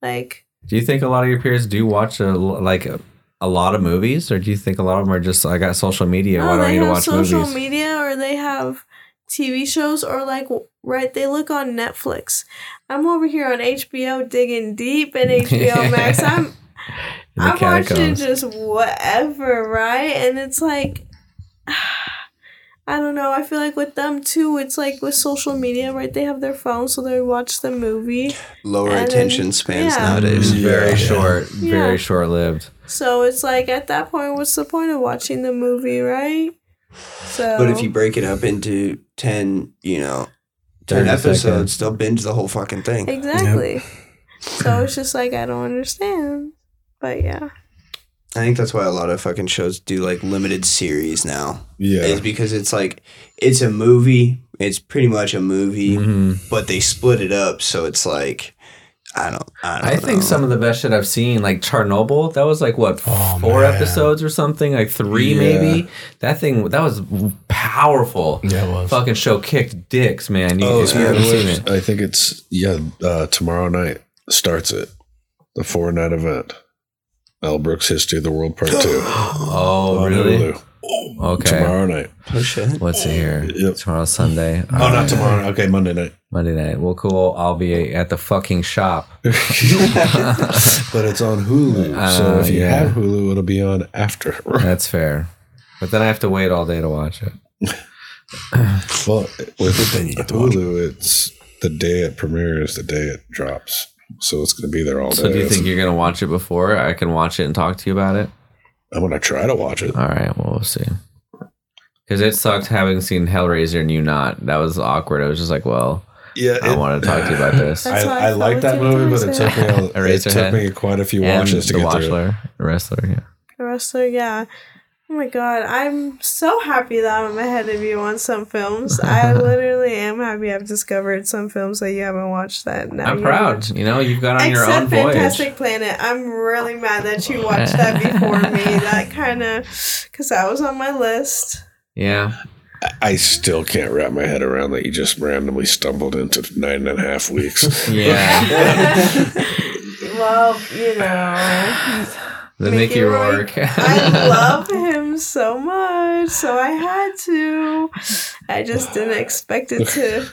Like Do you think a lot of your peers do watch a, like a, a lot of movies, or do you think a lot of them are just I got social media? no, Why do I need to have watch social movies? media or they have TV shows or like right they look on Netflix. I'm over here on HBO digging deep in HBO Max. I'm I'm watching just whatever, right? And it's like I don't know. I feel like with them too, it's like with social media, right? They have their phone, so they watch the movie. lower And then- attention spans yeah. nowadays. very Yeah. short, Yeah. very short lived. So it's like at that point, what's the point of watching the movie, right? So, But if you break it up into ten, you know, ten episodes, seconds. they'll binge the whole fucking thing. exactly, so it's just like I don't understand. But yeah, I think that's why a lot of fucking shows do like limited series now. Yeah. Is because it's like it's a movie. It's pretty much a movie, Mhm. but they split it up, so it's like I don't. I, don't I think some of the best shit I've seen, like Chernobyl, that was like what Oh, four man. episodes or something, like three Yeah. maybe. That thing that was powerful. Yeah, it was. Fucking show kicked dicks, man. You, Oh, if you yeah, haven't I think it's yeah. Uh, tomorrow night starts it. The four night event. Mel Brooks History of the World Part Two. oh really? Hulu. Okay, Tomorrow night. Oh shit. let's see here. Yep. Tomorrow's Sunday. Oh, not tomorrow. Okay, Monday night. Monday night. Well, cool. I'll be at the fucking shop. but it's on Hulu. so Uh, if you yeah. have Hulu, it'll be on after. That's fair. But then I have to wait all day to watch it. well, with Hulu, it's the day it premieres, the day it drops. So it's going to be there all day. So do you think you're gonna watch it before I can watch it and talk to you about it? I'm going to try to watch it. All right, well we'll see. Because it sucked having seen Hellraiser and you not. That was awkward. I was just like, well, Yeah, I want to talk to you about this. I I, I like that movie, but it took me a, it took me quite a few and watches to the get through. it. The wrestler. Yeah. the wrestler, yeah. Oh my god, I'm so happy that I'm ahead of you on some films. I literally am happy I've discovered some films that you haven't watched that now. I'm you proud. watch. You know, you've got on your Except own voyage. Fantastic Planet. I'm really mad that you watched that before me. That kind of, because that was on my list. Yeah. I still can't wrap my head around that you just randomly stumbled into nine and a half weeks. Yeah. Well, you know, the Mickey Mickey Rourke. I love him so much, so I had to. I just didn't expect it to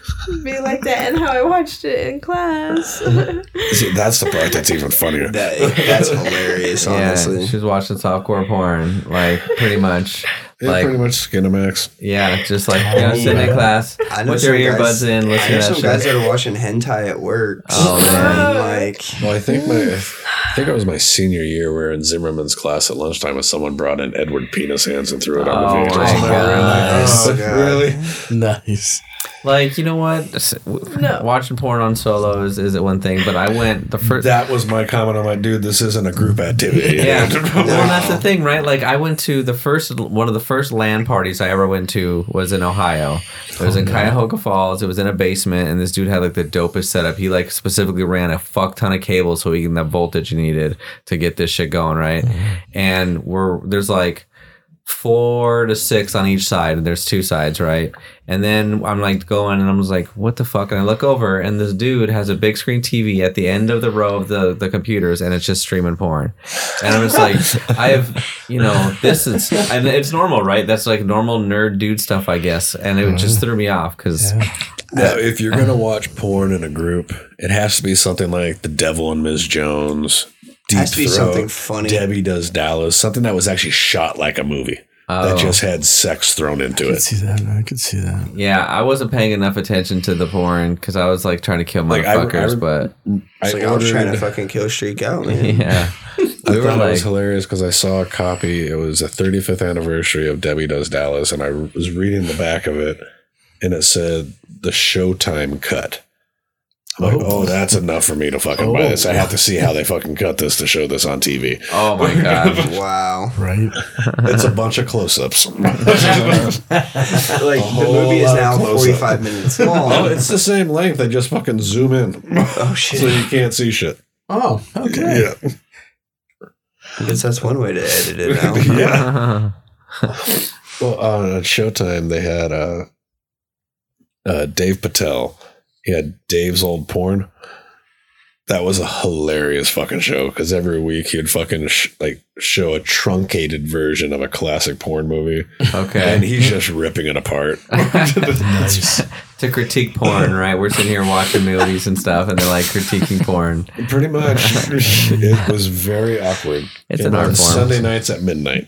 be like that, and how I watched it in class. See, that's the part that's even funnier. That, that's hilarious, yeah, honestly. she's watching softcore porn, like pretty much. Yeah, like pretty much Skinamax. yeah, just like you know, sitting in class I know with your earbuds guys- in, I listening know to some that guys that are watching hentai at work. Oh, man. like Well, I think my, I think it was my senior year. We were in Zimmerman's class at lunchtime, and someone brought in Edward Penis Hands and threw it on Oh the VHS. my And I ran like, God. "Oh, Oh, God. really? Nice. Like you know what? No. Watching porn on solo is, is it one thing, but I went the first. That was my comment. I'm like, dude, this isn't a group activity. Yeah, well, that's the thing, right? Like, I went to the first one of the first LAN parties I ever went to was in Ohio. It was in Cuyahoga Falls. It was in a basement, and this dude had like the dopest setup. He like specifically ran a fuck ton of cables so he can the voltage he needed to get this shit going, right? Mm-hmm. And we're there's like four to six on each side, and there's two sides, right? And then I'm like going, and I'm just like, what the fuck? And I look over, and this dude has a big screen TV at the end of the row of the the computers, and it's just streaming porn. And I'm just like, I have, you know, this is, and it's normal, right? That's like normal nerd dude stuff, I guess. And it just threw me off because Now, if you're gonna watch porn in a group, it has to be something like The Devil and Ms. Jones. Deep Has to be Throat, something funny. Debbie Does Dallas, something that was actually shot like a movie that Oh. just had sex thrown into I could it. see that. I could see that. yeah, I wasn't paying enough attention to the porn because I was like trying to kill Like, I- motherfuckers, I- but It's like I was trying to fucking kill Streak out, man. yeah, I we were thought it was hilarious because I saw a copy. It was a 35th anniversary of Debbie Does Dallas, and I was reading the back of it, and it said the Showtime cut. I'm like, Oh. oh, that's enough for me to fucking buy this. I have to see how they fucking cut this to show this on TV. oh my god. Wow. Right? It's a bunch of close-ups. Like the movie is now close-up. 45 minutes oh, long. it's the same length. They just fucking zoom in, Oh shit. so you can't see shit. Oh, okay. Yeah. I guess that's one way to edit it now. Yeah. Well, on Showtime, they had uh, uh, Dave Attell. He had Dave's old porn. That was a hilarious fucking show because every week he'd fucking sh- like show a truncated version of a classic porn movie, Okay. and he's just ripping it apart. Nice. to critique porn, right? We're sitting here watching movies and stuff, and they're like critiquing porn. Pretty much, it was very awkward. It's Came an art form. Sunday nights at midnight.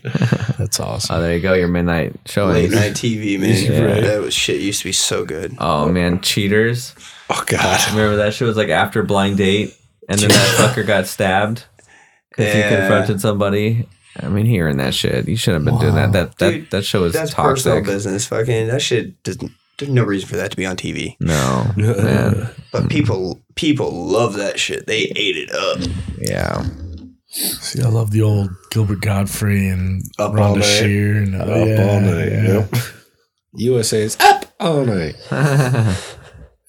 That's awesome. Oh, there you go, your midnight showing. Late night TV, man. Yeah. That was shit used to be so good. Oh man, cheaters! Oh God, Remember that shit was like after blind date, and then that fucker got stabbed because he confronted somebody. I mean, hearing that shit, you shouldn't have been doing that. That that Dude, that show is That's personal toxic. business. Fucking that shit doesn't. There's no reason for that to be on TV. No, man, But people, people love that shit. They ate it up. yeah. See, I love the old Gilbert Gottfried and Up all Rhonda night. Shear and up oh, yeah, all night. yeah. Yep. USA's up all night.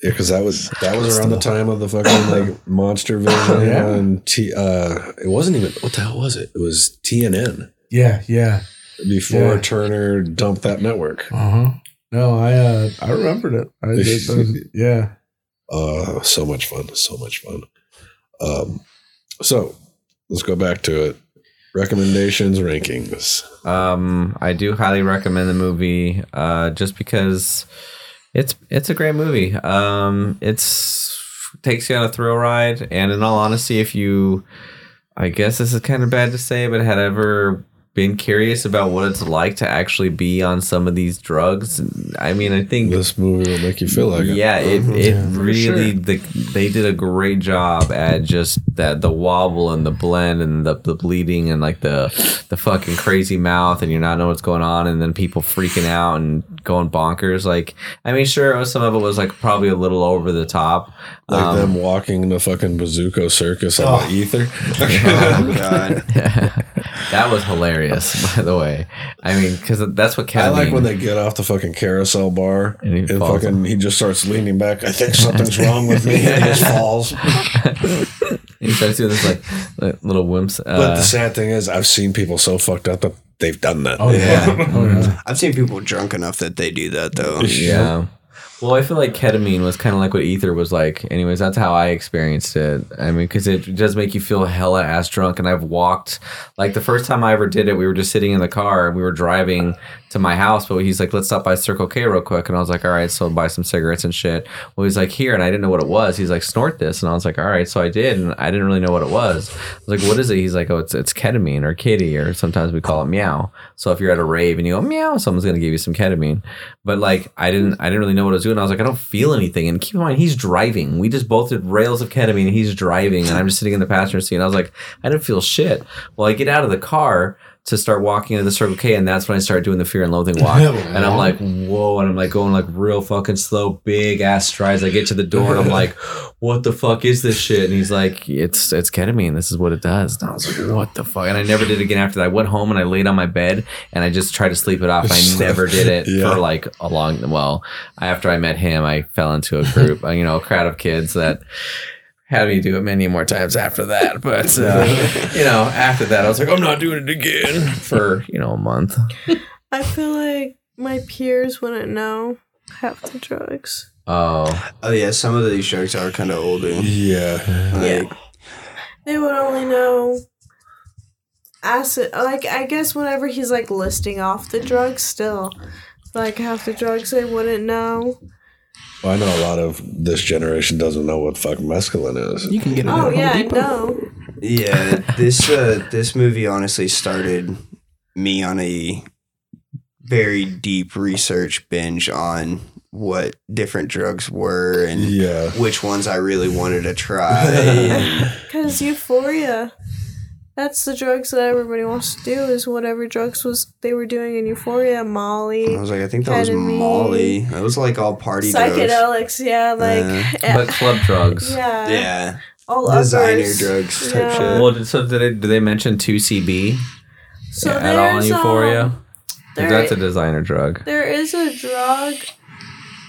Yeah, because that was that was around the time of the fucking like Monster Vision Yeah. and T. Uh, it wasn't even what the hell was it? It was TNN Yeah, yeah. before Yeah. Turner dumped that network. Uh huh. No, I uh, I remembered it. I did. yeah. Uh, so much fun, so much fun. Um, so let's go back to it. Recommendations, rankings. Um, I do highly recommend the movie, uh, just because it's it's a great movie. Um, it's takes you on a thrill ride, and in all honesty, if you, I guess this is kind of bad to say, but had ever been curious about what it's like to actually be on some of these drugs, I mean, I think This movie will make you feel like yeah, it, it Yeah, really sure. the, they did a great job at just that the wobble and the blend and the, the bleeding and like the the fucking crazy mouth and you're not knowing what's going on and then people freaking out and going bonkers. Like I mean, sure, some of it was like probably a little over the top. Like Um, them walking the fucking Bazooko Circus on Oh. the ether. Oh god. that was hilarious, by the way. I mean, because that's what ketamine. I like when they get off the fucking carousel bar And he and, falls. fucking he just starts leaning back. I think something's wrong with me. And just falls. he starts doing this like, like little wimps. But Uh, the sad thing is, I've seen people so fucked up that they've done that. Oh yeah. oh yeah. I've seen people drunk enough that they do that though. Yeah. Well, I feel like ketamine was kind of like what ether was like. Anyways, that's how I experienced it. I mean, because it does make you feel hella ass drunk. And I've walked, like the first time I ever did it, we were just sitting in the car and we were driving to my house. But he's like, let's stop by Circle K real quick. And I was like, all right, so buy some cigarettes and shit. Well, he's like, here. And I didn't know what it was. He's like, snort this. And I was like, all right. So I did. And I didn't really know what it was. I was like, what is it? He's like, oh, it's, it's ketamine or kitty, or sometimes we call it meow. So if you're at a rave and you go meow, someone's going to give you some ketamine. But like, I didn't, I didn't really know what I was doing. I was like, I don't feel anything. And keep in mind, he's driving. We just both did rails of ketamine. And he's driving, and I'm just sitting in the passenger seat. And I was like, I didn't feel shit. Well, I get out of the car to start walking into the Circle K, and that's when I started doing the Fear and Loathing walk. and I'm like, whoa, and I'm like going like real fucking slow, big ass strides. I get to the door, and I'm like, what the fuck is this shit? And he's like, it's it's ketamine. This is what it does. And I was like, what the fuck? And I never did it again after that. I went home and I laid on my bed and I just tried to sleep it off. I never did it Yeah. for like a long. Well, after I met him, I fell into a group, uh, you know, a crowd of kids that had me do it many more times after that. But uh, you know, after that, I was like, I'm not doing it again for you know a month. I feel like my peers wouldn't know half the drugs. Oh, Oh yeah, some of these drugs are kind of older. Yeah. Like, They would only know acid. Like I guess whenever he's like listing off the drugs, still like half the drugs they wouldn't know. Well, I know a lot of this generation doesn't know what fuck mescaline is. You can get it Oh at yeah, I Depot. know. yeah, this uh, this movie honestly started me on a very deep research binge on what different drugs were and Yeah. which ones I really wanted to try. Cause euphoria. That's the drugs that everybody wants to do. Is whatever drugs was they were doing in Euphoria, Molly, I was like, I think that was Molly. It was like all party drugs. psychedelics. Yeah, like Uh, but club drugs. yeah, Yeah, all designer uppers. drugs type Yeah. shit. Well, so did they, did they mention 2CB So at all in Euphoria? um, 'Cause there- That's a designer drug. There is a drug,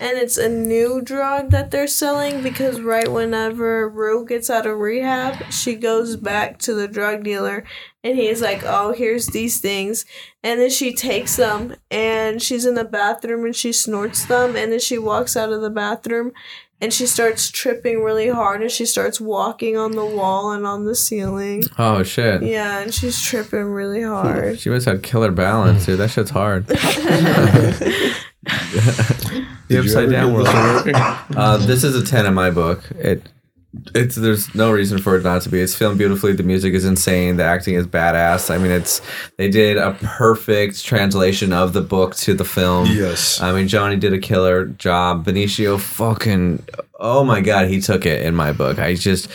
and it's a new drug that they're selling because right whenever Rue gets out of rehab, she goes back to the drug dealer, and he's like, "Oh, here's these things," and then she takes them, and she's in the bathroom and she snorts them, and then she walks out of the bathroom. And she starts tripping really hard and she starts walking on the wall and on the ceiling. Oh shit. Yeah, and she's tripping really hard. She must have killer balance, dude. That shit's hard. the upside down world. this? Uh, this is a ten in my book. It it's there's no reason for it not to be. It's filmed beautifully. The music is insane. The acting is badass. I mean, it's they did a perfect translation of the book to the film. Yes. I mean, Johnny did a killer job. Benicio fucking oh my god, he took it in my book. I just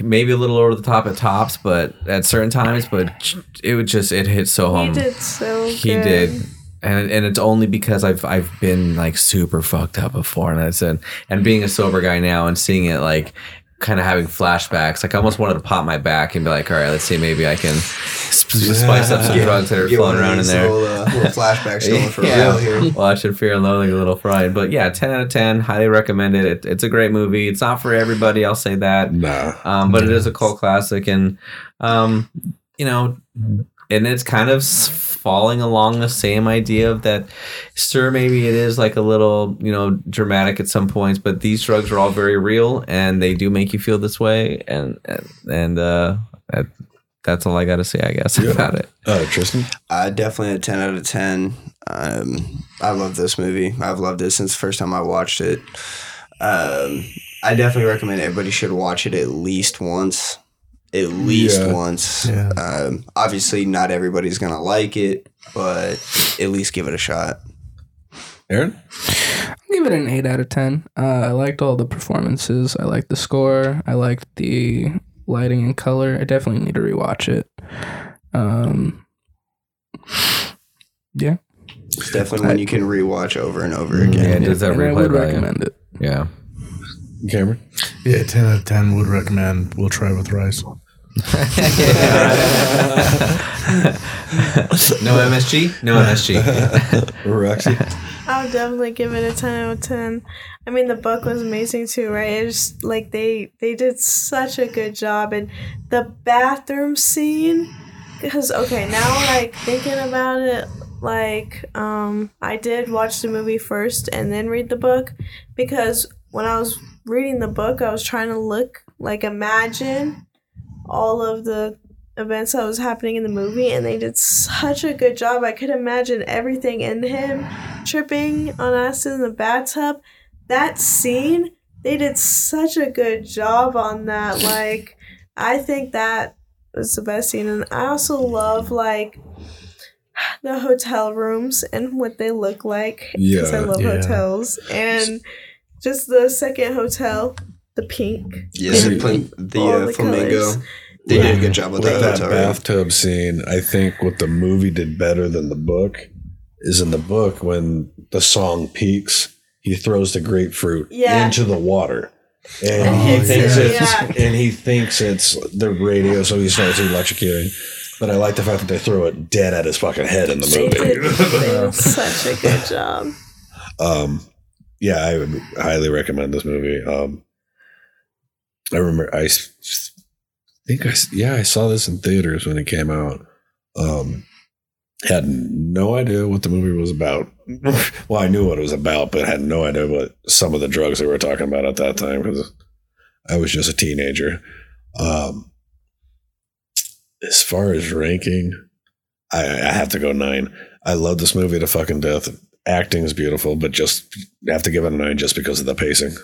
maybe a little over the top at tops, but at certain times, but it would just it hit so He home. did so He good. did. And, and it's only because I've I've been like super fucked up before and I said and being a sober guy now and seeing it like kind of having flashbacks like I almost wanted to pop my back and be like all right let's see maybe I can sp- spice up some Get- drugs that are get floating around in there Little, uh, little flashbacks going for Yeah. real here. Watching Fear and Loathing a little fried. But yeah, 10 out of 10. Highly recommend it. it. It's a great movie. It's not for everybody, I'll say that. Nah. Um, but it is a cult classic. And, um, you know, and it's kind of falling along the same idea of that, sure, maybe it is like a little, you know, dramatic at some points, but these drugs are all very real and they do make you feel this way. And, and, and uh, that's all I got to say, I guess, about it. Uh, Tristan? Uh, definitely a 10 out of 10. Um, I love this movie. I've loved it since the first time I watched it. Um, I definitely recommend everybody should watch it at least once. At least Yeah. once. Yeah. Um, obviously, not everybody's going to like it, but at least give it a shot. Aaron? I'll give it an 8 out of 10. Uh, I liked all the performances. I liked the score. I liked the lighting and color. I definitely need to rewatch it. Um, yeah. It's definitely one you can rewatch over and over again. Yeah, does that and I would value. recommend it. Yeah. Cameron? Yeah, 10 out of 10 would recommend. We'll try with rice. No MSG? No MSG. Roxie? I would definitely give it a ten out of ten. I mean, the book was amazing too, right? It's like they they did such a good job, and the bathroom scene. Because okay, now like thinking about it, like um, I did watch the movie first and then read the book, because when I was reading the book, I was trying to look like imagine all of the events that was happening in the movie and they did such a good job. I could imagine everything in him tripping on acid in the bathtub. That scene, they did such a good job on that. Like I think that was the best scene and I also love like the hotel rooms and what they look like. Because I love Yeah. hotels. And just the second hotel, the pink. Yes, and the, the uh, the flamingo. colors. They did a good job with that. that That's bathtub scene. I think what the movie did better than the book is in the book when the song peaks, he throws the grapefruit Yeah. into the water. And And he thinks it, it's yeah. and he thinks it's the radio, so he starts electrocuting. But I like the fact that they throw it dead at his fucking head in the They did, movie. they did such a good job. um, yeah, I would highly recommend this movie. Um, I remember I think I yeah I saw this in theaters when it came out. Um, had no idea what the movie was about. well, I knew what it was about, but had no idea what some of the drugs they were talking about at that time because I was just a teenager. Um, as far as ranking, I, I have to go nine. I love this movie to fucking death. Acting is beautiful, but just have to give it a nine just because of the pacing.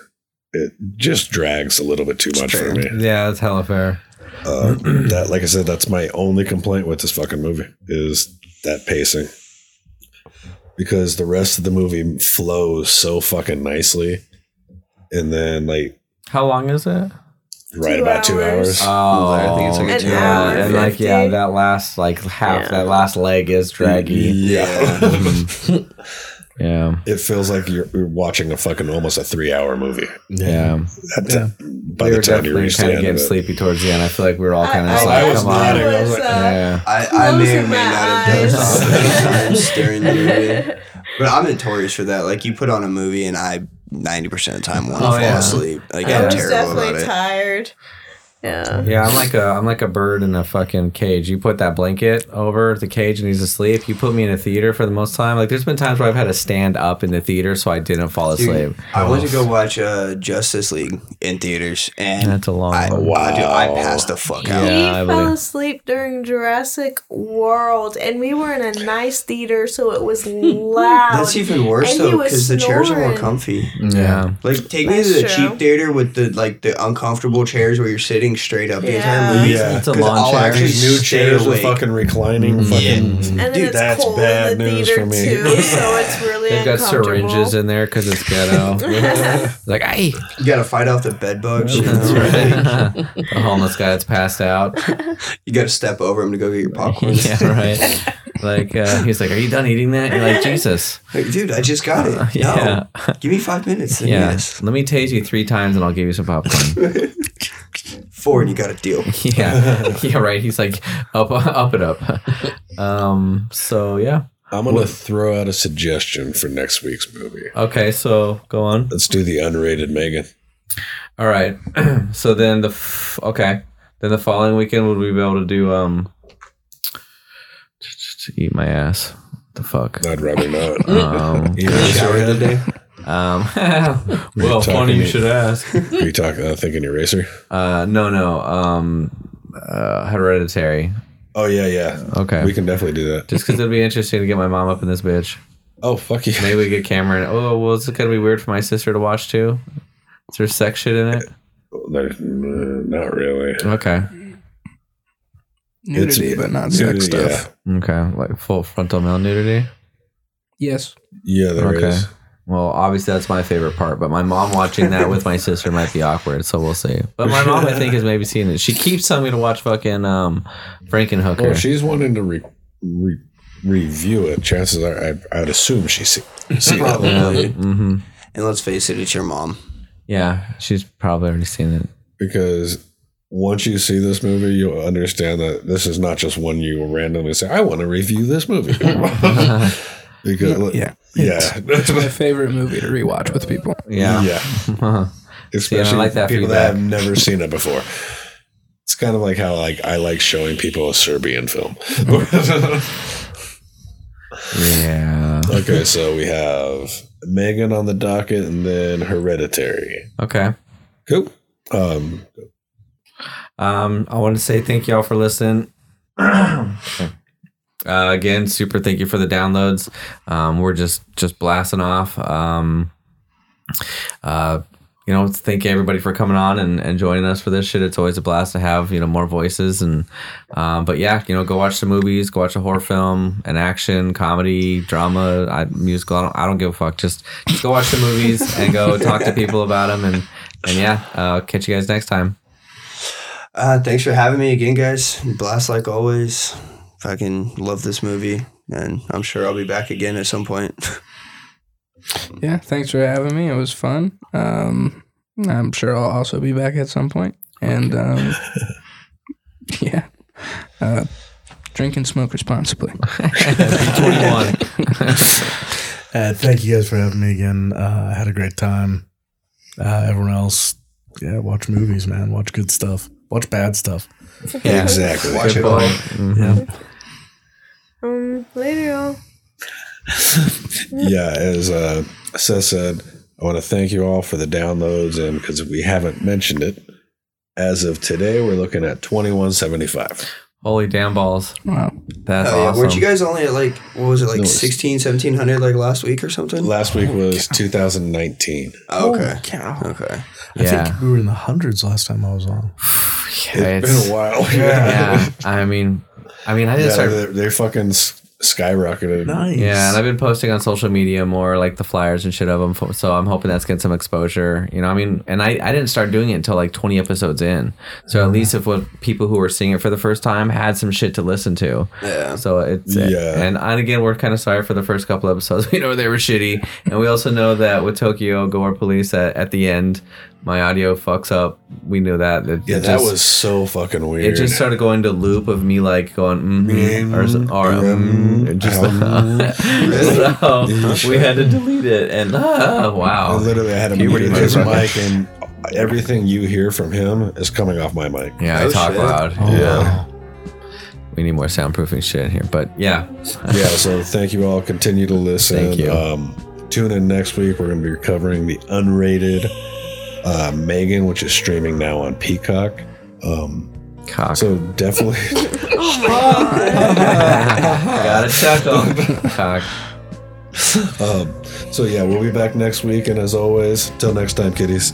It just drags a little bit too much for me. Yeah, that's hella fair. Uh, that, like I said, that's my only complaint with this fucking movie is that pacing. Because the rest of the movie flows so fucking nicely, and then like How long is it? right Two about two hours. hours. Oh, I think it's like a An two yeah, hour and like yeah, that last like half Yeah. that last leg is draggy. Yeah, Yeah, it feels like you're, you're watching a fucking almost a three hour movie. yeah. That- By we the time you definitely reach the kind of getting it. sleepy towards the end. I feel like we were all kind of I- just I like, was come on. nodding. I was was, like, uh, Yeah. I, I may or may not have dozed eyes. off many times during the movie. But I'm notorious for that. Like you put on a movie and I 90% of the time want to Oh, fall yeah. asleep. Like I I'm was terrible about definitely it. tired. Yeah. Yeah, I'm like a I'm like a bird in a fucking cage. You put that blanket over the cage and he's asleep. You put me in a theater for the most time. Like there's been times where I've had to stand up in the theater so I didn't fall asleep. Dude, I went to go watch uh, Justice League in theaters and That's a long I, one. wow. dude, I passed the fuck out. Yeah, he I fell believe- asleep during Jurassic World, and we were in a nice theater, so it was loud. That's even worse And he though, was because the chairs are more comfy. Yeah. Like take me to the true. cheap theater with the like the uncomfortable chairs where you're sitting straight up the Yeah. entire movie. Yeah. It's a 'Cause lawn I'll chair. actually new chairs are awake. fucking reclining. Mm. Fucking, and then dude, it's that's cold bad in the news theater for me. too, so it's really They've got syringes in there because it's ghetto. like, hey, You gotta fight off the bed bugs. You, know? right. the homeless guy that's passed out. you gotta step over him to go get your popcorn. yeah, right. Like uh, he's like, "Are you done eating that?" You're like, "Jesus, Like, dude, I just got it. yeah, No, give me five minutes. Yeah." Yes. Let me tase you three times, and I'll give you some popcorn. Four, and you got a deal. yeah, yeah, right. He's like, "Up, up it up." Um. So yeah. I'm gonna throw out a suggestion for next week's movie. Okay. So go on. Let's do the unrated Megan. All right. so then the f- okay. Then the following weekend would we be able to do um to eat my ass? The fuck. I'd rather not. Um, You really Shower shower the day. um Were you well, talking funny you should ask. Are you talking? Uh, thinking eraser? Uh, no, no. Um, uh, hereditary. Oh yeah, yeah. Okay. We can definitely do that. Just because it'd be interesting to get my mom up in this bitch. Oh fuck you. Maybe we get Cameron. Oh, well, it's gonna be weird for my sister to watch too? Is there sex shit in it? There's, uh, not really. Okay. Nudity, but not sex nudity, stuff. Okay. Like full frontal male nudity. Yes. Yeah, yeah there is. Okay. Well, obviously that's my favorite part, but my mom watching that with my sister might be awkward, so we'll see. But my mom, I think, has maybe seen it. She keeps telling me to watch fucking um, Frankenhooker. Well, she's wanting to re- re- review it. Chances are, I'd, I'd assume she's see, seen it. Probably. hmm And let's face it, it's your mom. Yeah, she's probably already seen it. because once you see this movie, you'll understand that this is not just one you randomly say, "I want to review this movie." because Yeah. yeah, It's my favorite movie to rewatch with people. Yeah. yeah. Especially like that people feedback. that have never seen it before. It's kind of like how like I like showing people a Serbian film. yeah. okay, so we have Megan on the docket, and then Hereditary. Okay. Cool. Um, Um, I want to say thank y'all for listening. uh, again, super thank you for the downloads. Um, we're just just blasting off. Um, uh, you know, thank you everybody for coming on and, and joining us for this shit. It's always a blast to have you know more voices and um, but yeah, you know, go watch the movies, go watch a horror film, an action, comedy, drama, I, musical. I don't, I don't give a fuck. Just just go watch the movies and go talk to people about them and and yeah, uh, catch you guys next time. Uh, thanks for having me again, guys. Blast like always. Fucking love this movie, and I'm sure I'll be back again at some point. Yeah, thanks for having me. It was fun. Um, I'm sure I'll also be back at some point. And um, yeah, uh, drink and smoke responsibly. 21. Uh, thank you guys for having me again. Uh, I had a great time. Uh, everyone else, yeah, watch movies, man. Watch good stuff. Watch bad stuff. Yeah. Exactly. Watch Good it all. point. Mhm. Yeah. Um, later, y'all. yeah, as uh, Seth said, I want to thank you all for the downloads, and because we haven't mentioned it, as of today, we're looking at twenty one seventy five. Holy damn balls. Wow. That's Oh, yeah. awesome. Weren't you guys only at like what was it like No, 16, 1700 like last week or something? Last week was two thousand nineteen. Oh, okay. Cow. Okay. I Yeah. think we were in the hundreds last time I was on. Yeah, It's it's- been a while. yeah. I mean, I mean, I didn't Yeah, start. they, they fucking s- skyrocketed. Nice. Yeah, and I've been posting on social media more, like the flyers and shit of them. So I'm hoping that's getting some exposure. You know, I mean, and I, I didn't start doing it until like 20 episodes in. So at least if what people who were seeing it for the first time had some shit to listen to. Yeah. So it's Yeah. and, and again, we're kind of sorry for the first couple episodes. We know they were shitty, and we also know that with Tokyo Gore Police at, at the end, my audio fucks up. We knew that. It, Yeah, it that just- was so fucking weird. it just started going to loop of me like going mm or, s- or Mm, mm, just um, so we had to delete it and ah, wow I literally had to Puberty mute his mic, and everything you hear from him is coming off my mic. yeah I Oh, talk shit. loud Oh, yeah wow. we need more soundproofing shit in here but yeah yeah, so thank you all. Continue to listen. Thank you. Um, tune in next week. We're going to be covering the unrated uh, Megan, which is streaming now on Peacock. Um, cock so definitely, gotta chuckle cock um, so yeah, we'll be back next week. And as always, till next time, kiddies.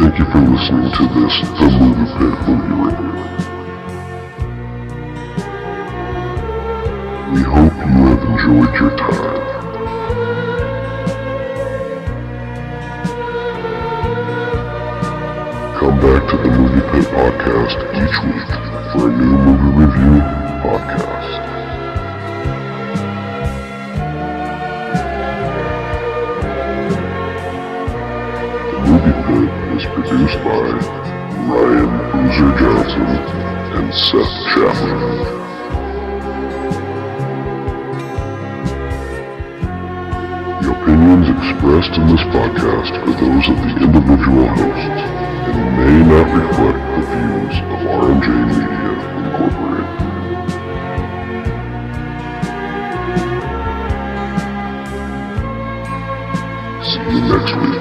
Thank you for listening to this The Movie Pit Movie Review. We hope you have enjoyed your time. Come back to the Movie Pit Podcast each week for a new movie review podcast. The Movie Pit is produced by Ryan Boozer Johnson and Seth Chapman. Opinions expressed in this podcast are those of the individual hosts and may not reflect the views of RMJ Media Incorporated. See you next week.